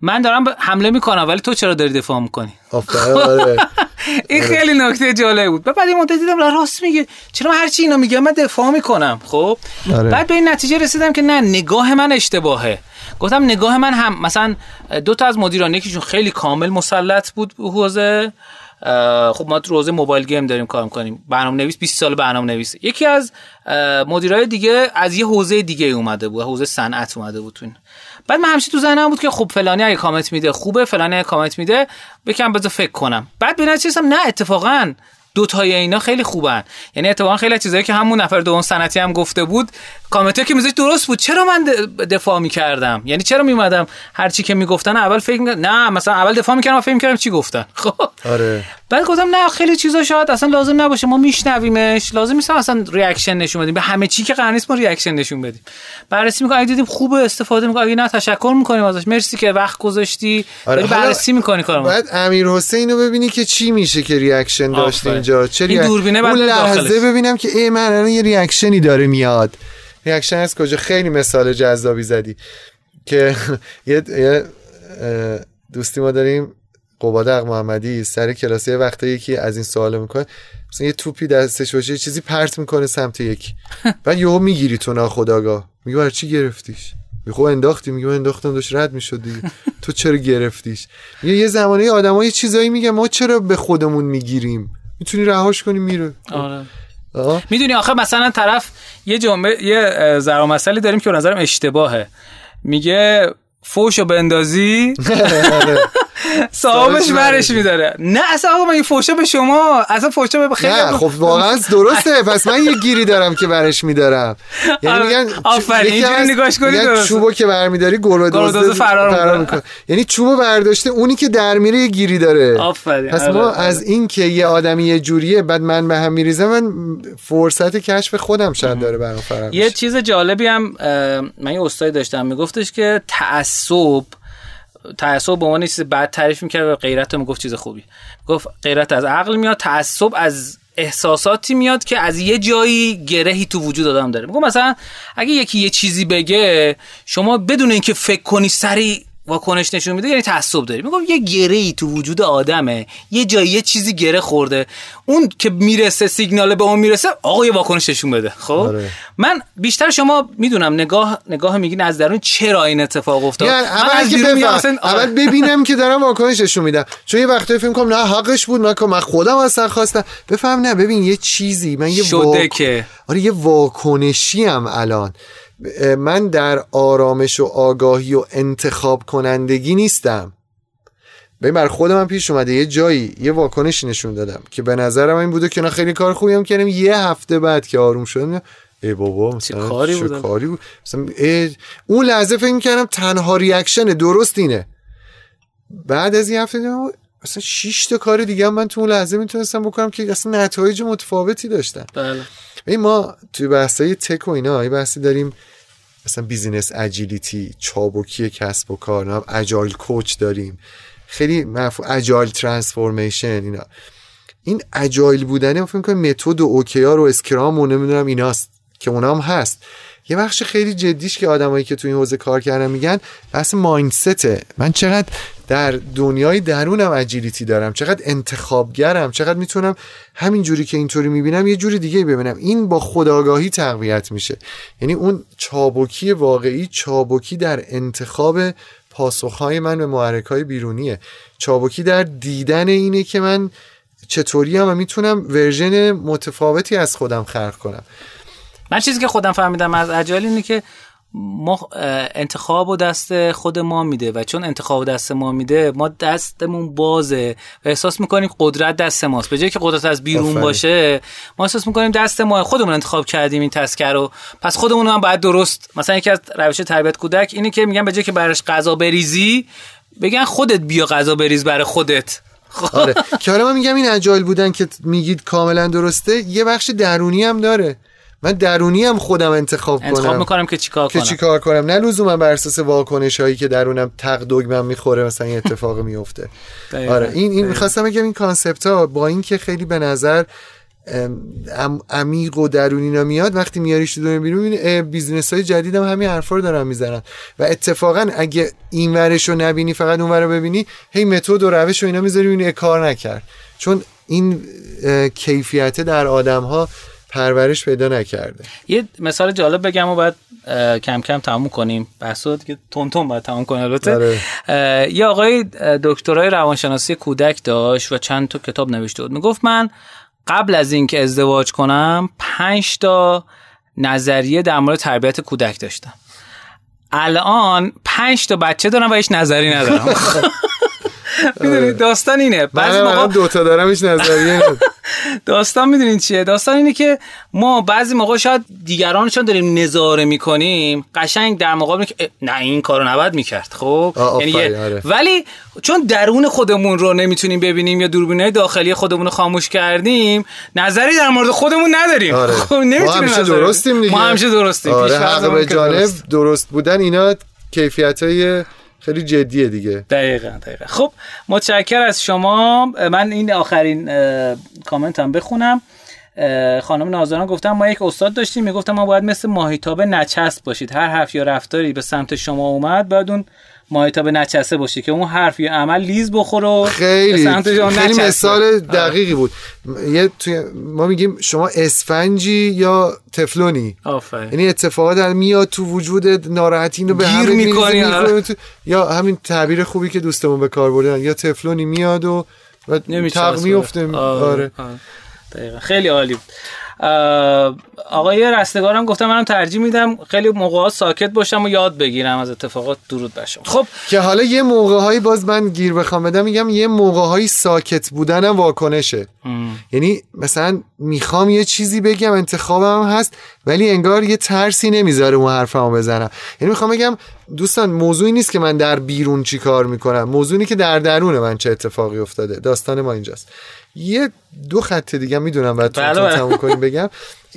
من دارم حمله می‌کنم ولی تو چرا داری دفاع می‌کنی؟ آره. این خیلی نکته جالب بود. بعد این مدت دیدم راست میگه. چرا هر چی اینا میگه من دفاع می‌کنم خب؟ آره. بعد به این نتیجه رسیدم که نه نگاه من اشتباهه. گفتم نگاه من هم مثلا دو تا از مدیران یکیشون خیلی کامل مسلط بود حوزه خب ما تو روزه موبایل گیم داریم کار می‌کنیم. برنامه نویس 20 سال برنامه نویس یکی از مدیرای دیگه از یه حوزه دیگه اومده بود حوزه صنعت اومده بود تو این. بعد من همیشه تو ذهنم بود که خب فلانی اگه کامنت میده خوبه فلانی اگه کامنت میده بکم بذار فکر کنم. بعد به نتیجه نه اتفاقا دو تای اینا خیلی خوبن. یعنی اتفاقا خیلی چیزایی که همون نفر دوم سنتی هم گفته بود کامنت که میذاشت درست بود. چرا من دفاع می‌کردم؟ یعنی چرا میومدم هر چی که می‌گفتن؟ اول فکر نه مثلا اول دفاع می‌کردم و فکر می‌کردم چی گفتن. خب. آره. بعد گفتم نه خیلی چیزا شاید اصلا لازم نباشه ما میشنویمش. لازم نیست اصلا reaction نشون بدیم. به همه چی که قرار نیست ما reaction نشون بدیم. بررسی می‌کنیم. اگه دیدیم خوبه استفاده می‌کنیم. اگه نه تشکر می‌کنیم ازش. مرسی که وقت گذاشتی. آره. بررسی می‌کنی کارو بعد امیر حسین رو ببینی که چی میشه که reaction داشت اینجا. چه این دوربینه بعد لحظه ببینم که ای من الان یه reaction ی داره میاد. reaction از کجا؟ خیلی مثال جذابی زدی. که یه دوستی ما داریم قبادق محمدی سر کلاسی وقتا یکی از این سوال می‌کنه. مثلا یه توپی دستش باشه یه چیزی پرت می‌کنه سمت یکی. بعد یهو می‌گیری تو ناخداگاه میگه برای چی گرفتیش؟ میگه انداختی میگه انداختم داشت رد می‌شد دیگه. تو چرا گرفتیش؟ میگه یه زمانی آدمای چیزایی میگه ما چرا به خودمون می‌گیریم؟ می‌تونی رهاش کنی میره. آره. می‌دونی آخه مثلا طرف یه جمله یه ضرب مسئله داریم که به نظرم اشتباهه. میگه فوشو بندازی. آره. صاحبش برش میداره. نه اصلا آقا من این فوشه به شما اصلا فوشه به خیلی نه خب واقعا درسته. پس من یه گیری دارم که برش میدارم. یعنی آره. میگن آفرین اینجوری نگاش کنید درست. چوبو که برمیداری گل فرار می‌کنه. یعنی چوبو برداشته اونی که در میره یه گیری داره. آفرین. پس ما آره. از این که یه آدمی یه جوریه بعد من به هم میریزم من فرصت کشف خودم شاید داره برام فرق یه چیز جالبی هم من یه استادی داشتم میگفتش که تعصب تعصب به عنوان چیز بد تعریف می‌کرد و غیرت رو گفت چیز خوبی. گفت غیرت از عقل میاد تعصب از احساساتی میاد که از یه جایی گرهی تو وجود آدم داره. میگم مثلا اگه یکی یه چیزی بگه شما بدون اینکه فکر کنی سری واکنش نشون میده یعنی تعصب داری. میگم یه گره ای تو وجود آدمه. یه جایی یه چیزی گره خورده. اون که می‌رسه سیگنال به اون می‌رسه آقا یه واکنش نشون بده. خب؟ آره. من بیشتر شما می‌دونم نگاه نگاه میگین از درون چرا این اتفاق افتاد؟ یعنی اول از اول آره. ببینم که دارم واکنش نشون میدم. چون یه وقتی فکر کنم نه حقش بود من من خودم اصلا خواستم. بفهم نه ببین یه چیزی من یه شده که. آره یه واکنشی هم الان. من در آرامش و آگاهی و انتخاب کنندگی نیستم. ببین بر خودم هم پیش اومده. یه جایی یه واکنشی نشون دادم که به نظرم این بوده که نه خیلی کار خوبی هم کردم یه هفته بعد که آروم شدم ای بابا مثلا کاری چه بود؟ کاری بود؟ مثلا ای- اون لحظه فکر کردم تنها reaction درست اینه. بعد از یه هفته دیدم اصلا 6 تا کار دیگه هم من تو اون لحظه می‌تونستم بکنم که اصلا نتایج متفاوتی داشتن. بله. ما توی بحثای tech و اینا یه بحثی داریم مثلا business agility چابکی کسب و کار نه agile coach داریم. خیلی مفهوم agile transformation اینا. این agile بودنه فکر می‌کنم method و OKR و Scrum و نمی‌دونم ایناست که اونام هست. یه بخش خیلی جدیش که آدمایی که تو این حوزه کار کردن میگن بحث mindset ه. من چقدر در دنیای درونم agility دارم چقدر انتخابگرم چقدر می‌تونم همین جوری که اینطوری می‌بینم یه جوری دیگه ببینم. این با خداگاهی تقویت میشه. یعنی اون چابکی واقعی چابکی در انتخاب پاسخهای من به محرکهای بیرونیه. چابکی در دیدن اینه که من چطوری هم و می‌تونم ورژن متفاوتی از خودم خلق کنم. من چیزی که خودم فهمیدم از اجایل اینه که ما انتخاب و دست خود ما میده و چون انتخاب و دست ما میده ما دستمون بازه و احساس می‌کنیم قدرت دست ماست. به جای که قدرت از بیرون. باشه ما احساس می‌کنیم دست ما خودمون انتخاب کردیم این تسکر رو. پس خودمون هم باید درست. مثلا یکی از روش تربیت کودک اینه که میگن به جای که براش غذا بریزی بگن خودت بیا غذا بریز برای خودت. خب. آره. که حالا من میگم این اجایل بودن که میگید کاملا درسته یه بخش درونی هم داره. من درونی هم خودم انتخاب, انتخاب کنم می‌کنم که چیکار که کنم. چی کار کنم. نه لزوما بر اساس واکنش هایی که درونم تق دگمم می‌خوره مثلا این اتفاق میفته. آره این این. می‌خواستم بگم این concept ها با اینکه خیلی به نظر عمیق و درونی اینا میاد وقتی میاریش تو دنیا بیرون business های جدید هم همین حرفا رو دارن می‌زنن. و اتفاقا اگه این ورش رو نبینی فقط اون ور رو ببینی هی method و روش و اینا می‌ذاری اه، کار نکرد. چون این کیفیت در آدم ها پرورش پیدا نکرده. یه مثال جالب بگم و بعد کم کم تموم کنیم. بحثو دیگه تون تون باید تموم کنیم. البته. اه، یه آقای دکترای روانشناسی کودک داشت و چند تا کتاب نوشته بود. می‌گفت من قبل از اینکه ازدواج کنم پنج تا نظریه در مورد تربیت کودک داشتم. الان پنج تا بچه دارم و هیچ نظری ندارم. می‌دونی داستان اینه بعضی موقع الان دوتا دارم هیچ نظریه. داستان می‌دونین چیه داستان اینه که ما بعضی موقع شاید دیگرانشون داریم نظاره می‌کنیم قشنگ در مقابل که نه این کارو نباید می‌کرد خب یعنی آره. ولی چون درون خودمون رو نمی‌تونیم ببینیم یا دوربینای داخلی خودمون رو خاموش کردیم نظری در مورد خودمون نداریم آره. خب ما نمی‌تونیم بدیم. درستیم دیگه ما همیشه درستیم آره حق به جانب درست. درست بودن اینا کیفیت های خیلی جدیه دیگه. دقیقا دقیقا. خب متشکر از شما. من این آخرین کامنت هم بخونم. خانم نازنان گفتم ما یک استاد داشتیم می‌گفتم ما باید مثل ماهیتابه نچسب باشید. هر حرف یا رفتاری به سمت شما اومد باید اون ماهیتابه نچسته باشه که اون حرف یا عمل لیز بخوره و به خیلی خیلی. مثال دقیقی بود یه توی ما میگیم شما اسفنجی یا تفلونی یعنی اتفاقات در میاد تو وجود ناراحتی اینو به گیر می‌کنی، آره. تو- یا همین تعبیر خوبی که دوستمون به کار بردن یا تفلونی میاد و. تق میفته آره. آره آره. خیلی عالی بود آقای رستگارم گفتم منم ترجیح میدم خیلی موقع ساکت باشم و یاد بگیرم از اتفاقات درود بشم خب که حالا یه موقع هایی باز من گیر بخوام بدم میگم یه موقع هایی ساکت بودنم واکنشه. یعنی مثلا می‌خوام یه چیزی بگم انتخابم هست ولی انگار یه ترسی نمی‌ذاره اون حرفمو بزنم. یعنی می‌خوام بگم دوستان موضوعی نیست که من در بیرون چی کار می‌کنم. موضوعی که در درون من چه اتفاقی افتاده. داستان ما اینجاست. یه دو خط دیگه می‌دونم بعد تو بله،. تموم کنیم بگم.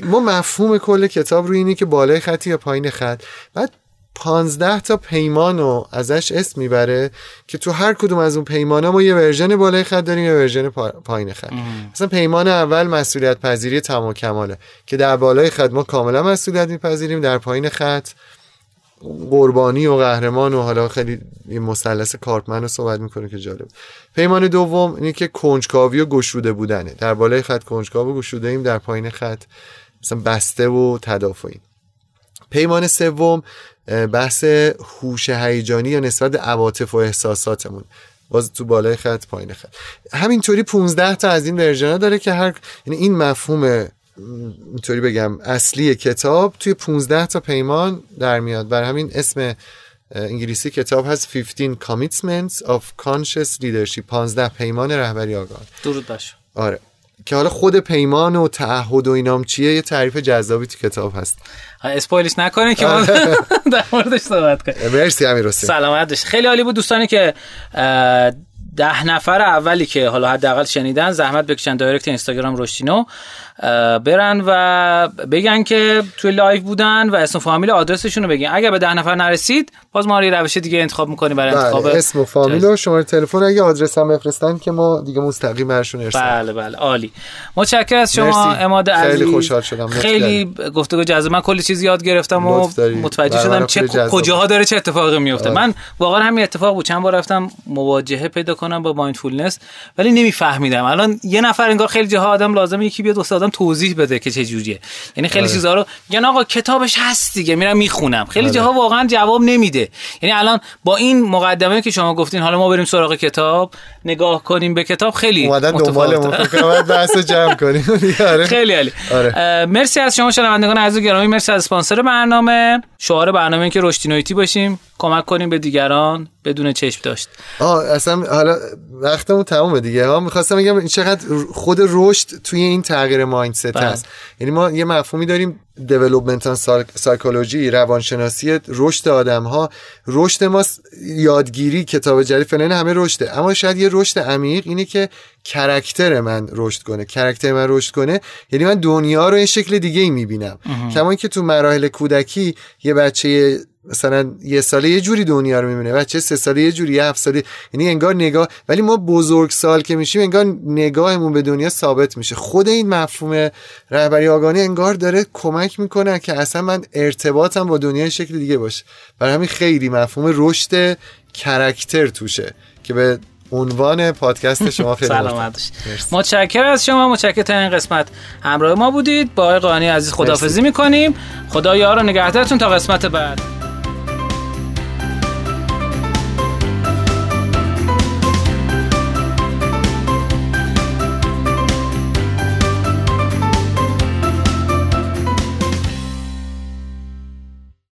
ما مفهوم کل کتاب روی اینه که بالای خطی یا پایین خط. بعد پانزده تا پیمان رو ازش اسم می‌بره که تو هر کدوم از اون پیمان ها ما یه version بالای خط داریم یه version پا- پایین خط. مثلا پیمان اول مسئولیت پذیری تمام کماله که در بالای خط ما کاملا مسئولیت میپذیریم در پایین خط قربانی و قهرمان و حالا خیلی این مثلث کارپمن رو صحبت می‌کنه که جالب. پیمان دوم اینه که کنجکاوی و گشوده بودنه. در بالای خط کنجکاو و گشوده ایم در پایین خط مثلا بسته و تدافعی. پیمان سوم بحث هوش هیجانی یا نسبت عواطف و احساساتمون. باز تو بالای خط پایین خط. همینطوری 15 تا از این ورژن داره که هر یعنی این مفهوم اینطوری بگم اصلی کتاب توی 15 تا پیمان در میاد. بر همین اسم انگلیسی کتاب هست 15 Commitments of Conscious Leadership 15 پیمان رهبری آگاه. درود باش آره. که حالا خود پیمان و تعهد و اینام چیه؟ یه تعریف جذابی تو کتاب هست. spoil ش نکنین که ما در موردش صحبت کنیم. مرسی امیر حسین. سلامت باشید خیلی عالی بود دوستانی که ده نفر اولی که حالا حداقل شنیدن زحمت بکشن direct اینستاگرام رشتینو برن و بگن که توی live بودن و اسم و فامیل آدرسشون رو بگین. اگر به ده نفر نرسید باز ما روش دیگه انتخاب می‌کنیم برای بله، انتخاب اسم و فامیل و شماره تلفن. اگه آدرس هم بفرستن که ما دیگه مستقیم برشون ارسال بله بله عالی. متشکرم از شما مرسی. اماد عزیز. خیلی خوشحال شدم. خیلی گفتگو جذاب. من کلی چیز یاد گرفتم و. متوجه شدم چه کجاها داره چه اتفاقی میفته. آره. من واقعا همین اتفاق بود. چند بار رفتم مواجهه پیدا کنم با مایندفولنس ولی نمیفهمیدم. الان یه نفر انگار خیلی جاها آدم لازمه یکی بیاد واسه آدم توضیح بده که چه جوریه یعنی خیلی آره. چیزا رو میگن آقا کتابش هست دیگه میرم می‌خونم خیلی آره. جاها واقعا جواب نمیده یعنی الان با این مقدمه که شما گفتین حالا ما بریم سراغ کتاب نگاه کنیم به کتاب خیلی متفاوته. بحث جمع کنیم آره. خیلی عالی آره. مرسی از شما شنوندگان عزیز گرامی مرسی از اسپانسر برنامه شعار برنامه این که رشدینویتی باشیم کمک کنیم به دیگران بدون چشم داشت. آه اصلا حالا وقتمون تمومه دیگه. ها می‌خواستم بگم این چقدر خود رشد توی این تغییر مایندست بله. هست. یعنی ما یه مفهومی داریم دیولپمنتال سایکولوژی روانشناسی رشد آدم ها رشد ما یادگیری کتاب جدید فلان همه رشده. اما شاید یه رشد عمیق اینه که کرکتر من رشد کنه. کرکتر من رشد کنه. یعنی من دنیا رو این شکل دیگه ای می‌بینم کما اینکه تو مراحل کودکی یه بچه مثلا یه ساله یه جوری دنیا رو می‌بینه بچه سه ساله یه جوری یه هفت ساله یعنی انگار نگاه ولی ما بزرگ سال که میشیم انگار نگاهمون به دنیا ثابت میشه. خود این مفهوم رهبری آگاهانه انگار داره کمک می‌کنه که اصلا من ارتباطم با دنیا شکل دیگه باشه. برای همین خیلی مفهوم رشد کرکتر توشه که به عنوان پادکست شما خیلی سلامت. متشکرم از شما متشکرم تا این قسمت همراه ما بودید. با آقای قانی عزیز خداحافظی می‌کنیم. خدا یار و نگهدارتون تا قسمت بعد.